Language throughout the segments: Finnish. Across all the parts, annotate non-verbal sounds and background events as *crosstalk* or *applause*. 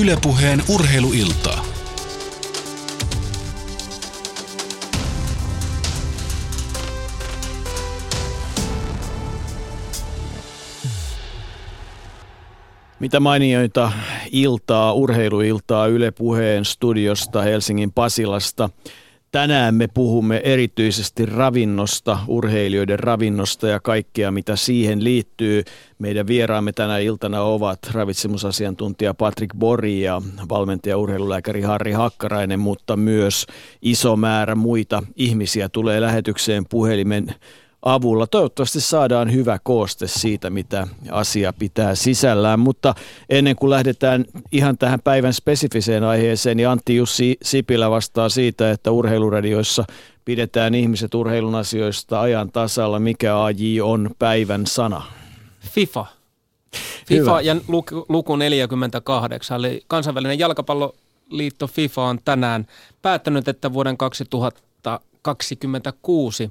Ylepuheen urheiluiltaa. Mitä mainioita iltaa, urheiluiltaa Yle Puheen studiosta Helsingin Pasilasta. Tänään me puhumme erityisesti ravinnosta, urheilijoiden ravinnosta ja kaikkea mitä siihen liittyy. Meidän vieraamme tänä iltana ovat ravitsemusasiantuntija Patrick Bori ja valmentaja urheilulääkäri Harri Hakkarainen, mutta myös iso määrä muita ihmisiä tulee lähetykseen puhelimen avulla. Toivottavasti saadaan hyvä kooste siitä, mitä asia pitää sisällään, mutta ennen kuin lähdetään ihan tähän päivän spesifiseen aiheeseen, niin Antti Jussi Sipilä vastaa siitä, että urheiluradioissa pidetään ihmiset urheilun asioista ajan tasalla. Mikä AJ on päivän sana? FIFA. FIFA Hyvä. ja luku, luku 48, eli kansainvälinen jalkapalloliitto FIFA on tänään päättänyt, että vuoden 2026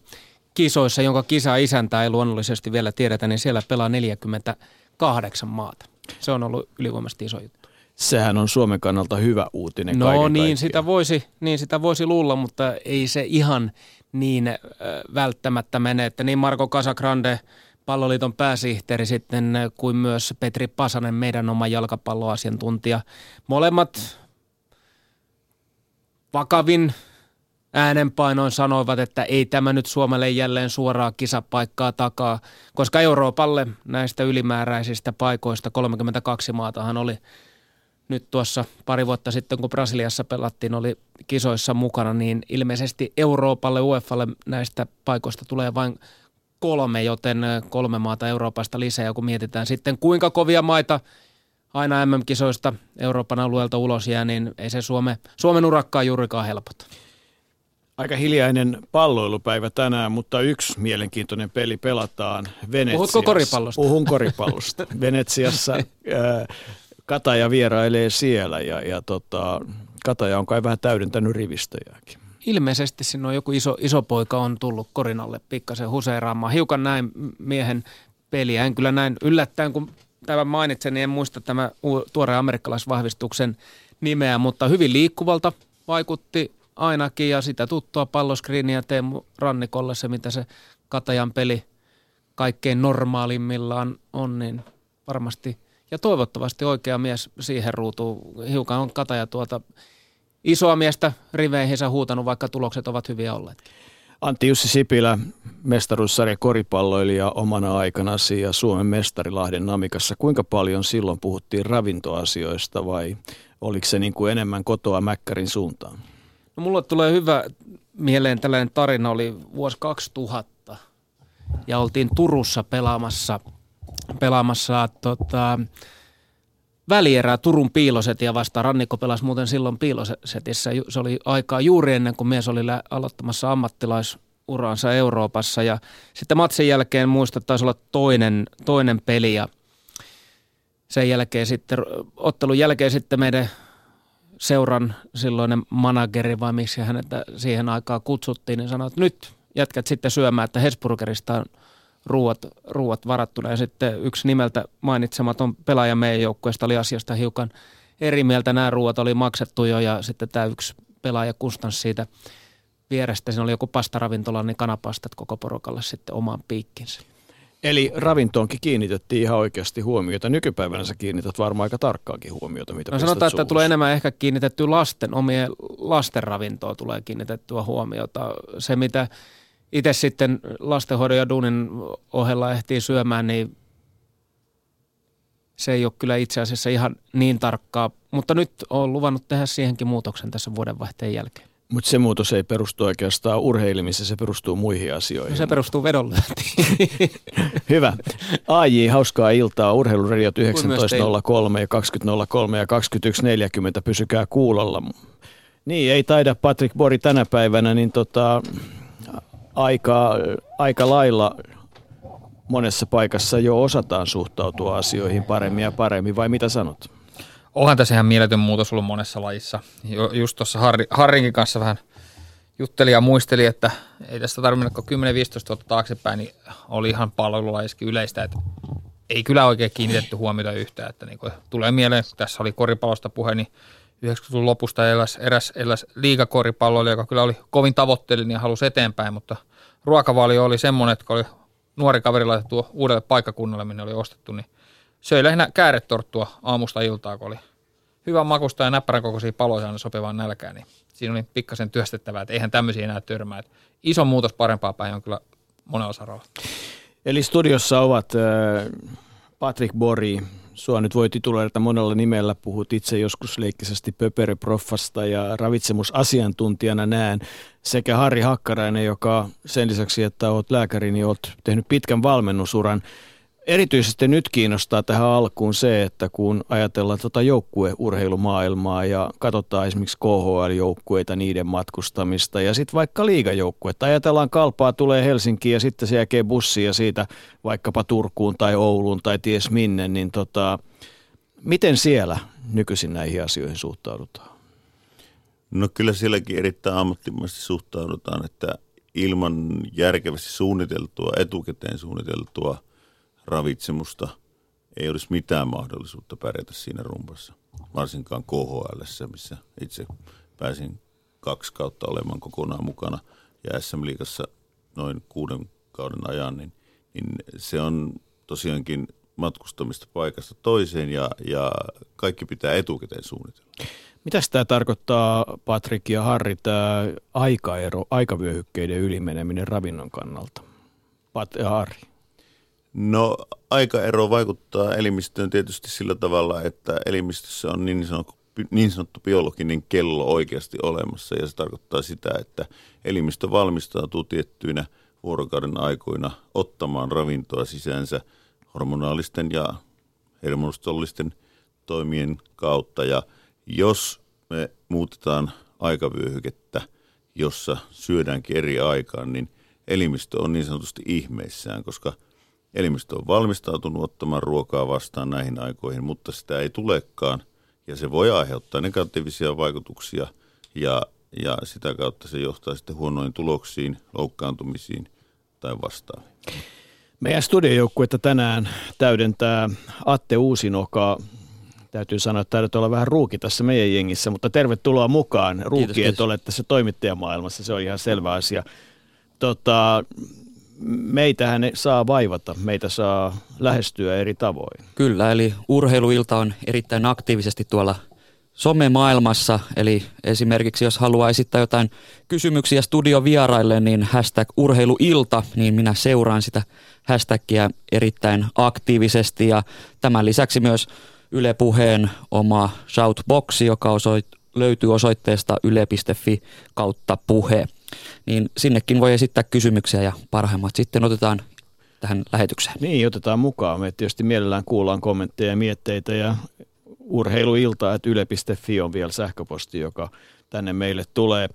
kisoissa, jonka kisa isäntä ei luonnollisesti vielä tiedetä, niin siellä pelaa 48 maata. Se on ollut ylivoimaisesti iso juttu. Sehän on Suomen kannalta hyvä uutinen No niin sitä, voisi, niin sitä voisi luulla, mutta ei se ihan niin äh, välttämättä mene. Että niin Marko Casagrande, palloliiton pääsihteeri sitten, kuin myös Petri Pasanen, meidän oma jalkapalloasiantuntija. Molemmat vakavin äänenpainoin sanoivat, että ei tämä nyt Suomelle jälleen suoraa kisapaikkaa takaa, koska Euroopalle näistä ylimääräisistä paikoista 32 maatahan oli nyt tuossa pari vuotta sitten, kun Brasiliassa pelattiin, oli kisoissa mukana, niin ilmeisesti Euroopalle, UEFalle näistä paikoista tulee vain kolme, joten kolme maata Euroopasta lisää. Ja kun mietitään sitten, kuinka kovia maita aina MM-kisoista Euroopan alueelta ulos jää, niin ei se Suome, Suomen urakkaa juurikaan helpota. Aika hiljainen palloilupäivä tänään, mutta yksi mielenkiintoinen peli pelataan Venetsiassa. Puhutko koripallosta? Puhun koripallosta. *laughs* Venetsiassa Kataja vierailee siellä ja, ja tota, Kataja on kai vähän täydentänyt rivistöjäkin. Ilmeisesti sinne on joku iso, iso poika on tullut korinalle pikkasen huseeraamaan. Hiukan näin miehen peliä. En kyllä näin yllättäen, kun tämän mainitsen, niin en muista tämä tuoreen amerikkalaisvahvistuksen nimeä, mutta hyvin liikkuvalta vaikutti ainakin ja sitä tuttua palloskriiniä Teemu Rannikolle se, mitä se Katajan peli kaikkein normaalimmillaan on, niin varmasti ja toivottavasti oikea mies siihen ruutuu. Hiukan on Kataja tuota isoa miestä riveihinsä huutanut, vaikka tulokset ovat hyviä olleet. Antti Jussi Sipilä, mestaruussarja koripalloilija omana aikanasi ja Suomen mestari Lahden Namikassa. Kuinka paljon silloin puhuttiin ravintoasioista vai oliko se niin kuin enemmän kotoa Mäkkärin suuntaan? No mulle tulee hyvä mieleen tällainen tarina, oli vuosi 2000 ja oltiin Turussa pelaamassa, pelaamassa tota, välierää Turun piilosetia vastaan. Rannikko pelasi muuten silloin piilosetissä. Se oli aikaa juuri ennen kuin mies oli aloittamassa ammattilaisuransa Euroopassa. Ja sitten matsin jälkeen muista taisi olla toinen, toinen peli ja sen jälkeen sitten, ottelun jälkeen sitten meidän seuran silloinen manageri vai miksi hänet siihen aikaan kutsuttiin, niin sanoi, että nyt jätkät sitten syömään, että Hesburgerista on ruuat, ruuat varattuna. Ja sitten yksi nimeltä mainitsematon pelaaja meidän joukkueesta oli asiasta hiukan eri mieltä. Nämä ruuat oli maksettu jo ja sitten tämä yksi pelaaja kustansi siitä vierestä. Siinä oli joku pastaravintola, niin kanapastat koko porukalle sitten omaan piikkinsä. Eli ravintoonkin kiinnitettiin ihan oikeasti huomiota. Nykypäivänä sä kiinnität varmaan aika tarkkaakin huomiota, mitä no sanotaan, että tulee enemmän ehkä kiinnitetty lasten, omien lasten ravintoon tulee kiinnitettyä huomiota. Se, mitä itse sitten lastenhoidon ja duunin ohella ehtii syömään, niin se ei ole kyllä itse asiassa ihan niin tarkkaa. Mutta nyt on luvannut tehdä siihenkin muutoksen tässä vuodenvaihteen jälkeen. Mutta se muutos ei perustu oikeastaan urheilemiseen, se perustuu muihin asioihin. No se perustuu vedonlyöntiin. *laughs* Hyvä. AJ, hauskaa iltaa. Urheiluradiot 19.03 ja 20.03 ja 21.40. Pysykää kuulolla. Niin, ei taida Patrick Bori tänä päivänä, niin tota, aika, aika lailla monessa paikassa jo osataan suhtautua asioihin paremmin ja paremmin, vai mitä sanot? Onhan tässä ihan mieletön muutos ollut monessa lajissa. Just tuossa Harri, Harrinkin kanssa vähän jutteli ja muisteli, että ei tästä tarvinnut 10-15 vuotta taaksepäin, niin oli ihan palvelulajiskin yleistä, että ei kyllä oikein kiinnitetty huomiota yhtään. Että niin kuin, tulee mieleen, tässä oli koripallosta puhe, niin 90-luvun lopusta eläs, eräs, eräs liigakoripallo, joka kyllä oli kovin tavoitteellinen ja halusi eteenpäin, mutta ruokavalio oli semmoinen, että kun oli nuori kaveri laitettu uudelle paikkakunnalle, minne oli ostettu, niin söi lähinnä kääretorttua aamusta iltaa, kun oli hyvän makusta ja näppärän kokoisia paloja aina sopivaan nälkään, niin siinä oli pikkasen työstettävää, että eihän tämmöisiä enää törmää. Että iso muutos parempaa päin on kyllä monella saralla. Eli studiossa ovat äh, Patrick Bori, sua nyt voi tituleerata monella nimellä, puhut itse joskus leikkisesti pöpereproffasta ja ravitsemusasiantuntijana näen, sekä Harri Hakkarainen, joka sen lisäksi, että olet lääkäri, niin olet tehnyt pitkän valmennusuran. Erityisesti nyt kiinnostaa tähän alkuun se, että kun ajatellaan tuota joukkueurheilumaailmaa ja katsotaan esimerkiksi KHL-joukkueita, niiden matkustamista ja sitten vaikka liigajoukkuetta. Ajatellaan kalpaa tulee Helsinkiin ja sitten se jälkeen bussi ja siitä vaikkapa Turkuun tai Ouluun tai ties minne, niin tota, miten siellä nykyisin näihin asioihin suhtaudutaan? No kyllä sielläkin erittäin ammattimaisesti suhtaudutaan, että ilman järkevästi suunniteltua, etukäteen suunniteltua – ravitsemusta, ei olisi mitään mahdollisuutta pärjätä siinä rumpassa. Varsinkaan KHL, missä itse pääsin kaksi kautta olemaan kokonaan mukana ja SM Liigassa noin kuuden kauden ajan, niin, niin se on tosiaankin matkustamista paikasta toiseen ja, ja kaikki pitää etukäteen suunnitella. Mitä tämä tarkoittaa, Patrik ja Harri, tämä aikaero, aikavyöhykkeiden ylimeneminen ravinnon kannalta? Pat ja Harri. No aikaero vaikuttaa elimistöön tietysti sillä tavalla, että elimistössä on niin sanottu, niin sanottu biologinen kello oikeasti olemassa ja se tarkoittaa sitä, että elimistö valmistautuu tiettyinä vuorokauden aikoina ottamaan ravintoa sisäänsä hormonaalisten ja hermostollisten toimien kautta. Ja jos me muutetaan aikavyöhykettä, jossa syödäänkin eri aikaan, niin elimistö on niin sanotusti ihmeissään, koska – Elimistö on valmistautunut ottamaan ruokaa vastaan näihin aikoihin, mutta sitä ei tulekaan ja se voi aiheuttaa negatiivisia vaikutuksia ja, ja sitä kautta se johtaa sitten huonoin tuloksiin, loukkaantumisiin tai vastaaviin. Meidän studiojoukkuetta tänään täydentää Atte Uusinoka. Täytyy sanoa, että täytyy olla vähän ruuki tässä meidän jengissä, mutta tervetuloa mukaan. Ruuki, että olette tässä toimittajamaailmassa, se on ihan selvä asia. Tota, meitähän saa vaivata, meitä saa lähestyä eri tavoin. Kyllä, eli urheiluilta on erittäin aktiivisesti tuolla somemaailmassa, eli esimerkiksi jos haluaa esittää jotain kysymyksiä studiovieraille, niin hashtag urheiluilta, niin minä seuraan sitä hashtagia erittäin aktiivisesti. Ja tämän lisäksi myös Yle Puheen oma shoutboxi, joka osoit, löytyy osoitteesta yle.fi kautta puhe niin sinnekin voi esittää kysymyksiä ja parhaimmat sitten otetaan tähän lähetykseen. Niin, otetaan mukaan. Me tietysti mielellään kuullaan kommentteja ja mietteitä ja urheiluilta, että yle.fi on vielä sähköposti, joka tänne meille tulee.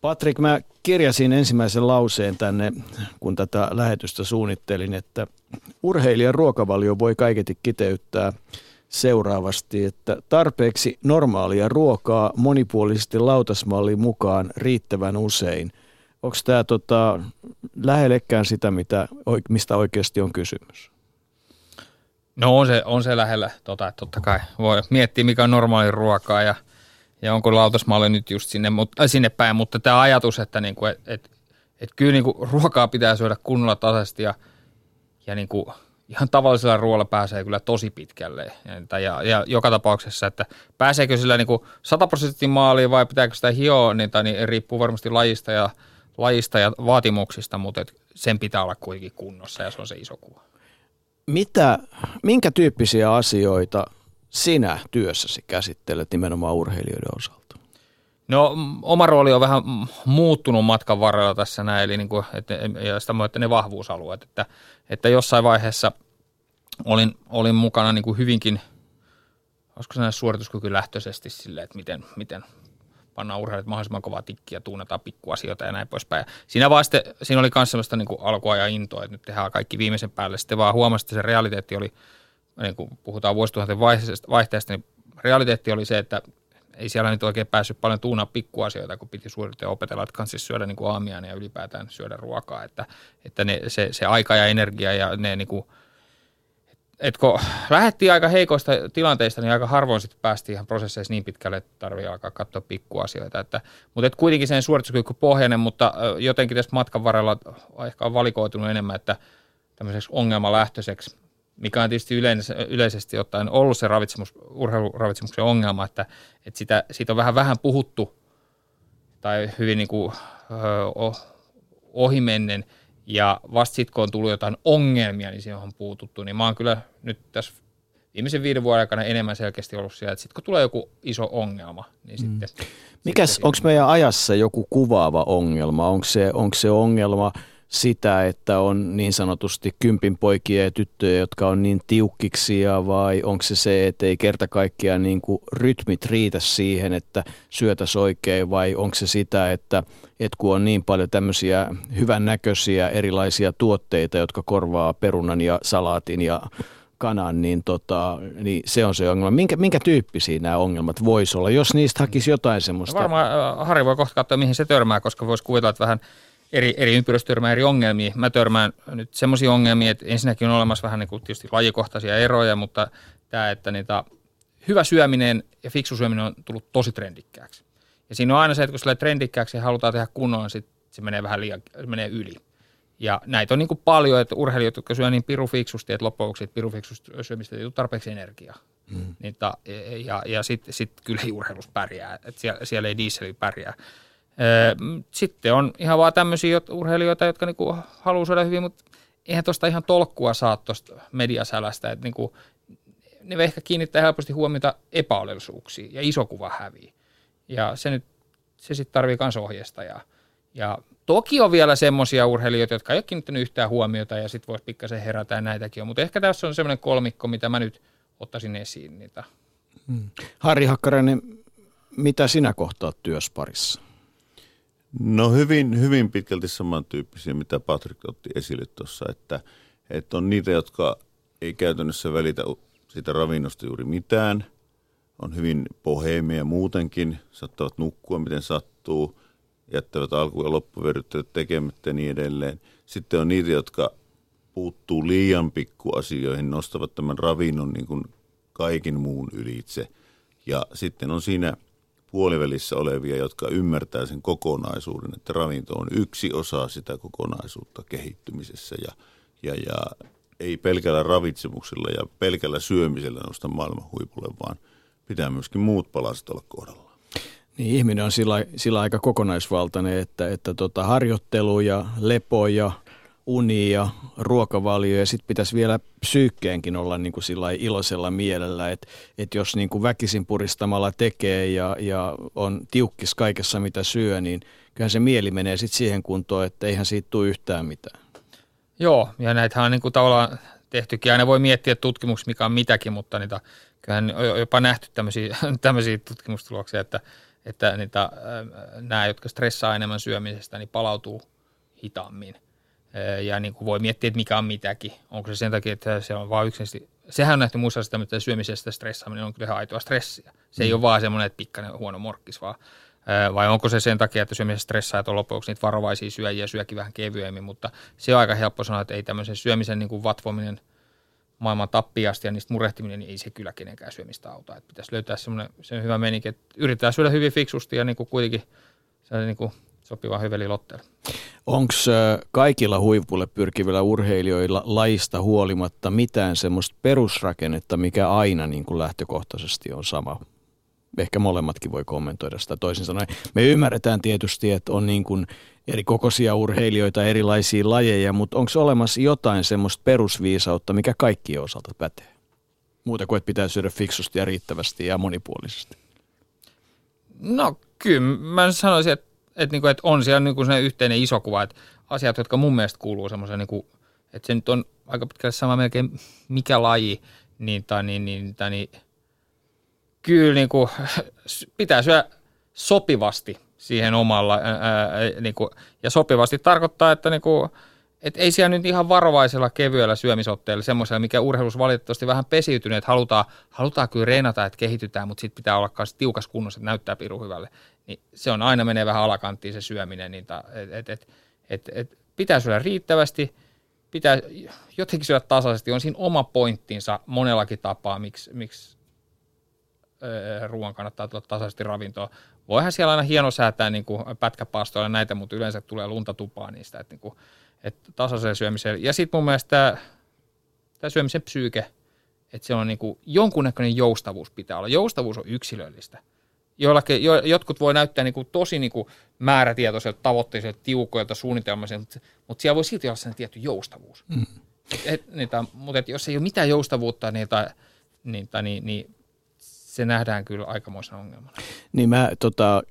Patrik, mä kirjasin ensimmäisen lauseen tänne, kun tätä lähetystä suunnittelin, että urheilijan ruokavalio voi kaiketi kiteyttää – seuraavasti, että tarpeeksi normaalia ruokaa monipuolisesti lautasmallin mukaan riittävän usein. Onko tämä tota, lähellekään sitä, mitä, mistä oikeasti on kysymys? No on se, on se lähellä, tota, että totta kai voi miettiä, mikä on normaali ruokaa ja, ja onko lautasmalli nyt just sinne, mutta, äh, sinne päin, mutta tämä ajatus, että niinku, et, et, et kyllä niinku ruokaa pitää syödä kunnolla tasaisesti ja, ja niinku, ihan tavallisella ruoalla pääsee kyllä tosi pitkälle. Ja, ja, joka tapauksessa, että pääseekö sillä niin 100 prosenttia maaliin vai pitääkö sitä hioa, niin, tai niin riippuu varmasti lajista ja, lajista ja vaatimuksista, mutta et sen pitää olla kuitenkin kunnossa ja se on se iso kuva. Mitä, minkä tyyppisiä asioita sinä työssäsi käsittelet nimenomaan urheilijoiden osalta? No oma rooli on vähän muuttunut matkan varrella tässä näin, eli niin kuin, että, ja sitä että ne vahvuusalueet, että, että jossain vaiheessa olin, olin mukana niin kuin hyvinkin, olisiko se suorituskykylähtöisesti sille, että miten, miten pannaan urheilijat mahdollisimman kovaa tikkiä, tuunataan pikkuasioita ja näin poispäin. Siinä, vaan sitten, siinä oli myös sellaista niin alkua ja intoa, että nyt tehdään kaikki viimeisen päälle. Sitten vaan huomasi, että se realiteetti oli, niin kuin puhutaan vuosituhanten vaihteesta, niin realiteetti oli se, että ei siellä nyt oikein päässyt paljon tuunaa pikkuasioita, kun piti suorittaa opetella, että kanssa syödä niin kuin ja ylipäätään syödä ruokaa, että, että ne, se, se, aika ja energia ja ne niin kuin, et kun lähdettiin aika heikoista tilanteista, niin aika harvoin sitten päästiin ihan prosesseissa niin pitkälle, että tarvii alkaa katsoa pikkuasioita. Että, mutta et kuitenkin sen suorituskyky pohjainen, mutta jotenkin tässä matkan varrella ehkä on valikoitunut enemmän, että tämmöiseksi ongelmalähtöiseksi, mikä on tietysti yleis- yleisesti ottaen ollut se ravitsemus, urheiluravitsemuksen ongelma, että, että sitä, siitä on vähän vähän puhuttu tai hyvin niin kuin, ö, ohimennen – ja vasta sitten, kun on tullut jotain ongelmia, niin siihen on puututtu. Niin mä oon kyllä nyt tässä viimeisen viiden vuoden aikana enemmän selkeästi ollut siellä, että sitten kun tulee joku iso ongelma, niin mm. sitten... Mikäs, onko meidän ajassa joku kuvaava ongelma? Onko se, onko se ongelma – sitä, että on niin sanotusti kympin poikia ja tyttöjä, jotka on niin tiukkiksia vai onko se se, että ei kerta kaikkiaan niin kuin rytmit riitä siihen, että syötäisi oikein vai onko se sitä, että, että kun on niin paljon tämmöisiä hyvännäköisiä erilaisia tuotteita, jotka korvaa perunan ja salaatin ja kanan, niin, tota, niin se on se ongelma. Minkä, minkä tyyppisiä nämä ongelmat voisi olla, jos niistä hakisi jotain semmoista? No varmaan äh, Harri voi kohta katsoa, mihin se törmää, koska voisi kuvitella, että vähän – eri, eri ympyröissä törmää eri ongelmia. Mä törmään nyt semmoisia ongelmia, että ensinnäkin on olemassa vähän niin kuin tietysti lajikohtaisia eroja, mutta tämä, että niitä hyvä syöminen ja fiksu syöminen on tullut tosi trendikkääksi. Ja siinä on aina se, että kun se trendikkääksi ja halutaan tehdä kunnolla, niin sit se menee vähän liian, se menee yli. Ja näitä on niin kuin paljon, että urheilijat, jotka syö niin pirufiksusti, että loppujen lopuksi pirufiksusti syömistä ei tule tarpeeksi energiaa. Mm. Niin ta, ja ja sitten sit kyllä ei urheilussa pärjää, että siellä, siellä ei dieseli pärjää. Sitten on ihan vaan tämmöisiä urheilijoita, jotka niinku haluaa syödä hyvin, mutta eihän tuosta ihan tolkkua saa tuosta mediasälästä. Että niinku, ne ehkä kiinnittää helposti huomiota epäolellisuuksiin ja iso kuva hävii. Ja se nyt, se sitten tarvii myös ohjeistajaa. Ja toki on vielä semmoisia urheilijoita, jotka ei ole kiinnittänyt yhtään huomiota ja sitten voisi pikkasen herätä ja näitäkin on. Mutta ehkä tässä on semmoinen kolmikko, mitä mä nyt ottaisin esiin niitä. Hmm. Harri Hakkarainen, mitä sinä kohtaat työsparissa? No hyvin, hyvin pitkälti samantyyppisiä, mitä Patrick otti esille tuossa, että, että on niitä, jotka ei käytännössä välitä siitä ravinnosta juuri mitään, on hyvin poheimia muutenkin, saattavat nukkua miten sattuu, jättävät alku- ja loppuveryttelyt tekemättä ja niin edelleen. Sitten on niitä, jotka puuttuu liian pikkuasioihin, nostavat tämän ravinnon niin kuin kaikin muun ylitse. Ja sitten on siinä puolivälissä olevia, jotka ymmärtää sen kokonaisuuden, että ravinto on yksi osa sitä kokonaisuutta kehittymisessä ja, ja, ja ei pelkällä ravitsemuksella ja pelkällä syömisellä nosta maailman huipulle, vaan pitää myöskin muut palaset olla kohdalla. Niin, ihminen on sillä, sillä aika kokonaisvaltainen, että, että tota, harjoittelu ja lepo ja uni ja ruokavalio ja sitten pitäisi vielä psyykkeenkin olla niin kuin iloisella mielellä, että et jos niin kuin väkisin puristamalla tekee ja, ja on tiukkis kaikessa mitä syö, niin kyllähän se mieli menee sitten siihen kuntoon, että eihän siitä tule yhtään mitään. Joo, ja näitähän on niin kuin tavallaan tehtykin. Aina voi miettiä tutkimuksia, mikä on mitäkin, mutta niitä, kyllähän on jopa nähty tämmöisiä, *laughs* tämmöisiä tutkimustuloksia, että, että niitä, nämä, jotka stressaa enemmän syömisestä, niin palautuu hitaammin ja niin kuin voi miettiä, että mikä on mitäkin. Onko se sen takia, että se on vain yksinäisesti, sehän on nähty muissa sitä, että syömisestä stressaaminen on kyllä aitoa stressiä. Se mm. ei ole vaan semmoinen, että pikkainen huono morkkis, vaan vai onko se sen takia, että syömisestä stressaa, että on lopuksi niitä varovaisia syöjiä syökin vähän kevyemmin, mutta se on aika helppo sanoa, että ei tämmöisen syömisen niin kuin vatvominen maailman tappiasti ja niistä murehtiminen, niin ei se kyllä kenenkään syömistä auta. Että pitäisi löytää semmoinen, se hyvä menikin, että yritetään syödä hyvin fiksusti ja niin kuin kuitenkin se niin kuin sopiva hyveli lotteelle. Onko kaikilla huipulle pyrkivillä urheilijoilla laista huolimatta mitään semmoista perusrakennetta, mikä aina niin kuin lähtökohtaisesti on sama? Ehkä molemmatkin voi kommentoida sitä toisin sanoen. Me ymmärretään tietysti, että on niin kuin eri kokoisia urheilijoita, erilaisia lajeja, mutta onko olemassa jotain semmoista perusviisautta, mikä kaikkien osalta pätee? Muuta kuin, että pitää syödä fiksusti ja riittävästi ja monipuolisesti. No kyllä, mä sanoisin, että että, niin kuin, että on siellä niin kuin yhteinen iso kuva, että asiat, jotka mun mielestä kuuluu semmoisen, niin että se nyt on aika pitkälle sama melkein mikä laji, niin, tai, niin, niin, tai, niin kyllä niin kuin, *laughs* pitää syödä sopivasti siihen omalla, ää, niin kuin, ja sopivasti tarkoittaa, että niin kuin, et ei siellä nyt ihan varovaisella kevyellä syömisotteella semmoisella, mikä urheilussa valitettavasti vähän pesiytynyt, että halutaan, halutaan kyllä reenata, että kehitytään, mutta sitten pitää olla myös tiukas kunnossa, että näyttää piru hyvälle. Niin se on aina menee vähän alakanttiin se syöminen, niin ta, et, et, et, et, et pitää syödä riittävästi, pitää jotenkin syödä tasaisesti. On siinä oma pointtinsa monellakin tapaa, miksi, miksi ruoan kannattaa tulla tasaisesti ravintoa. Voihan siellä aina hieno säätää niin kuin pätkäpaastoilla näitä, mutta yleensä tulee lunta tupaa niistä, että, niin kuin, että tasaiseen syömiseen. Ja sitten mun mielestä tämä, tämä syömisen psyyke, että se on niin kuin, jonkunnäköinen joustavuus pitää olla. Joustavuus on yksilöllistä. Joillakin, jo, jotkut voi näyttää niin kuin tosi niin kuin määrätietoiselta, tavoitteiselta, tiukoilta, suunnitelmaiselta, mutta, siellä voi silti olla sellainen tietty joustavuus. Mm. Et, niitä, mutta et jos ei ole mitään joustavuutta, niin, tai, niin, tai, niin, niin se nähdään kyllä aikamoisena ongelmana. Niin mä tota,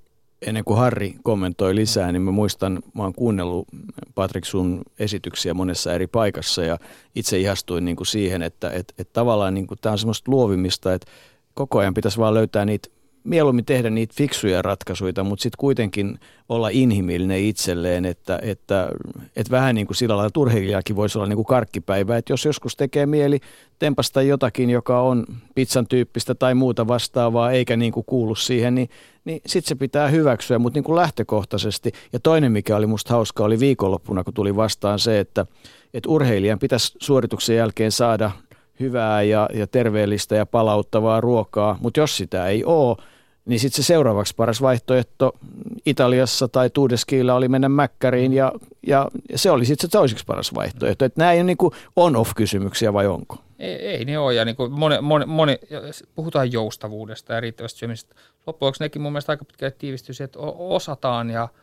ennen kuin Harri kommentoi lisää, niin mä muistan, mä oon kuunnellut Patrik sun esityksiä monessa eri paikassa ja itse ihastuin niin kuin siihen, että et, et tavallaan niin kuin tämä on semmoista luovimista, että koko ajan pitäisi vaan löytää niitä mieluummin tehdä niitä fiksuja ratkaisuja, mutta sitten kuitenkin olla inhimillinen itselleen, että, että, että vähän niin kuin sillä lailla turheilijakin voisi olla niin kuin karkkipäivä, että jos joskus tekee mieli tempasta jotakin, joka on pizzan tyyppistä tai muuta vastaavaa, eikä niin kuin kuulu siihen, niin, niin sitten se pitää hyväksyä, mutta niin kuin lähtökohtaisesti. Ja toinen, mikä oli musta hauska, oli viikonloppuna, kun tuli vastaan se, että, että urheilijan pitäisi suorituksen jälkeen saada hyvää ja, ja terveellistä ja palauttavaa ruokaa, mutta jos sitä ei ole, niin sitten se seuraavaksi paras vaihtoehto Italiassa tai Tuudeskiillä oli mennä Mäkkäriin ja, ja, se oli sitten se toiseksi paras vaihtoehto. Että nämä ei ole niin on-off-kysymyksiä vai onko? Ei, ei ne ole. Ja niin moni, moni, moni, puhutaan joustavuudesta ja riittävästä syömisestä. Loppujen nekin mun mielestä aika pitkälle tiivistyy että osataan ja –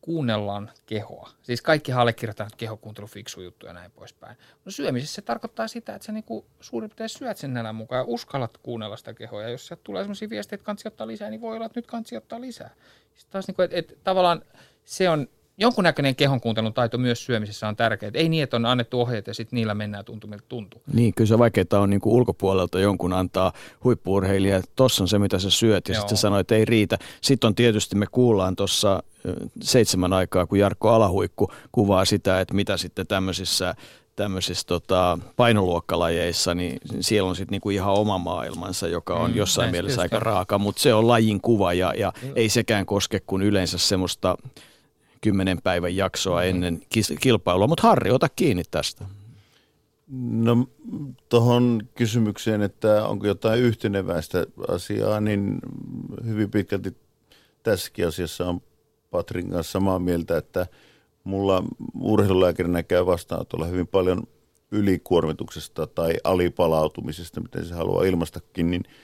kuunnellaan kehoa. Siis kaikki allekirjoittavat kehokuuntelu, fiksu juttu ja näin poispäin. No syömisessä se tarkoittaa sitä, että sä niinku suurin piirtein syöt sen nälän mukaan ja uskallat kuunnella sitä kehoa. Ja jos sieltä tulee sellaisia viestejä, että kansi ottaa lisää, niin voi olla, että nyt kansi ottaa lisää. Sitten taas niinku, että, että tavallaan se on jonkunnäköinen kehonkuuntelun taito myös syömisessä on tärkeää. Ei niin, että on annettu ohjeet ja sitten niillä mennään tuntumilta tuntuu. Niin, kyllä se vaikeaa on niin kuin ulkopuolelta jonkun antaa huippuurheilija, että tossa on se, mitä sä syöt, ja sitten sanoo, että ei riitä. Sitten on tietysti, me kuullaan tuossa seitsemän aikaa, kun Jarkko Alahuikku kuvaa sitä, että mitä sitten tämmöisissä tämmöisissä tota, painoluokkalajeissa, niin siellä on sitten niinku ihan oma maailmansa, joka on mm, jossain mielessä aika raaka, mutta se on lajin kuva ja, ja mm. ei sekään koske kuin yleensä semmoista kymmenen päivän jaksoa ennen kilpailua. Mutta Harri, ota kiinni tästä. No tuohon kysymykseen, että onko jotain yhteneväistä asiaa, niin hyvin pitkälti tässäkin asiassa on Patrin kanssa samaa mieltä, että mulla urheilulääkärinä käy vastaanotolla hyvin paljon ylikuormituksesta tai alipalautumisesta, miten se haluaa ilmastakin, niin –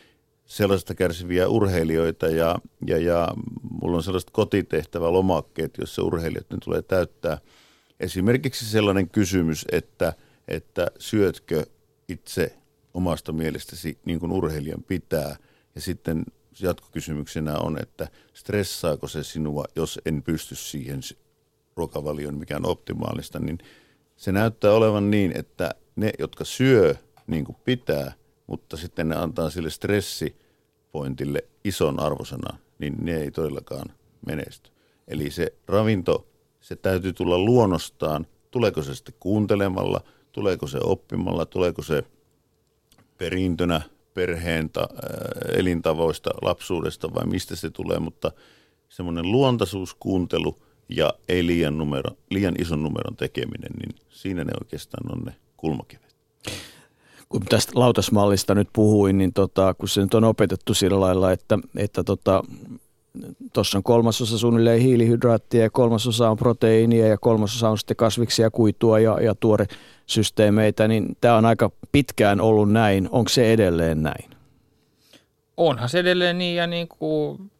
sellaisesta kärsiviä urheilijoita ja, ja, ja mulla on sellaiset kotitehtävä lomakkeet, joissa urheilijat ne tulee täyttää. Esimerkiksi sellainen kysymys, että, että syötkö itse omasta mielestäsi niin kuin urheilijan pitää ja sitten jatkokysymyksenä on, että stressaako se sinua, jos en pysty siihen ruokavalioon, mikä on optimaalista, niin se näyttää olevan niin, että ne, jotka syö niin kuin pitää – mutta sitten ne antaa sille stressipointille ison arvosanan, niin ne ei todellakaan menesty. Eli se ravinto, se täytyy tulla luonnostaan, tuleeko se sitten kuuntelemalla, tuleeko se oppimalla, tuleeko se perintönä perheen ta, äh, elintavoista, lapsuudesta vai mistä se tulee, mutta semmoinen luontaisuuskuuntelu ja ei liian, numero, liian ison numeron tekeminen, niin siinä ne oikeastaan on ne kulmakivet kun tästä lautasmallista nyt puhuin, niin tota, kun se nyt on opetettu sillä lailla, että että tota, tuossa on kolmasosa suunnilleen hiilihydraattia ja kolmasosa on proteiinia ja kolmasosa on sitten kasviksia, kuitua ja, ja tuoresysteemeitä, niin tämä on aika pitkään ollut näin. Onko se edelleen näin? Onhan se edelleen niin ja niin kuin,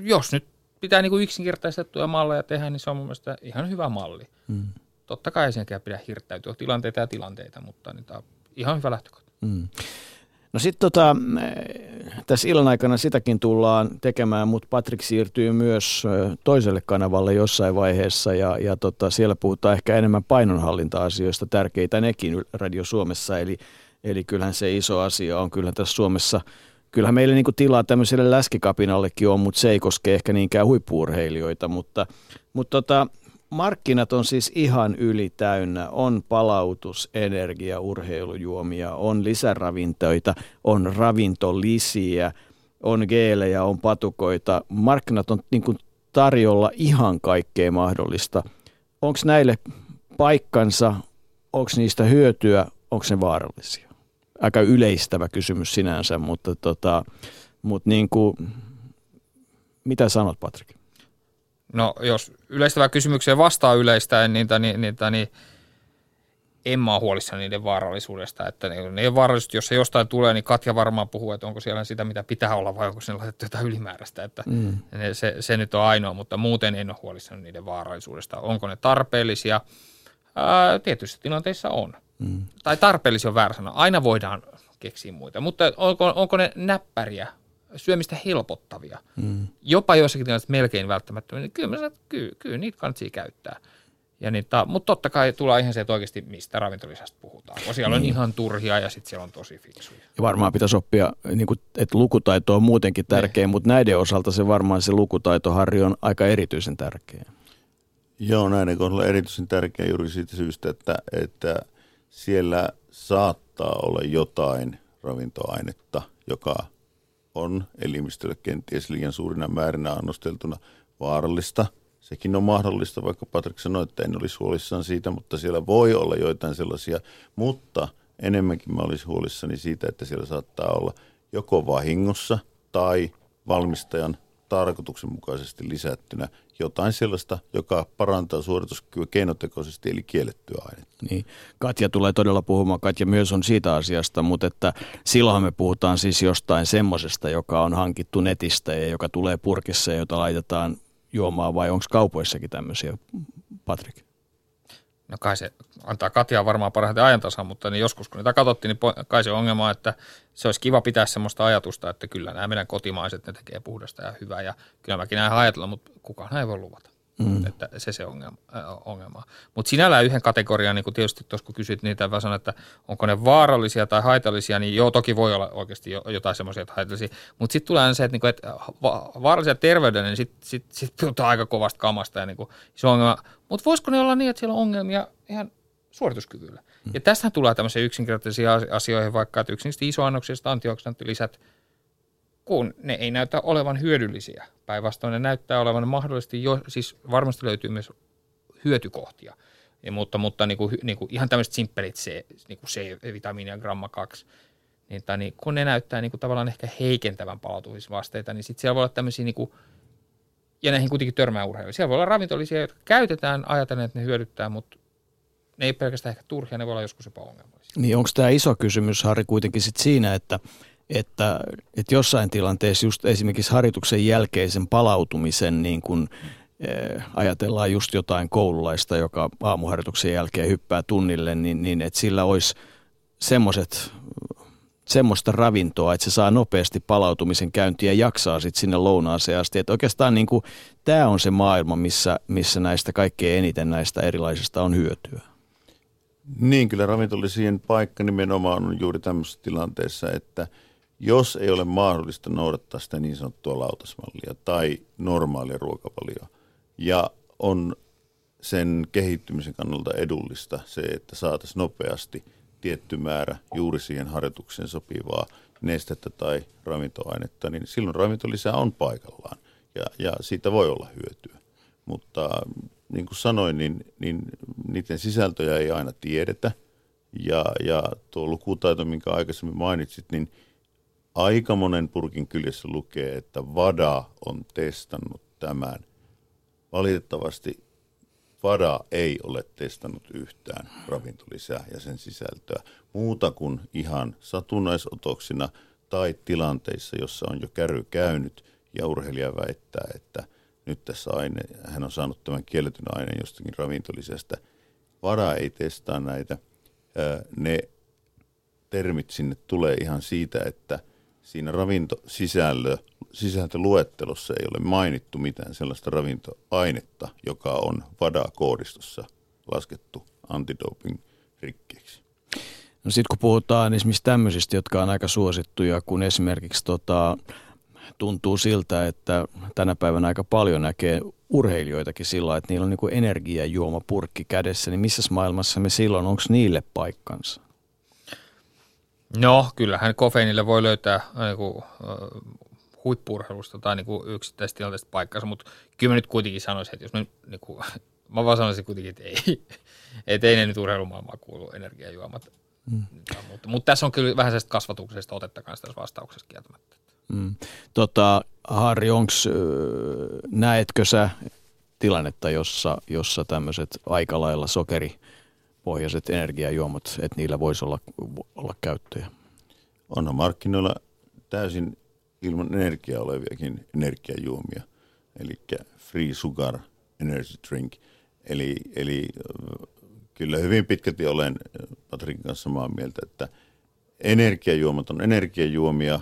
jos nyt pitää niin kuin yksinkertaistettuja malleja tehdä, niin se on mun mielestä ihan hyvä malli. Hmm. Totta kai senkään pidä hirttäytyä tilanteita ja tilanteita, mutta niin tämä on ihan hyvä lähtökohta. Mm. No sitten tota, tässä illan aikana sitäkin tullaan tekemään, mutta Patrick siirtyy myös toiselle kanavalle jossain vaiheessa ja, ja tota, siellä puhutaan ehkä enemmän painonhallinta-asioista, tärkeitä nekin Radio Suomessa, eli, eli kyllähän se iso asia on kyllä tässä Suomessa Kyllähän meillä niin tilaa tämmöiselle läskikapinallekin on, mutta se ei koske ehkä niinkään huippuurheilijoita. Mutta, mutta tota, markkinat on siis ihan yli täynnä. On palautus, energia, urheilujuomia, on lisäravintoita, on ravintolisiä, on geelejä, on patukoita. Markkinat on niin kuin tarjolla ihan kaikkea mahdollista. Onko näille paikkansa? onko niistä hyötyä, onko ne vaarallisia? Aika yleistävä kysymys sinänsä, mutta, tota, mutta niin kuin, mitä sanot Patrik? No jos yleistävää kysymykseen vastaa yleistäen, niin, niin, niin, niin en mä huolissani niiden vaarallisuudesta. Että ne, ne vaarallisuus, jos se jostain tulee, niin Katja varmaan puhuu, että onko siellä sitä, mitä pitää olla, vai onko sinne laitettu jotain ylimääräistä. Että mm. se, se, nyt on ainoa, mutta muuten en ole huolissani niiden vaarallisuudesta. Onko ne tarpeellisia? Ää, tietyissä tilanteissa on. Mm. Tai tarpeellisia on väärä sana. Aina voidaan keksiä muita. Mutta onko, onko ne näppäriä, syömistä helpottavia? Mm. Jopa joissakin tilanteissa melkein välttämättömiä. Niin kyllä, kyllä, kyllä niitä kannattaa käyttää. Ja niin, ta, mutta totta kai tulee ihan se, että oikeasti mistä ravintolisästä puhutaan. Kun siellä niin. on ihan turhia ja sitten siellä on tosi fiksuja. Ja varmaan pitäisi oppia, niin kuin, että lukutaito on muutenkin tärkeä, ne. mutta näiden osalta se varmaan se lukutaito, Harri, on aika erityisen tärkeä. Joo, näiden kohdalla erityisen tärkeä juuri siitä syystä, että, että siellä saattaa olla jotain ravintoainetta, joka on elimistölle kenties liian suurina määrinä annosteltuna vaarallista – Sekin on mahdollista, vaikka Patrik sanoi, että en olisi huolissaan siitä, mutta siellä voi olla joitain sellaisia. Mutta enemmänkin mä olisin huolissani siitä, että siellä saattaa olla joko vahingossa tai valmistajan tarkoituksenmukaisesti lisättynä jotain sellaista, joka parantaa suorituskykyä keinotekoisesti, eli kiellettyä ainetta. Niin. Katja tulee todella puhumaan, Katja myös on siitä asiasta, mutta että silloin me puhutaan siis jostain semmoisesta, joka on hankittu netistä ja joka tulee purkissa ja jota laitetaan juomaan vai onko kaupoissakin tämmöisiä, Patrik? No kai se antaa Katjaa varmaan parhaiten ajantasan, mutta niin joskus kun niitä katsottiin, niin kai se ongelma, että se olisi kiva pitää semmoista ajatusta, että kyllä nämä meidän kotimaiset, ne tekee puhdasta ja hyvää ja kyllä mäkin näin ajatella, mutta kukaan ei voi luvata. Mm. Että se se ongelma. Äh, ongelma. Mutta sinällään yhden kategorian, niin kun tietysti tuossa kun kysyt niitä, mä sanon, että onko ne vaarallisia tai haitallisia, niin joo, toki voi olla oikeasti jotain semmoisia haitallisia. Mutta sitten tulee se, että, niinku, että vaarallisia terveydelle, niin sitten sit, sit puhutaan aika kovasta kamasta ja niinku, se ongelma. Mutta voisiko ne olla niin, että siellä on ongelmia ihan suorituskyvyllä? Mm. Ja tästähän tulee tämmöisiä yksinkertaisia asioihin, vaikka että yksinkertaisesti isoannoksista antioksidanttilisät – kun ne ei näytä olevan hyödyllisiä. Päinvastoin ne näyttää olevan mahdollisesti jo, siis varmasti löytyy myös hyötykohtia. Ja, mutta mutta niin kuin, niin kuin ihan tämmöiset simppelit C, niin kuin C-vitamiinia gramma 2, niin, tai niin, kun ne näyttää niin kuin tavallaan ehkä heikentävän palautumisvasteita, niin sitten siellä voi olla tämmöisiä, niin kuin, ja näihin kuitenkin törmää urheiluja. Siellä voi olla ravintolisia, jotka käytetään, ajatellen, että ne hyödyttää, mutta ne ei pelkästään ehkä turhia, ne voi olla joskus jopa ongelmallisia. Niin onko tämä iso kysymys, Harri, kuitenkin sit siinä, että – että, että jossain tilanteessa just esimerkiksi harjoituksen jälkeisen palautumisen niin kun, eh, ajatellaan just jotain koululaista, joka aamuharjoituksen jälkeen hyppää tunnille, niin, niin että sillä olisi semmoiset semmoista ravintoa, että se saa nopeasti palautumisen käyntiä ja jaksaa sitten sinne lounaaseen asti. Että oikeastaan niin tämä on se maailma, missä, missä näistä kaikkein eniten näistä erilaisista on hyötyä. Niin, kyllä ravintolisien paikka nimenomaan on juuri tämmöisessä tilanteessa, että – jos ei ole mahdollista noudattaa sitä niin sanottua lautasmallia tai normaalia ruokavalioa ja on sen kehittymisen kannalta edullista se, että saataisiin nopeasti tietty määrä juuri siihen harjoitukseen sopivaa nestettä tai ravintoainetta, niin silloin ravintolisä on paikallaan ja, ja siitä voi olla hyötyä. Mutta niin kuin sanoin, niin, niin niiden sisältöjä ei aina tiedetä ja, ja tuo lukutaito, minkä aikaisemmin mainitsit, niin – aika monen purkin kyljessä lukee, että VADA on testannut tämän. Valitettavasti VADA ei ole testannut yhtään ravintolisää ja sen sisältöä muuta kuin ihan satunnaisotoksina tai tilanteissa, jossa on jo käry käynyt ja urheilija väittää, että nyt tässä aine, hän on saanut tämän kielletyn aineen jostakin ravintolisästä. VADA ei testaa näitä. Ne termit sinne tulee ihan siitä, että – siinä ravintosisällö, sisältöluettelossa ei ole mainittu mitään sellaista ravintoainetta, joka on VADA-koodistossa laskettu antidoping rikkeeksi. No sitten kun puhutaan esimerkiksi tämmöisistä, jotka on aika suosittuja, kun esimerkiksi tota, tuntuu siltä, että tänä päivänä aika paljon näkee urheilijoitakin sillä että niillä on niin energiajuomapurkki kädessä, niin missä maailmassa me silloin, onko niille paikkansa? No, kyllähän kofeiinille voi löytää äh, niin kuin, uh, huippurheilusta tai niin kuin yksittäistä tilanteesta paikkansa, mutta kyllä mä nyt kuitenkin sanoisin, että jos mä, niin kuin, *laughs* mä vaan sanoisin kuitenkin, että ei. *laughs* et ei ne nyt urheilumaailmaan kuulu energiajuomat. Mm. Mutta, mutta tässä on kyllä vähän sellaista kasvatuksesta otetta kanssa tässä vastauksessa kieltämättä. Mm. Tota, Harri, onks, näetkö sä tilannetta, jossa, jossa tämmöiset aika lailla sokeripohjaiset energiajuomat, että niillä voisi olla, olla käyttöjä? Onhan markkinoilla täysin ilman energiaa oleviakin energiajuomia, eli free sugar energy drink. Eli, eli kyllä hyvin pitkälti olen Patrikin kanssa samaa mieltä, että energiajuomat on energiajuomia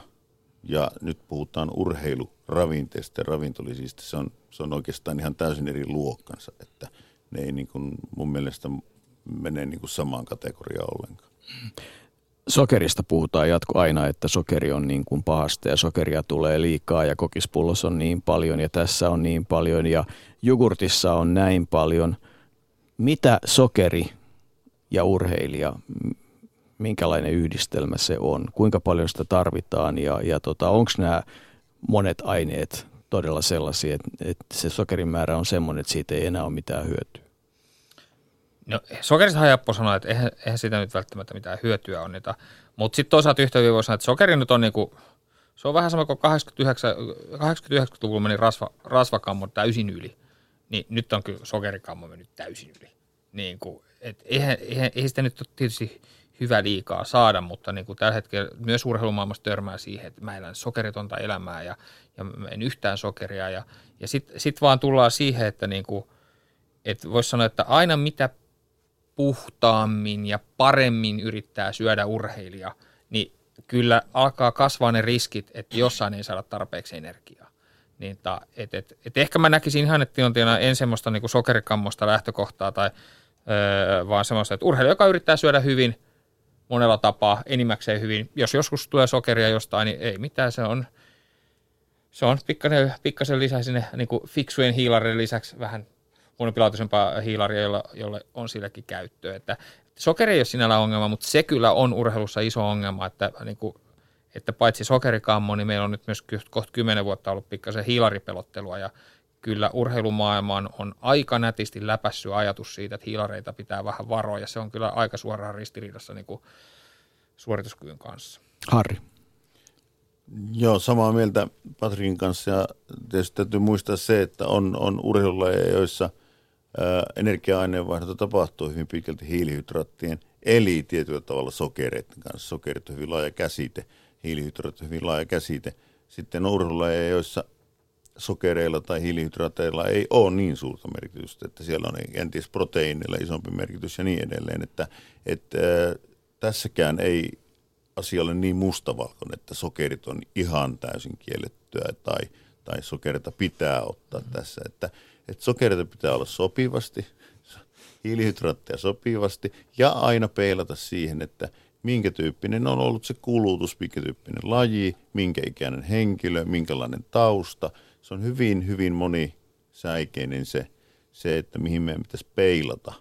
ja nyt puhutaan urheiluravinteesta ja ravintolisista. Se on, se on oikeastaan ihan täysin eri luokkansa, että ne ei niin kuin mun mielestä mene niin kuin samaan kategoriaan ollenkaan. Sokerista puhutaan jatko aina, että sokeri on niin kuin pahasta ja sokeria tulee liikaa ja kokispullossa on niin paljon ja tässä on niin paljon ja jogurtissa on näin paljon. Mitä sokeri ja urheilija, minkälainen yhdistelmä se on, kuinka paljon sitä tarvitaan ja, ja tota, onko nämä monet aineet todella sellaisia, että, että se sokerin määrä on semmoinen, että siitä ei enää ole mitään hyötyä? No sokerista on helppo sanoa, että eihän, eihän siitä nyt välttämättä mitään hyötyä on niitä. Mutta sitten toisaalta yhtä hyvin voi sanoa, että sokeri nyt on niinku, se on vähän sama kuin 89, 89-luvulla meni rasva, rasvakammo täysin yli. Niin nyt on kyllä sokerikammo mennyt täysin yli. Niin kuin, et eihän, eihän, eihän sitä nyt ole tietysti hyvä liikaa saada, mutta niin kuin tällä hetkellä myös urheilumaailmassa törmää siihen, että mä elän sokeritonta elämää ja, ja en yhtään sokeria. Ja, ja sitten sit vaan tullaan siihen, että, niin kuin, että voisi sanoa, että aina mitä puhtaammin ja paremmin yrittää syödä urheilija, niin kyllä alkaa kasvaa ne riskit, että jossain ei saada tarpeeksi energiaa. Niin ta, et, et, et ehkä mä näkisin ihan, että tilanteena en semmoista niin sokerikammosta lähtökohtaa, tai, öö, vaan semmoista, että urheilija, joka yrittää syödä hyvin – monella tapaa enimmäkseen hyvin. Jos joskus tulee sokeria jostain, niin ei mitään, se on, se on pikkasen, pikkasen lisää sinne niin kuin fiksujen hiilarien lisäksi vähän huonopilaatuisempaa hiilaria, jolla, jolle on silläkin käyttöä. Että sokeri ei ole sinällä ongelma, mutta se kyllä on urheilussa iso ongelma, että, niin kuin, että paitsi sokerikammo, niin meillä on nyt myös kohta kymmenen vuotta ollut pikkasen hiilaripelottelua ja kyllä urheilumaailmaan on aika nätisti läpässy ajatus siitä, että hiilareita pitää vähän varoa, ja se on kyllä aika suoraan ristiriidassa niin kuin suorituskyvyn kanssa. Harri. Joo, samaa mieltä Patrikin kanssa, ja tietysti täytyy muistaa se, että on, on urheilulajeja, joissa energia-aineenvaihdunta tapahtuu hyvin pitkälti hiilihydraattien, eli tietyllä tavalla sokereiden kanssa. Sokerit on hyvin laaja käsite, hiilihydraatit on hyvin laaja käsite. Sitten on urheilulajeja, joissa sokereilla tai hiilihydraateilla ei ole niin suurta merkitystä, että siellä on kenties proteiineilla isompi merkitys ja niin edelleen, että, että tässäkään ei asia ole niin mustavalkoinen, että sokerit on ihan täysin kiellettyä tai, tai sokerita pitää ottaa mm-hmm. tässä, että, että sokerita pitää olla sopivasti, hiilihydraatteja sopivasti ja aina peilata siihen, että minkä tyyppinen on ollut se kulutus, minkä tyyppinen laji, minkä ikäinen henkilö, minkälainen tausta – se on hyvin, hyvin monisäikeinen se, se, että mihin meidän pitäisi peilata.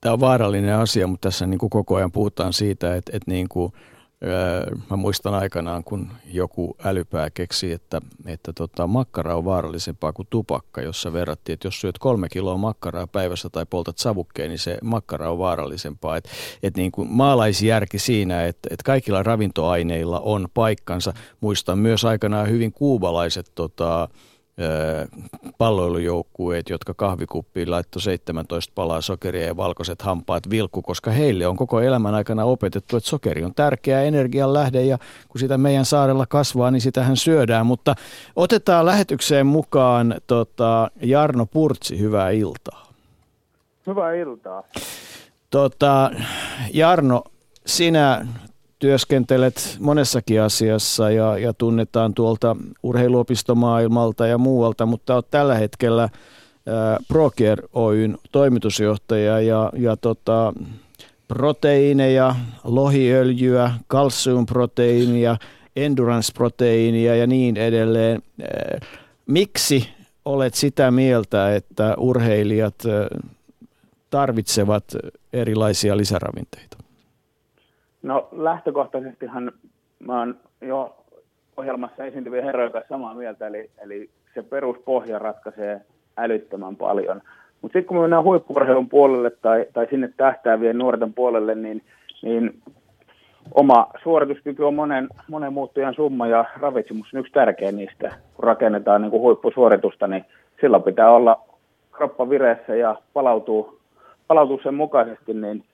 Tämä on vaarallinen asia, mutta tässä niin kuin koko ajan puhutaan siitä, että, että niin kuin, Mä muistan aikanaan, kun joku älypää keksi, että, että tota, makkara on vaarallisempaa kuin tupakka, jossa verrattiin, että jos syöt kolme kiloa makkaraa päivässä tai poltat savukkeen, niin se makkara on vaarallisempaa. Et, et niin kuin maalaisjärki siinä, että, että kaikilla ravintoaineilla on paikkansa. Muistan myös aikanaan hyvin kuubalaiset tota, palloilujoukkueet, jotka kahvikuppiin laittoi 17 palaa sokeria ja valkoiset hampaat vilkku, koska heille on koko elämän aikana opetettu, että sokeri on tärkeä energian lähde ja kun sitä meidän saarella kasvaa, niin sitähän syödään. Mutta otetaan lähetykseen mukaan tota, Jarno Purtsi, hyvää iltaa. Hyvää iltaa. Tota, Jarno, sinä työskentelet monessakin asiassa ja, ja tunnetaan tuolta urheiluopistomaailmalta ja muualta, mutta olet tällä hetkellä Proker Oyn toimitusjohtaja ja, ja tota, proteiineja, lohiöljyä, kalsiumproteiinia, endurance-proteiinia ja niin edelleen. Miksi olet sitä mieltä, että urheilijat tarvitsevat erilaisia lisäravinteita? No lähtökohtaisestihan mä oon jo ohjelmassa esiintyvien herrojen kanssa samaa mieltä, eli, eli se peruspohja ratkaisee älyttömän paljon. Mutta sitten kun me mennään huippurheilun puolelle tai, tai sinne tähtäävien nuorten puolelle, niin, niin oma suorituskyky on monen, monen muuttujan summa ja ravitsemus on yksi tärkeä niistä. Kun rakennetaan niin kuin huippusuoritusta, niin silloin pitää olla kroppa vireessä ja palautuu, palautuu sen mukaisesti, niin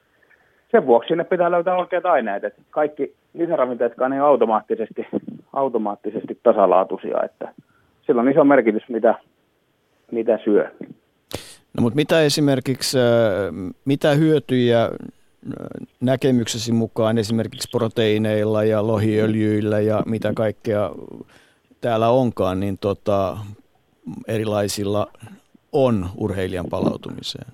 sen vuoksi sinne pitää löytää oikeat aineet. Että kaikki lisäravinteetkaan ei automaattisesti, automaattisesti tasalaatuisia, että sillä on iso merkitys, mitä, mitä syö. No mutta mitä esimerkiksi, mitä hyötyjä näkemyksesi mukaan esimerkiksi proteiineilla ja lohiöljyillä ja mitä kaikkea täällä onkaan, niin tota, erilaisilla on urheilijan palautumiseen?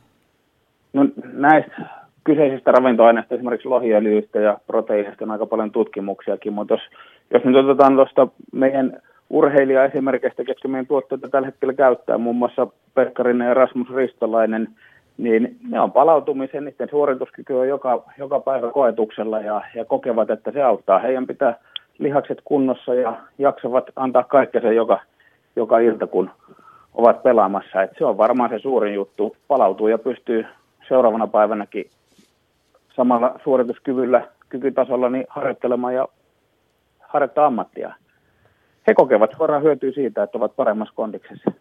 No näistä kyseisistä ravintoaineista, esimerkiksi lohiöljyistä ja proteiineista on aika paljon tutkimuksiakin, mutta jos, jos nyt otetaan tuosta meidän urheilija-esimerkistä, ketkä meidän tuotteita tällä hetkellä käyttää, muun muassa Pekkarinen ja Rasmus Ristolainen, niin ne on palautumisen, niiden suorituskyky on joka, joka päivä koetuksella ja, ja kokevat, että se auttaa. Heidän pitää lihakset kunnossa ja jaksavat antaa kaikkea joka, joka ilta, kun ovat pelaamassa. Et se on varmaan se suurin juttu. Palautuu ja pystyy seuraavana päivänäkin samalla suorituskyvyllä, kykytasolla niin harjoittelemaan ja harjoittaa ammattia. He kokevat suoraan hyötyä siitä, että ovat paremmassa kondiksessa.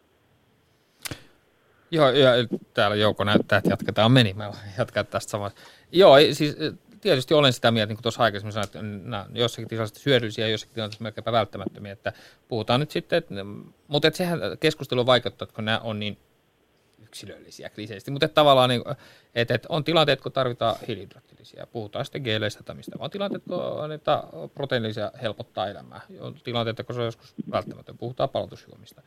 Joo, ja täällä Jouko näyttää, että jatketaan meni. Mä jatkan tästä samasta. Joo, siis tietysti olen sitä mieltä, niin kuin tuossa aikaisemmin sanoin, että nämä jossakin tilanteessa hyödyllisiä ja jossakin tilanteessa melkeinpä välttämättömiä. Että puhutaan nyt sitten, että, mutta että sehän keskustelu vaikuttaa, kun nämä on niin yksilöllisiä kliseisesti, mutta että tavallaan niin, että, että on tilanteet, kun tarvitaan hiilihydraattillisia, puhutaan sitten geeleistä tai mistä, vaan. Tilanteet, kun niitä proteiinillisia helpottaa elämää, on tilanteet, kun se on joskus välttämätön, puhutaan palautusjuomista.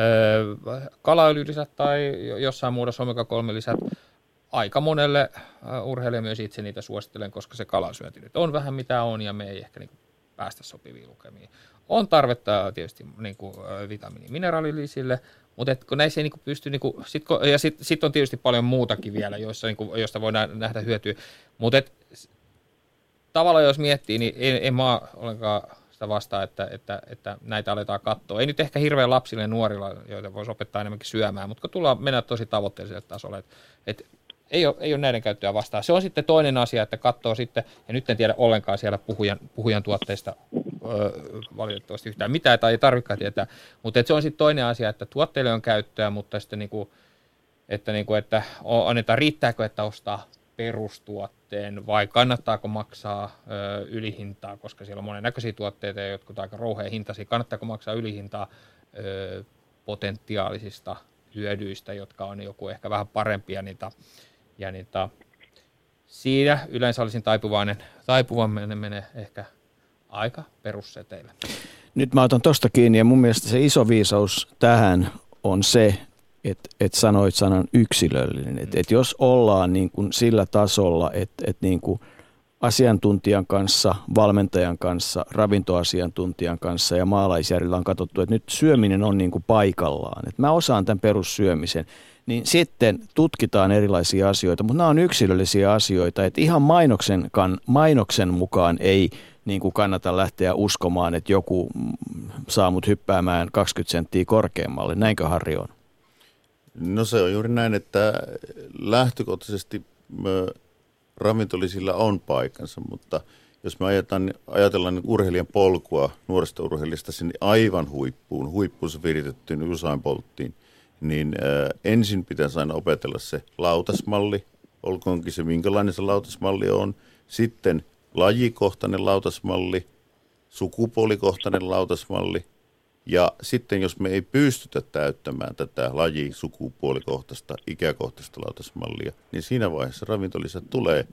Öö, kalaöljylisät tai jossain muodossa omega-3 lisät, aika monelle urheilijalle myös itse niitä suosittelen, koska se kalasyönti nyt on vähän mitä on ja me ei ehkä niin päästä sopiviin lukemiin. On tarvetta tietysti niin kuin vitamiini- mineraalilisille, mutta et kun näissä ei niinku pysty, niinku, sit, ja sitten sit on tietysti paljon muutakin vielä, joissa, niinku, joista voi nähdä hyötyä. Mutta tavallaan jos miettii, niin en, en mä ollenkaan sitä vastaa, että, että, että näitä aletaan katsoa. Ei nyt ehkä hirveän lapsille ja nuorilla, joita voisi opettaa enemmänkin syömään, mutta kun tullaan mennä tosi tavoitteelliselle tasolle, että, että ei ole, ei ole näiden käyttöä vastaan. Se on sitten toinen asia, että katsoo sitten, ja nyt en tiedä ollenkaan siellä puhujan, puhujan tuotteista öö, valitettavasti yhtään mitään, tai ei tarvitsekaan tietää, mutta se on sitten toinen asia, että tuotteille on käyttöä, mutta sitten niinku, että, niinku, että annetaan, riittääkö, että ostaa perustuotteen vai kannattaako maksaa ö, ylihintaa, koska siellä on monennäköisiä tuotteita ja jotkut aika rouheen hintaisia, kannattaako maksaa ylihintaa ö, potentiaalisista hyödyistä, jotka on joku ehkä vähän parempia niitä ja niin ta, siinä yleensä olisin taipuvainen, taipuvainen menee ehkä aika perusseteillä. Nyt mä otan tosta kiinni ja mun mielestä se iso viisaus tähän on se, että et sanoit sanan yksilöllinen. Että et jos ollaan niin kuin sillä tasolla, että et niin kuin asiantuntijan kanssa, valmentajan kanssa, ravintoasiantuntijan kanssa ja maalaisjärjellä on katsottu, että nyt syöminen on niin kuin paikallaan. Että mä osaan tämän perussyömisen niin sitten tutkitaan erilaisia asioita, mutta nämä on yksilöllisiä asioita, että ihan mainoksen, kan, mainoksen mukaan ei niin kuin kannata lähteä uskomaan, että joku saa mut hyppäämään 20 senttiä korkeammalle. Näinkö Harri on? No se on juuri näin, että lähtökohtaisesti ravintolisilla on paikansa, mutta jos me ajatellaan, ajatellaan niin urheilijan polkua nuoresta urheilijasta sinne aivan huippuun, huippuunsa viritettyyn Usain polttiin – niin ensin pitäisi aina opetella se lautasmalli, olkoonkin se minkälainen se lautasmalli on. Sitten lajikohtainen lautasmalli, sukupuolikohtainen lautasmalli. Ja sitten jos me ei pystytä täyttämään tätä laji, sukupuolikohtaista, ikäkohtaista lautasmallia, niin siinä vaiheessa ravintolisät tulee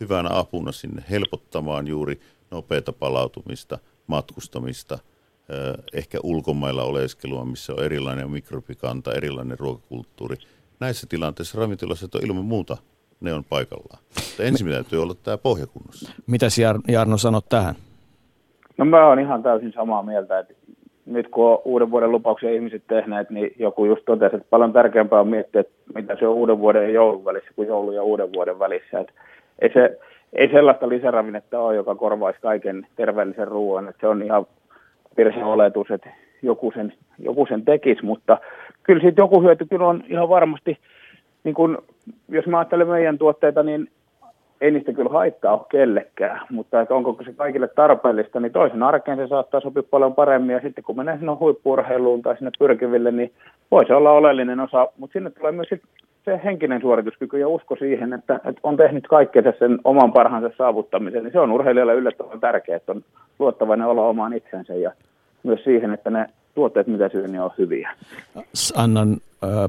hyvänä apuna sinne helpottamaan juuri nopeata palautumista, matkustamista – ehkä ulkomailla oleskelua, missä on erilainen mikrobikanta, erilainen ruokakulttuuri. Näissä tilanteissa ravintolaiset on ilman muuta, ne on paikallaan. Mutta ensin täytyy olla tämä pohjakunnossa. Mitä Jarno sanot tähän? No mä oon ihan täysin samaa mieltä, että nyt kun on uuden vuoden lupauksia ihmiset tehneet, niin joku just totesi, että paljon tärkeämpää on miettiä, että mitä se on uuden vuoden ja joulun välissä kuin joulu ja uuden vuoden välissä. Että ei, se, ei sellaista lisäravinnetta ole, joka korvaisi kaiken terveellisen ruoan. Että se on ihan virheoletus, että joku sen, joku sen tekisi, mutta kyllä siitä joku hyöty kyllä on ihan varmasti, niin kun, jos mä ajattelen meidän tuotteita, niin ei niistä kyllä haittaa ole kellekään, mutta että onko se kaikille tarpeellista, niin toisen arkeen se saattaa sopia paljon paremmin, ja sitten kun menee sinne huippuurheiluun tai sinne pyrkiville, niin voi se olla oleellinen osa, mutta sinne tulee myös se henkinen suorituskyky ja usko siihen, että, että on tehnyt kaikkea sen oman parhaansa saavuttamisen, niin se on urheilijalle yllättävän tärkeää, että on luottavainen olla omaan itsensä ja myös siihen, että ne tuotteet, mitä syö, niin on hyviä. Annan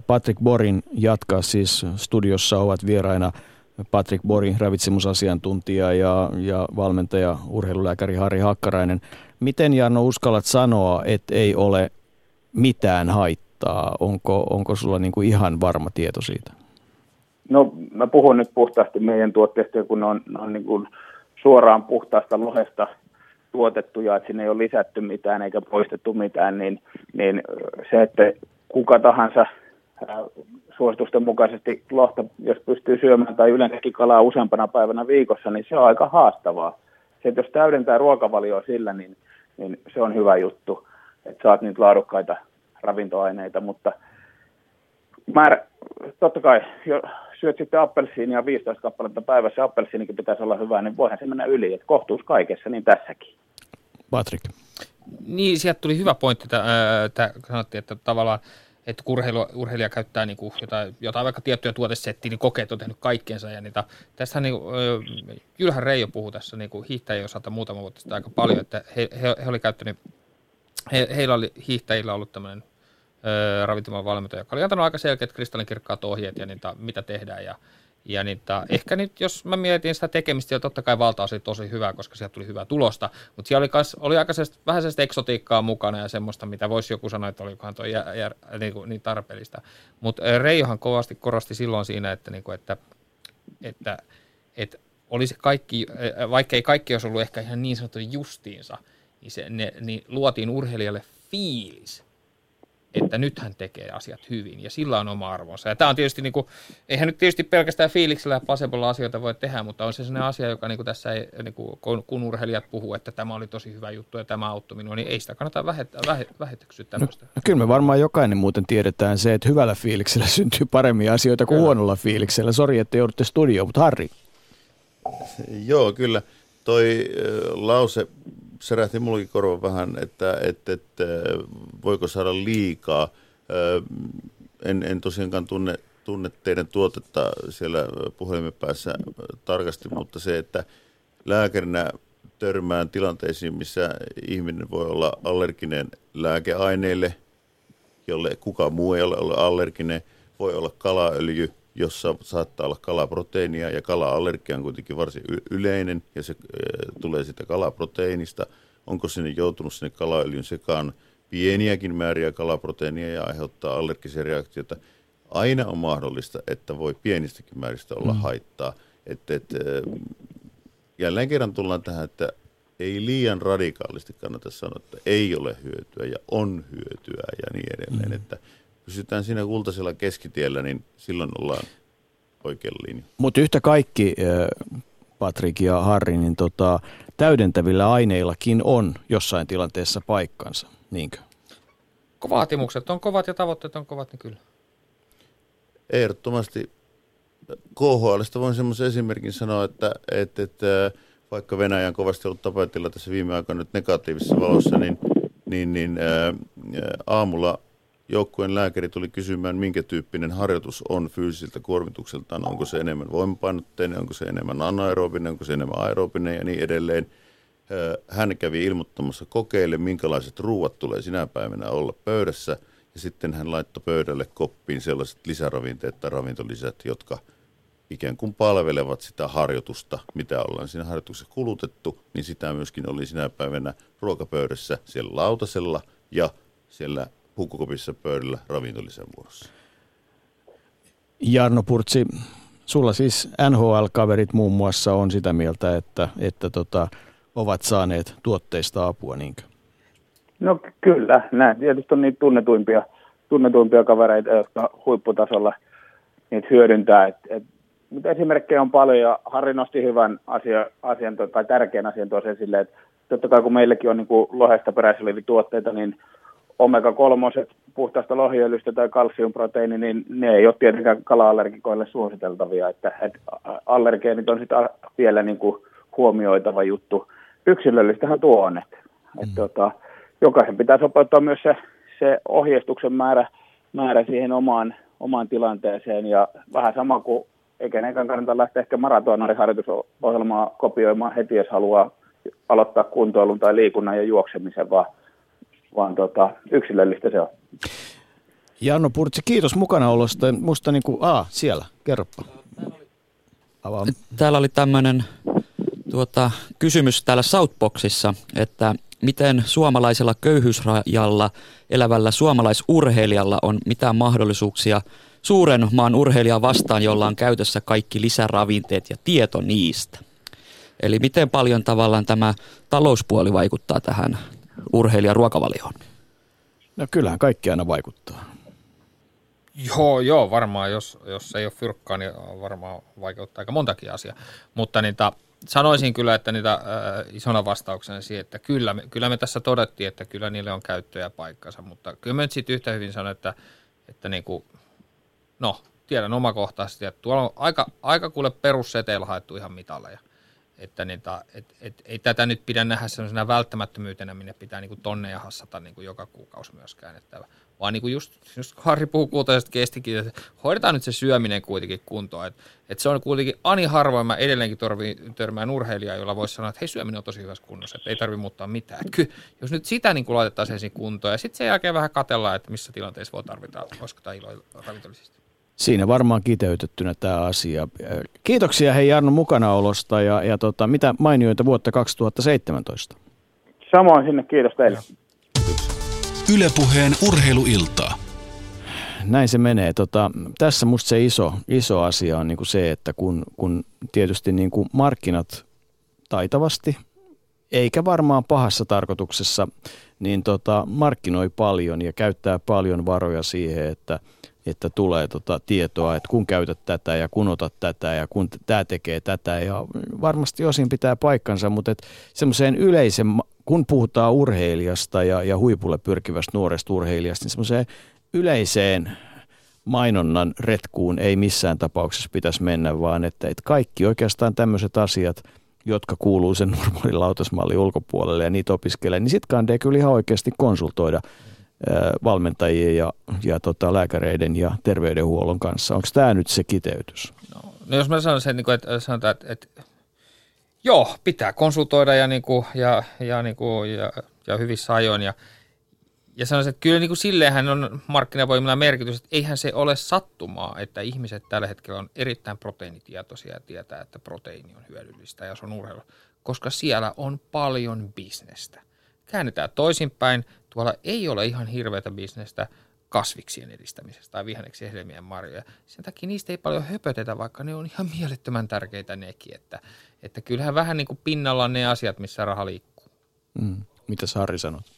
Patrick Borin jatkaa siis studiossa ovat vieraina Patrick Bori, ravitsemusasiantuntija ja, ja valmentaja, urheilulääkäri Harri Hakkarainen. Miten Jarno uskallat sanoa, että ei ole mitään haittaa? Onko, onko sulla niin kuin ihan varma tieto siitä? No mä puhun nyt puhtaasti meidän tuotteista, kun ne on, ne on niin kuin suoraan puhtaasta lohesta tuotettuja, että sinne ei ole lisätty mitään eikä poistettu mitään, niin, niin se, että kuka tahansa suositusten mukaisesti lohta, jos pystyy syömään tai yleensäkin kalaa useampana päivänä viikossa, niin se on aika haastavaa. Se, että jos täydentää ruokavalioa sillä, niin, niin se on hyvä juttu, että saat niitä laadukkaita ravintoaineita, mutta määrä, totta kai, jos syöt sitten appelsiinia 15 kappaletta päivässä, appelsiinikin pitäisi olla hyvä, niin voihan se mennä yli, että kohtuus kaikessa, niin tässäkin. Patrick. Niin, sieltä tuli hyvä pointti, että sanottiin, että tavallaan että urheilu, urheilija käyttää niin kuin jotain, jotain vaikka tiettyjä tuotesettiä, niin kokeet on tehnyt kaikkeensa. Ja niitä, tässä niin Jylhän Reijo puhuu tässä niin kuin hiihtäjien osalta muutama vuotta sitten aika paljon, että he, he, he oli käyttänyt, he, heillä oli hiihtäjillä ollut tämmöinen ravintolman valmentaja, joka oli antanut aika selkeät kristallinkirkkaat ohjeet ja niitä, mitä tehdään ja ja niin, ta, ehkä nyt, jos mä mietin sitä tekemistä, ja totta kai valtaus oli tosi hyvä, koska sieltä tuli hyvää tulosta, mutta siellä oli, kas, oli aika sellaista, vähän sellaista eksotiikkaa mukana ja semmoista, mitä voisi joku sanoa, että olikohan tuo jär, jär, niin, kuin, niin tarpeellista. Mutta Reijohan kovasti korosti silloin siinä, että, niin kuin, että, että, että olisi kaikki, vaikka ei kaikki olisi ollut ehkä ihan niin sanottu justiinsa, niin, se, ne, niin luotiin urheilijalle fiilis, että nyt hän tekee asiat hyvin ja sillä on oma arvonsa. Ja tämä on tietysti, niin kuin, eihän nyt tietysti pelkästään fiiliksellä ja pasebolla asioita voi tehdä, mutta on se sellainen asia, joka niin kuin tässä ei, niin kuin, kun urheilijat puhuu, että tämä oli tosi hyvä juttu ja tämä auttoi minua, niin ei sitä kannata vähet, vähet, vähetyksiä tämmöistä. No, no, kyllä me varmaan jokainen muuten tiedetään se, että hyvällä fiiliksellä *laughs* syntyy paremmin asioita kuin kyllä. huonolla fiiliksellä. Sori, että joudutte studioon, mutta Harri. Joo, kyllä. Toi äh, lause särähti mullekin korva vähän, että, että, että voiko saada liikaa. En, en tosiaankaan tunne, tunne teidän tuotetta siellä puhelimen päässä tarkasti, mutta se, että lääkärinä törmään tilanteisiin, missä ihminen voi olla allerginen lääkeaineille, jolle kuka muu ei ole ollut allerginen, voi olla kalaöljy, jossa saattaa olla kalaproteiinia ja kala-allergia on kuitenkin varsin yleinen ja se e, tulee sitä kalaproteiinista. Onko sinne joutunut sinne kalaöljyn sekaan pieniäkin määriä kalaproteiinia ja aiheuttaa allergisia reaktioita. Aina on mahdollista, että voi pienistäkin määristä olla mm. haittaa. Et, et, e, jälleen kerran tullaan tähän, että ei liian radikaalisti kannata sanoa, että ei ole hyötyä ja on hyötyä ja niin edelleen. Mm. Että pysytään siinä kultaisella keskitiellä, niin silloin ollaan oikealla linjalla. Mutta yhtä kaikki, Patrik ja Harri, niin tota, täydentävillä aineillakin on jossain tilanteessa paikkansa, niinkö? Vaatimukset on kovat ja tavoitteet on kovat, niin kyllä. Ehdottomasti KHLista voin semmoisen esimerkin sanoa, että, että, että vaikka Venäjä on kovasti ollut tapetilla tässä viime aikoina nyt negatiivisessa valossa, niin, niin, niin ää, aamulla joukkueen lääkäri tuli kysymään, minkä tyyppinen harjoitus on fyysisiltä kuormitukseltaan. Onko se enemmän voimapainotteinen, onko se enemmän anaerobinen, onko se enemmän aerobinen ja niin edelleen. Hän kävi ilmoittamassa kokeille, minkälaiset ruuat tulee sinä päivänä olla pöydässä. Ja sitten hän laittoi pöydälle koppiin sellaiset lisäravinteet tai ravintolisät, jotka ikään kuin palvelevat sitä harjoitusta, mitä ollaan siinä harjoituksessa kulutettu, niin sitä myöskin oli sinä päivänä ruokapöydässä siellä lautasella ja siellä pukkukopissa pöydällä ravintolisen vuorossa. Jarno Purtsi, sulla siis NHL-kaverit muun muassa on sitä mieltä, että, että tota, ovat saaneet tuotteista apua, niinkö? No kyllä, nämä tietysti on niitä tunnetuimpia, tunnetuimpia kavereita, jotka huipputasolla niitä hyödyntää. Et, et, mutta esimerkkejä on paljon ja Harri nosti hyvän asia, asian tai tärkeän asian tuossa esille, että totta kai kun meilläkin on niin kuin lohesta peräisin tuotteita, niin omega-3 puhtaasta lohiöljystä tai kalsiumproteiini, niin ne ei ole tietenkään kala-allergikoille suositeltavia, että, että allergeenit on sitten vielä niin kuin huomioitava juttu. Yksilöllistähän tuo on, että, mm. että tota, jokaisen pitää sopeuttaa myös se, se ohjeistuksen määrä, määrä siihen omaan, omaan tilanteeseen ja vähän sama kuin ei kenenkään kannata lähteä ehkä maratonariharjoitusohjelmaa kopioimaan heti, jos haluaa aloittaa kuntoilun tai liikunnan ja juoksemisen, vaan, vaan tota, yksilöllistä se on. Janno Purtsi, kiitos mukanaolosta. Musta niin kuin, aa, siellä, kerropa. Täällä oli tämmöinen tuota, kysymys täällä Southboxissa, että miten suomalaisella köyhyysrajalla elävällä suomalaisurheilijalla on mitään mahdollisuuksia suuren maan urheilijaa vastaan, jolla on käytössä kaikki lisäravinteet ja tieto niistä. Eli miten paljon tavallaan tämä talouspuoli vaikuttaa tähän urheilijan ruokavalioon? No kyllähän kaikki aina vaikuttaa. Joo, joo, varmaan. Jos, jos ei ole fyrkkaa, niin varmaan vaikeuttaa aika montakin asiaa. Mutta niitä, sanoisin kyllä, että niitä äh, isona vastauksena siihen, että kyllä me, kyllä me tässä todettiin, että kyllä niille on käyttöä paikkansa. Mutta kyllä me nyt sitten yhtä hyvin sanon, että, että niin kuin, no, tiedän omakohtaisesti, että tuolla on aika, aika kuule perusseteillä haettu ihan mitaleja. Että niitä, et, et, ei tätä nyt pidä nähdä sellaisena välttämättömyytenä, minne pitää niin kuin tonneja hassata niin kuin joka kuukausi myöskään. Että, vaan niin kuin just, just Harri puhuu kultaisesta kestikin, että hoidetaan nyt se syöminen kuitenkin kuntoon. Että, että se on kuitenkin ani harvoin, mä edelleenkin törmään urheilijaa, jolla voisi sanoa, että hei syöminen on tosi hyvässä kunnossa, että ei tarvitse muuttaa mitään. Että kyllä, jos nyt sitä niin kuin laitetaan ensin kuntoon ja sitten sen jälkeen vähän katellaan, että missä tilanteissa voi tarvita, koska tämä ilo ravintollisista. Siinä varmaan kiteytettynä tämä asia. Kiitoksia hei Jarno mukanaolosta ja, ja tota, mitä mainioita vuotta 2017? Samoin sinne, kiitos teille. Ylepuheen urheiluiltaa. Näin se menee. Tota, tässä musta se iso, iso asia on niinku se, että kun, kun tietysti niinku markkinat taitavasti, eikä varmaan pahassa tarkoituksessa, niin tota, markkinoi paljon ja käyttää paljon varoja siihen, että – että tulee tota tietoa, että kun käytät tätä ja kun otat tätä ja kun tämä tekee tätä. Ja varmasti osin pitää paikkansa, mutta semmoiseen yleisen, kun puhutaan urheilijasta ja, ja huipulle pyrkivästä nuoresta urheilijasta, niin semmoiseen yleiseen mainonnan retkuun ei missään tapauksessa pitäisi mennä, vaan että, että kaikki oikeastaan tämmöiset asiat, jotka kuuluu sen *laughs* normaalin lautasmallin ulkopuolelle ja niitä opiskelee, niin sitten kannattaa kyllä ihan oikeasti konsultoida – valmentajien ja, ja tota, lääkäreiden ja terveydenhuollon kanssa. Onko tämä nyt se kiteytys? No, no jos mä sanoisin, että, että, sanotaan, että, että joo, pitää konsultoida ja, niin kuin, ja, ja, niin kuin, ja, ja hyvissä ajoin. Ja, ja sanoisin, että kyllä niin kuin silleenhän on markkinavoimilla merkitys, että eihän se ole sattumaa, että ihmiset tällä hetkellä on erittäin proteiinitietoisia ja tietää, että proteiini on hyödyllistä ja se on urheilu, koska siellä on paljon bisnestä. Käännetään toisinpäin, tuolla ei ole ihan hirveätä bisnestä kasviksien edistämisestä tai vihanneksien hedelmien marjoja. Sen takia niistä ei paljon höpötetä, vaikka ne on ihan mielettömän tärkeitä nekin. Että, että kyllähän vähän niin kuin pinnalla on ne asiat, missä raha liikkuu. Mm. Mitä Sari sanot?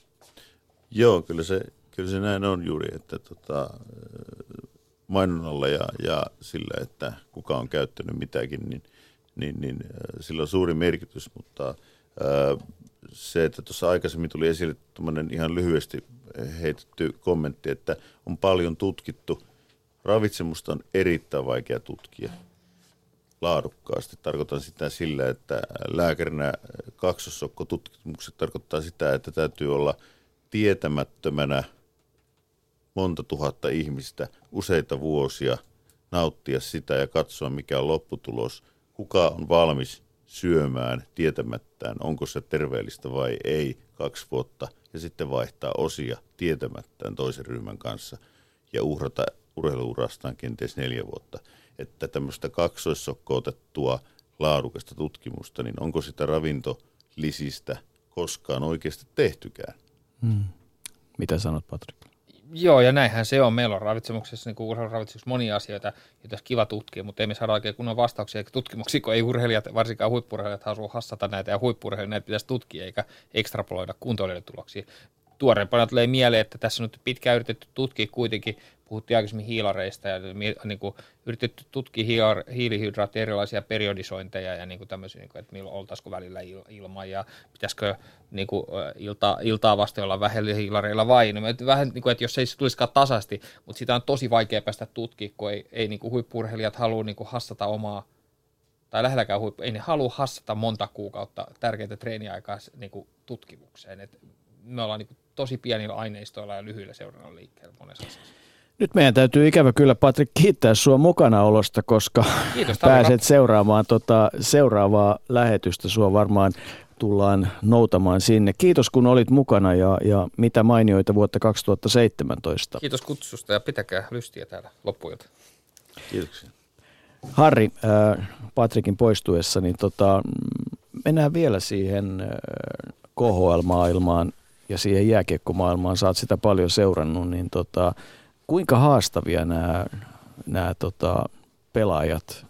Joo, kyllä se, kyllä se näin on juuri, että tota, mainonnalla ja, ja sillä, että kuka on käyttänyt mitäkin, niin, niin, niin sillä on suuri merkitys, mutta ää, se, että tuossa aikaisemmin tuli esille ihan lyhyesti heitetty kommentti, että on paljon tutkittu. Ravitsemusta on erittäin vaikea tutkia laadukkaasti. Tarkoitan sitä sillä, että lääkärinä kaksosokkotutkimukset tarkoittaa sitä, että täytyy olla tietämättömänä monta tuhatta ihmistä useita vuosia nauttia sitä ja katsoa, mikä on lopputulos. Kuka on valmis syömään tietämättään, onko se terveellistä vai ei, kaksi vuotta ja sitten vaihtaa osia tietämättään toisen ryhmän kanssa ja uhrata urheiluurastaan kenties neljä vuotta. Että tämmöistä kaksoissokkoutettua laadukasta tutkimusta, niin onko sitä ravintolisistä koskaan oikeasti tehtykään? Hmm. Mitä sanot, Patrik? Joo, ja näinhän se on. Meillä on ravitsemuksessa, niin urheiluravitsemuksessa monia asioita, joita olisi kiva tutkia, mutta emme saada oikein kunnon vastauksia eikä tutkimuksia, kun ei urheilijat, varsinkaan huippurheilijat, halua hassata näitä ja huippurheilijat näitä pitäisi tutkia eikä ekstrapoloida kuntoilijoiden tuloksia. tuoreempana tulee mieleen, että tässä on nyt pitkään yritetty tutkia kuitenkin, puhuttiin aikaisemmin hiilareista ja niin kuin, yritetty tutkia hiilihydraattien erilaisia periodisointeja ja niin kuin tämmöisiä, niin kuin, että milloin oltaisiko välillä ilma ja pitäisikö niin kuin, ilta, iltaa vasten olla vähellä hiilareilla vai. No, vähän niin kuin, että jos se ei tulisikaan tasasti, mutta sitä on tosi vaikea päästä tutkimaan, kun ei, ei niin huippurheilijat halua niin kuin hassata omaa tai lähelläkään huippu, ei ne halua hassata monta kuukautta tärkeitä treeniaikaa niin kuin tutkimukseen. Et me ollaan niin kuin tosi pienillä aineistoilla ja lyhyillä seurannalla liikkeellä monessa asiassa. Nyt meidän täytyy ikävä kyllä, Patrik, kiittää sinua mukanaolosta, koska Kiitos, pääset seuraamaan tota seuraavaa lähetystä. Sua varmaan tullaan noutamaan sinne. Kiitos kun olit mukana ja, ja mitä mainioita vuotta 2017. Kiitos kutsusta ja pitäkää lystiä täällä loppuilta. Kiitoksia. Harri, äh, Patrikin poistuessa, niin tota, mennään vielä siihen äh, KHL-maailmaan ja siihen jääkiekkomaailmaan. Saat sitä paljon seurannut, niin tota, kuinka haastavia nämä, nämä tota, pelaajat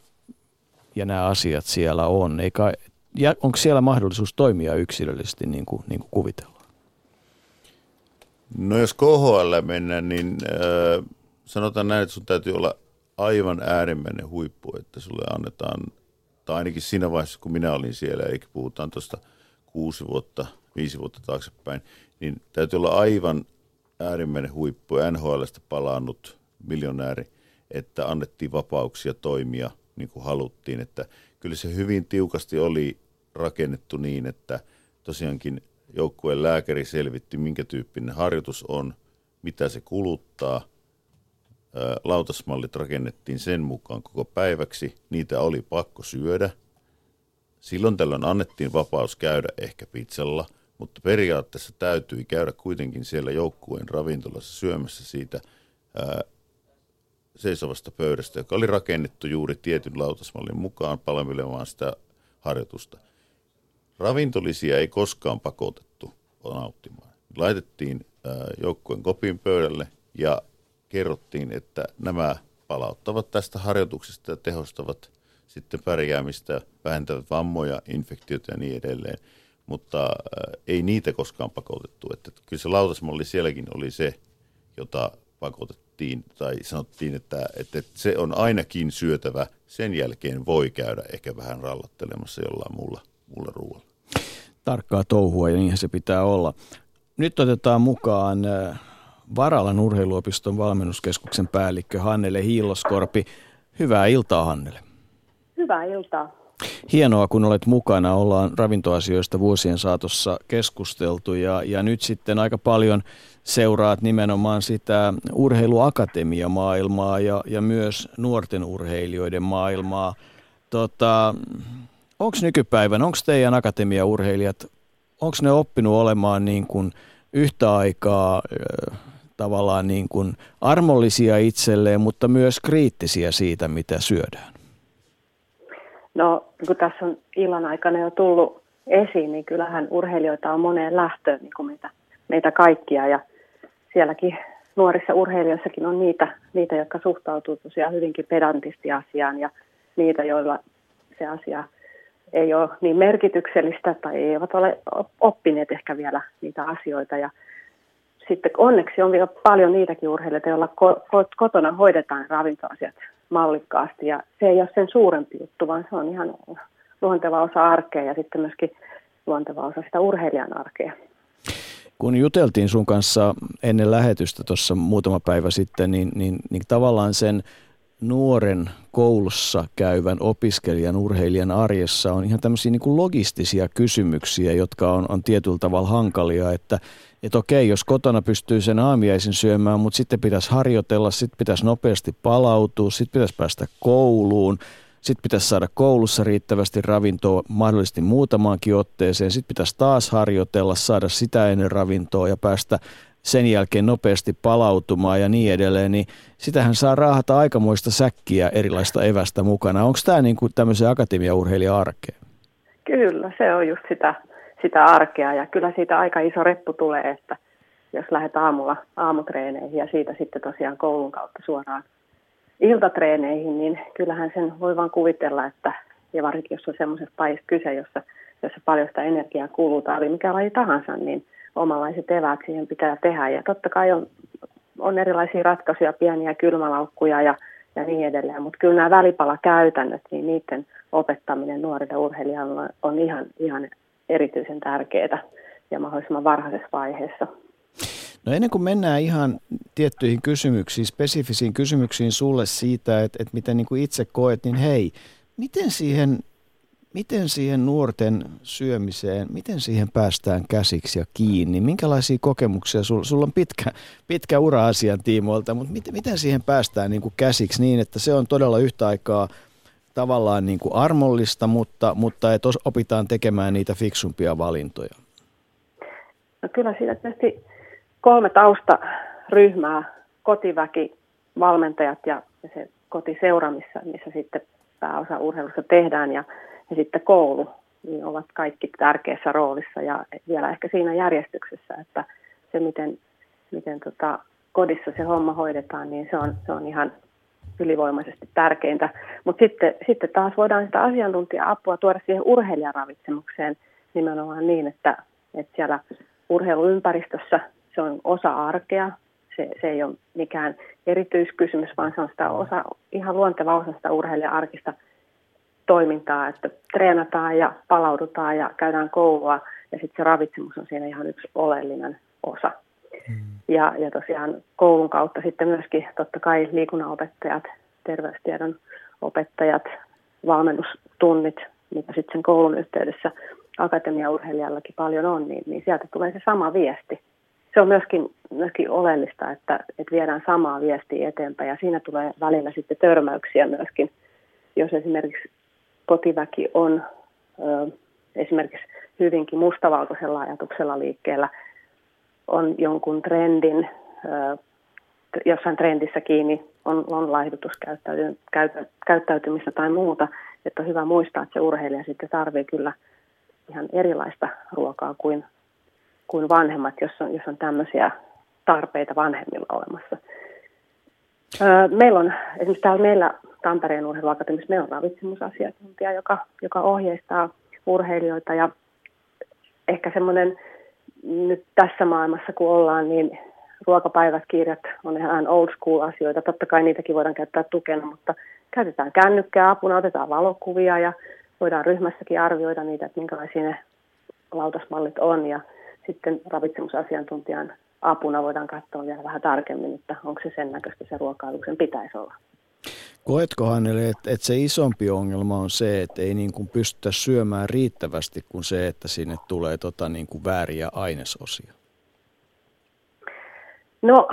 ja nämä asiat siellä on? Eikä, ja onko siellä mahdollisuus toimia yksilöllisesti niin kuin, niin kuin kuvitellaan? No jos KHL mennään, niin äh, sanotaan näin, että sun täytyy olla aivan äärimmäinen huippu, että sulle annetaan, tai ainakin siinä vaiheessa, kun minä olin siellä, eli puhutaan tuosta kuusi vuotta, viisi vuotta taaksepäin, niin täytyy olla aivan äärimmäinen huippu, NHLstä palannut miljonääri, että annettiin vapauksia toimia niin kuin haluttiin. Että kyllä se hyvin tiukasti oli rakennettu niin, että tosiaankin joukkueen lääkäri selvitti, minkä tyyppinen harjoitus on, mitä se kuluttaa. Lautasmallit rakennettiin sen mukaan koko päiväksi, niitä oli pakko syödä. Silloin tällöin annettiin vapaus käydä ehkä pizzalla – mutta periaatteessa täytyi käydä kuitenkin siellä joukkueen ravintolassa syömässä siitä ää, seisovasta pöydästä, joka oli rakennettu juuri tietyn lautasmallin mukaan palvelemaan sitä harjoitusta. Ravintolisia ei koskaan pakotettu nauttimaan. Laitettiin joukkueen kopin pöydälle ja kerrottiin, että nämä palauttavat tästä harjoituksesta ja tehostavat sitten pärjäämistä, vähentävät vammoja, infektioita ja niin edelleen mutta äh, ei niitä koskaan pakotettu. Että kyllä se lautasmalli sielläkin oli se, jota pakotettiin tai sanottiin, että, että se on ainakin syötävä. Sen jälkeen voi käydä ehkä vähän rallattelemassa jollain muulla, muulla ruoalla. Tarkkaa touhua ja niinhän se pitää olla. Nyt otetaan mukaan äh, Varalan urheiluopiston valmennuskeskuksen päällikkö Hannele Hiilloskorpi. Hyvää iltaa Hannele. Hyvää iltaa. Hienoa, kun olet mukana. Ollaan ravintoasioista vuosien saatossa keskusteltu ja, ja nyt sitten aika paljon seuraat nimenomaan sitä urheiluakatemiamaailmaa ja, ja myös nuorten urheilijoiden maailmaa. Tota, onko nykypäivän, onko teidän akatemiaurheilijat, onko ne oppinut olemaan niin kuin yhtä aikaa tavallaan niin kuin armollisia itselleen, mutta myös kriittisiä siitä, mitä syödään? No, kun tässä on illan aikana jo tullut esiin, niin kyllähän urheilijoita on moneen lähtöön niin kuin meitä, meitä kaikkia. Ja sielläkin nuorissa urheilijoissakin on niitä, niitä, jotka suhtautuu tosiaan hyvinkin pedantisti asiaan ja niitä, joilla se asia ei ole niin merkityksellistä tai eivät ole oppineet ehkä vielä niitä asioita. Ja sitten onneksi on vielä paljon niitäkin urheilijoita, joilla kotona hoidetaan ravintoasiat mallikkaasti ja se ei ole sen suurempi juttu, vaan se on ihan luonteva osa arkea ja sitten myöskin luonteva osa sitä urheilijan arkea. Kun juteltiin sun kanssa ennen lähetystä tuossa muutama päivä sitten, niin, niin, niin tavallaan sen nuoren koulussa käyvän opiskelijan, urheilijan arjessa on ihan tämmöisiä niin kuin logistisia kysymyksiä, jotka on, on tietyllä tavalla hankalia, että että okei, jos kotona pystyy sen aamiaisen syömään, mutta sitten pitäisi harjoitella, sitten pitäisi nopeasti palautua, sitten pitäisi päästä kouluun, sitten pitäisi saada koulussa riittävästi ravintoa mahdollisesti muutamaankin otteeseen, sitten pitäisi taas harjoitella, saada sitä ennen ravintoa ja päästä sen jälkeen nopeasti palautumaan ja niin edelleen, niin sitähän saa raahata aikamoista säkkiä erilaista evästä mukana. Onko tämä niin kuin tämmöisen akatemiaurheilijan arkeen? Kyllä, se on just sitä sitä arkea ja kyllä siitä aika iso reppu tulee, että jos lähdet aamulla aamutreeneihin ja siitä sitten tosiaan koulun kautta suoraan iltatreeneihin, niin kyllähän sen voi vaan kuvitella, että ja varsinkin jos on semmoisesta lajista kyse, jossa, jossa paljon sitä energiaa kuluu tai mikä laji tahansa, niin omanlaiset eväät siihen pitää tehdä. Ja totta kai on, on erilaisia ratkaisuja, pieniä kylmälaukkuja ja, ja niin edelleen, mutta kyllä nämä välipalakäytännöt, niin niiden opettaminen nuorille urheilijoille on ihan, ihan erityisen tärkeää ja mahdollisimman varhaisessa vaiheessa. No ennen kuin mennään ihan tiettyihin kysymyksiin, spesifisiin kysymyksiin sulle siitä, että, että miten niin kuin itse koet, niin hei, miten siihen, miten siihen nuorten syömiseen, miten siihen päästään käsiksi ja kiinni? Minkälaisia kokemuksia, sulla, sulla on pitkä, pitkä ura asian tiimoilta, mutta miten, miten siihen päästään niin kuin käsiksi niin, että se on todella yhtä aikaa tavallaan niin kuin armollista, mutta, mutta että opitaan tekemään niitä fiksumpia valintoja? No kyllä siinä tietysti kolme taustaryhmää, kotiväki, valmentajat ja se kotiseura, missä, missä sitten pääosa urheilusta tehdään ja, ja sitten koulu, niin ovat kaikki tärkeässä roolissa ja vielä ehkä siinä järjestyksessä, että se miten, miten tota, kodissa se homma hoidetaan, niin se on, se on ihan ylivoimaisesti tärkeintä. Mutta sitten, sitten taas voidaan sitä asiantuntija-apua tuoda siihen urheilijaravitsemukseen nimenomaan niin, että, että siellä urheiluympäristössä se on osa arkea. Se, se ei ole mikään erityiskysymys, vaan se on sitä osa, ihan luonteva osa sitä urheilija-arkista toimintaa, että treenataan ja palaudutaan ja käydään koulua ja sitten se ravitsemus on siinä ihan yksi oleellinen osa. Mm. Ja, ja tosiaan koulun kautta sitten myöskin totta kai liikunnanopettajat, terveystiedon opettajat, valmennustunnit, mitä sitten sen koulun yhteydessä akatemiaurheilijallakin paljon on, niin, niin sieltä tulee se sama viesti. Se on myöskin, myöskin oleellista, että, että viedään samaa viestiä eteenpäin ja siinä tulee välillä sitten törmäyksiä myöskin, jos esimerkiksi kotiväki on ö, esimerkiksi hyvinkin mustavalkoisella ajatuksella liikkeellä, on jonkun trendin, ö, jossain trendissä kiinni, on, on laihdutuskäyttäytymistä tai muuta, että on hyvä muistaa, että se urheilija sitten tarvitsee kyllä – ihan erilaista ruokaa kuin, kuin vanhemmat, jos on, jos on tämmöisiä tarpeita vanhemmilla olemassa. Meillä on esimerkiksi täällä meillä Tampereen urheiluakatemiassa meillä on ravitsemusasiantuntija, joka, joka ohjeistaa urheilijoita ja ehkä semmoinen nyt tässä maailmassa kun ollaan, niin ruokapäivät, kirjat on ihan old school asioita. Totta kai niitäkin voidaan käyttää tukena, mutta käytetään kännykkää apuna, otetaan valokuvia ja voidaan ryhmässäkin arvioida niitä, että minkälaisia ne lautasmallit on ja sitten ravitsemusasiantuntijan apuna voidaan katsoa vielä vähän tarkemmin, että onko se sen näköistä se ruokailuksen pitäisi olla. Koetko hänelle, että, että se isompi ongelma on se, että ei niin kuin pystytä syömään riittävästi kuin se, että sinne tulee tota niin kuin vääriä ainesosia? No,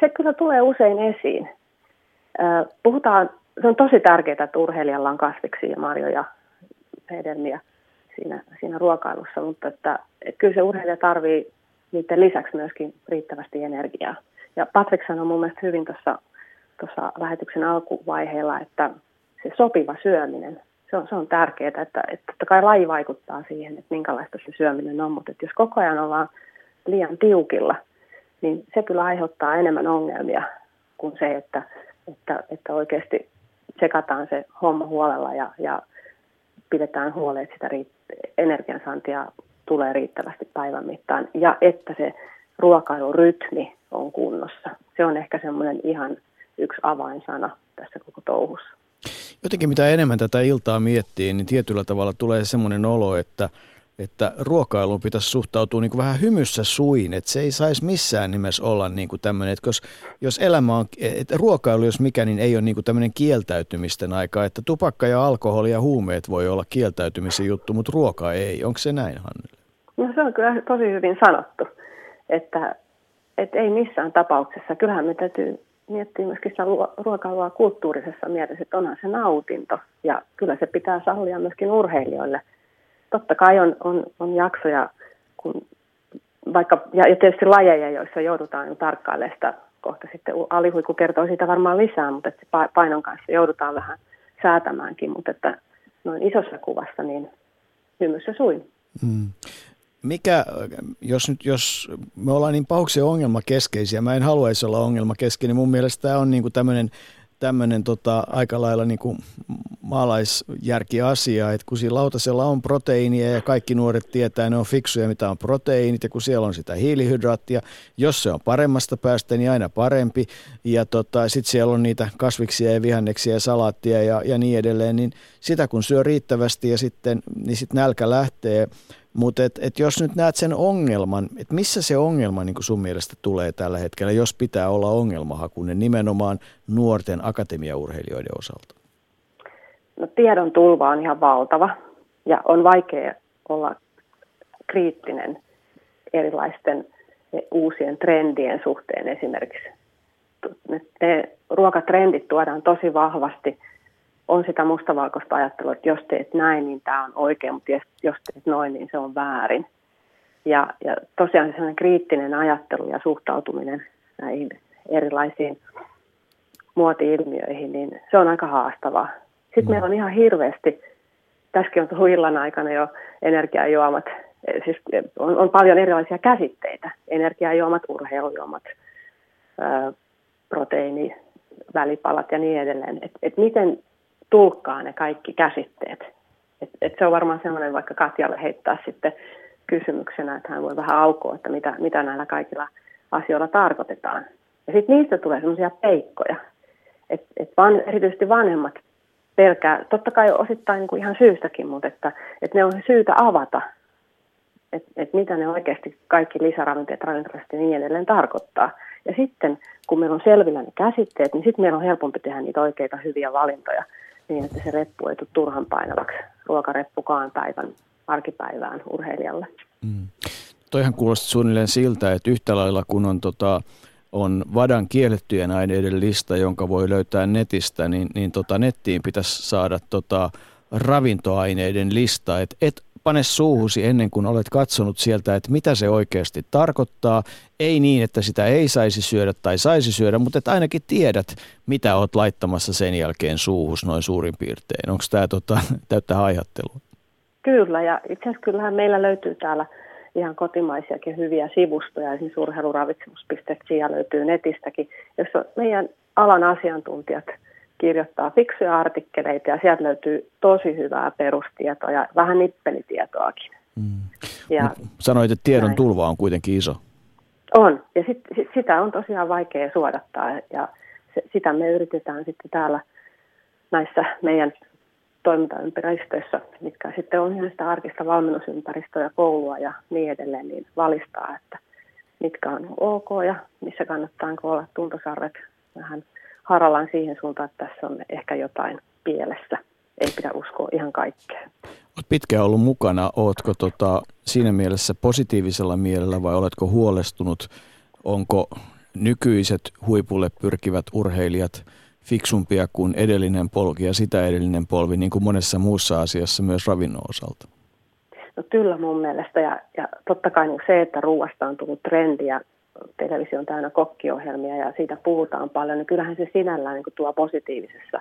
se kyllä tulee usein esiin. Puhutaan se on tosi tärkeää, että urheilijalla on kasviksi ja marjoja ja hedelmiä siinä, siinä ruokailussa, mutta että, että kyllä se urheilija tarvii niiden lisäksi myöskin riittävästi energiaa. Ja Patrick sanoi mun mielestä hyvin tuossa, tuossa lähetyksen alkuvaiheella, että se sopiva syöminen, se on, se on tärkeää, että, että totta kai laji vaikuttaa siihen, että minkälaista se syöminen on, mutta että jos koko ajan ollaan liian tiukilla, niin se kyllä aiheuttaa enemmän ongelmia kuin se, että, että, että oikeasti tsekataan se homma huolella ja, ja pidetään huoleen, että sitä riitt- energiansaantia tulee riittävästi päivän mittaan ja että se ruokailurytmi on kunnossa. Se on ehkä semmoinen ihan yksi avainsana tässä koko touhussa. Jotenkin mitä enemmän tätä iltaa miettii, niin tietyllä tavalla tulee semmoinen olo, että – että ruokailuun pitäisi suhtautua niin kuin vähän hymyssä suin, että se ei saisi missään nimessä olla niin kuin tämmöinen, että jos, jos elämä on, että ruokailu jos mikä, niin ei ole niin kuin tämmöinen kieltäytymisten aika, että tupakka ja alkoholi ja huumeet voi olla kieltäytymisen juttu, mutta ruoka ei. Onko se näin, Hannele? No se on kyllä tosi hyvin sanottu, että, että ei missään tapauksessa. Kyllähän me täytyy miettiä myöskin ruokailua kulttuurisessa mielessä, että onhan se nautinto ja kyllä se pitää sallia myöskin urheilijoille – totta kai on, on, on jaksoja, kun vaikka, ja, tietysti lajeja, joissa joudutaan tarkkailemaan sitä kohta sitten alihuikku kertoo siitä varmaan lisää, mutta että painon kanssa joudutaan vähän säätämäänkin, mutta että noin isossa kuvassa niin hymyssä suin. Hmm. Mikä, jos nyt, jos me ollaan niin pauksen ongelma keskeisiä, mä en haluaisi olla ongelma keskeinen, niin mun mielestä tämä on niin kuin tämmöinen tämmöinen tota, aika lailla niin kuin maalaisjärkiasia, että kun siinä lautasella on proteiinia ja kaikki nuoret tietää, ne on fiksuja, mitä on proteiinit ja kun siellä on sitä hiilihydraattia, jos se on paremmasta päästä, niin aina parempi. Ja tota, sitten siellä on niitä kasviksia ja vihanneksia ja salaattia ja, ja niin edelleen, niin sitä kun syö riittävästi ja sitten, niin sitten nälkä lähtee. Mutta et, et jos nyt näet sen ongelman, että missä se ongelma niin sun mielestä tulee tällä hetkellä, jos pitää olla ongelmahakunen nimenomaan nuorten akatemiaurheilijoiden osalta? No tiedon tulva on ihan valtava ja on vaikea olla kriittinen erilaisten uusien trendien suhteen esimerkiksi. Ne ruokatrendit tuodaan tosi vahvasti. On sitä mustavalkoista ajattelua, että jos teet näin, niin tämä on oikein, mutta jos teet noin, niin se on väärin. Ja, ja tosiaan sellainen kriittinen ajattelu ja suhtautuminen näihin erilaisiin muoti-ilmiöihin, niin se on aika haastavaa. Sitten mm. meillä on ihan hirveästi, tässäkin on tullut illan aikana jo energiajuomat, siis on, on paljon erilaisia käsitteitä, energiajuomat, urheilujuomat, proteiini, välipalat ja niin edelleen. Et, et miten tulkkaa ne kaikki käsitteet. Et, et se on varmaan sellainen, vaikka Katjalle heittää sitten kysymyksenä, että hän voi vähän aukoa, että mitä, mitä näillä kaikilla asioilla tarkoitetaan. Ja sitten niistä tulee sellaisia peikkoja, että et van, erityisesti vanhemmat pelkää, totta kai osittain niin kuin ihan syystäkin, mutta että, että ne on syytä avata, että, että mitä ne oikeasti kaikki lisäravinteet, ravinteet ja niin edelleen tarkoittaa. Ja sitten kun meillä on selvillä ne käsitteet, niin sitten meillä on helpompi tehdä niitä oikeita hyviä valintoja niin, että se reppu ei tule turhan painavaksi ruokareppukaan päivän arkipäivään urheilijalle. Mm. Toihan kuulostaa suunnilleen siltä, että yhtä lailla kun on tota, on vadan kiellettyjen aineiden lista, jonka voi löytää netistä, niin, niin tota nettiin pitäisi saada tota ravintoaineiden lista. Et et pane suuhusi ennen kuin olet katsonut sieltä, että mitä se oikeasti tarkoittaa. Ei niin, että sitä ei saisi syödä tai saisi syödä, mutta että ainakin tiedät, mitä olet laittamassa sen jälkeen suuhus noin suurin piirtein. Onko tämä tota, *laughs* täyttä haihattelua? Kyllä, ja itse asiassa kyllähän meillä löytyy täällä – ihan kotimaisiakin hyviä sivustoja, esimerkiksi urheiluravitsemus.fi löytyy netistäkin, jossa meidän alan asiantuntijat kirjoittaa fiksuja artikkeleita ja sieltä löytyy tosi hyvää perustietoa ja vähän nippelitietoakin. Mm. Ja sanoit, että tiedon näin. tulva on kuitenkin iso. On, ja sit, sit, sitä on tosiaan vaikea suodattaa ja se, sitä me yritetään sitten täällä näissä meidän toimintaympäristöissä, mitkä sitten on ihan sitä arkista valmennusympäristöä ja koulua ja niin edelleen, niin valistaa, että mitkä on ok ja missä kannattaa olla tuntosarvet vähän harallaan siihen suuntaan, että tässä on ehkä jotain pielessä. Ei pidä uskoa ihan kaikkea. Olet pitkään ollut mukana. Oletko tota, siinä mielessä positiivisella mielellä vai oletko huolestunut? Onko nykyiset huipulle pyrkivät urheilijat – fiksumpia kuin edellinen polki ja sitä edellinen polvi, niin kuin monessa muussa asiassa myös ravinnon osalta? No kyllä mun mielestä ja, ja totta kai niin se, että ruuasta on tullut trendi ja televisio on täynnä kokkiohjelmia ja siitä puhutaan paljon, niin kyllähän se sinällään niin tuo positiivisessa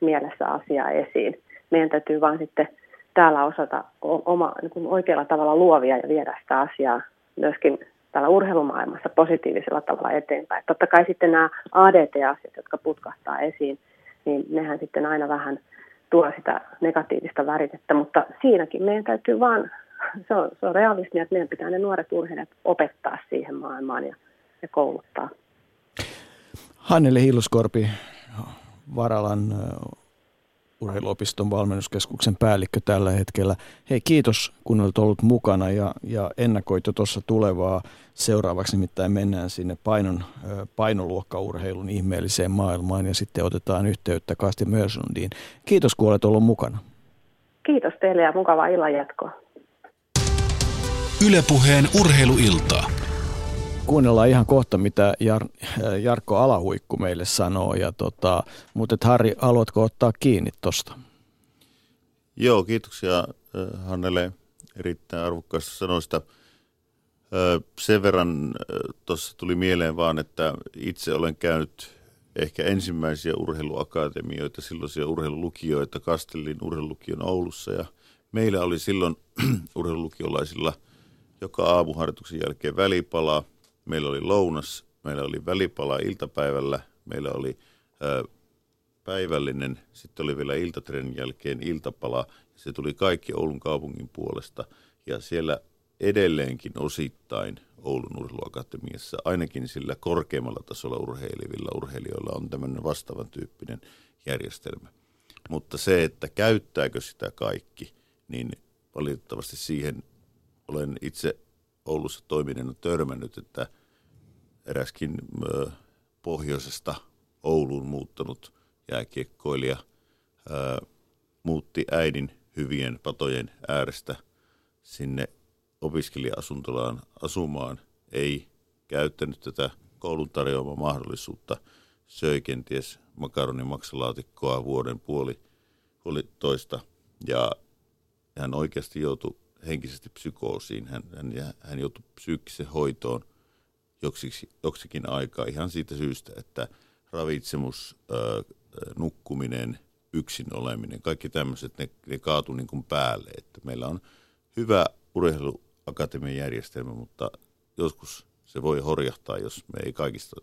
mielessä asiaa esiin. Meidän täytyy vaan sitten täällä osata oma, niin oikealla tavalla luovia ja viedä sitä asiaa myöskin täällä urheilumaailmassa positiivisella tavalla eteenpäin. Totta kai sitten nämä ADT-asiat, jotka putkahtaa esiin, niin nehän sitten aina vähän tuo sitä negatiivista väritettä, mutta siinäkin meidän täytyy vaan, *laughs* se on, se on realismia, että meidän pitää ne nuoret urheilijat opettaa siihen maailmaan ja, ja kouluttaa. Hannele Hilluskorpi, Varalan urheiluopiston valmennuskeskuksen päällikkö tällä hetkellä. Hei, kiitos kun olet ollut mukana ja, ja ennakoit jo tuossa tulevaa. Seuraavaksi nimittäin mennään sinne painon, painoluokkaurheilun ihmeelliseen maailmaan ja sitten otetaan yhteyttä Kasti Mörslundiin. Kiitos kun olet ollut mukana. Kiitos teille ja mukavaa illan jatkoa. Ylepuheen urheiluiltaa. Kuunnellaan ihan kohta, mitä Jar- Jarkko Alahuikku meille sanoo. Ja tota, mutta et Harri, haluatko ottaa kiinni tuosta? Joo, kiitoksia Hannele erittäin arvokkaista sanoista. Sen verran tuossa tuli mieleen vaan, että itse olen käynyt ehkä ensimmäisiä urheiluakatemioita, silloisia urheilulukioita Kastellin urheilulukion Oulussa ja meillä oli silloin *clears throat* urheilulukiolaisilla joka aamuharjoituksen jälkeen välipalaa – meillä oli lounas, meillä oli välipala iltapäivällä, meillä oli ö, päivällinen, sitten oli vielä iltatrenin jälkeen iltapala. Se tuli kaikki Oulun kaupungin puolesta ja siellä edelleenkin osittain Oulun urheiluakatemiassa, ainakin sillä korkeammalla tasolla urheilivilla urheilijoilla on tämmöinen vastaavan tyyppinen järjestelmä. Mutta se, että käyttääkö sitä kaikki, niin valitettavasti siihen olen itse Oulussa toimineena törmännyt, että eräskin pohjoisesta Ouluun muuttanut jääkiekkoilija ää, muutti äidin hyvien patojen äärestä sinne opiskelija-asuntolaan asumaan, ei käyttänyt tätä koulun tarjoamaa mahdollisuutta, söi kenties makaronimaksalaatikkoa vuoden puoli, puoli toista ja hän oikeasti joutui henkisesti psykoosiin. Hän, hän, hän joutui psyykkisen hoitoon joksiksi, joksikin aikaa ihan siitä syystä, että ravitsemus, nukkuminen, yksin oleminen, kaikki tämmöiset, ne, ne kaatu niin päälle. Että meillä on hyvä urheiluakatemian järjestelmä, mutta joskus se voi horjahtaa, jos me ei kaikista.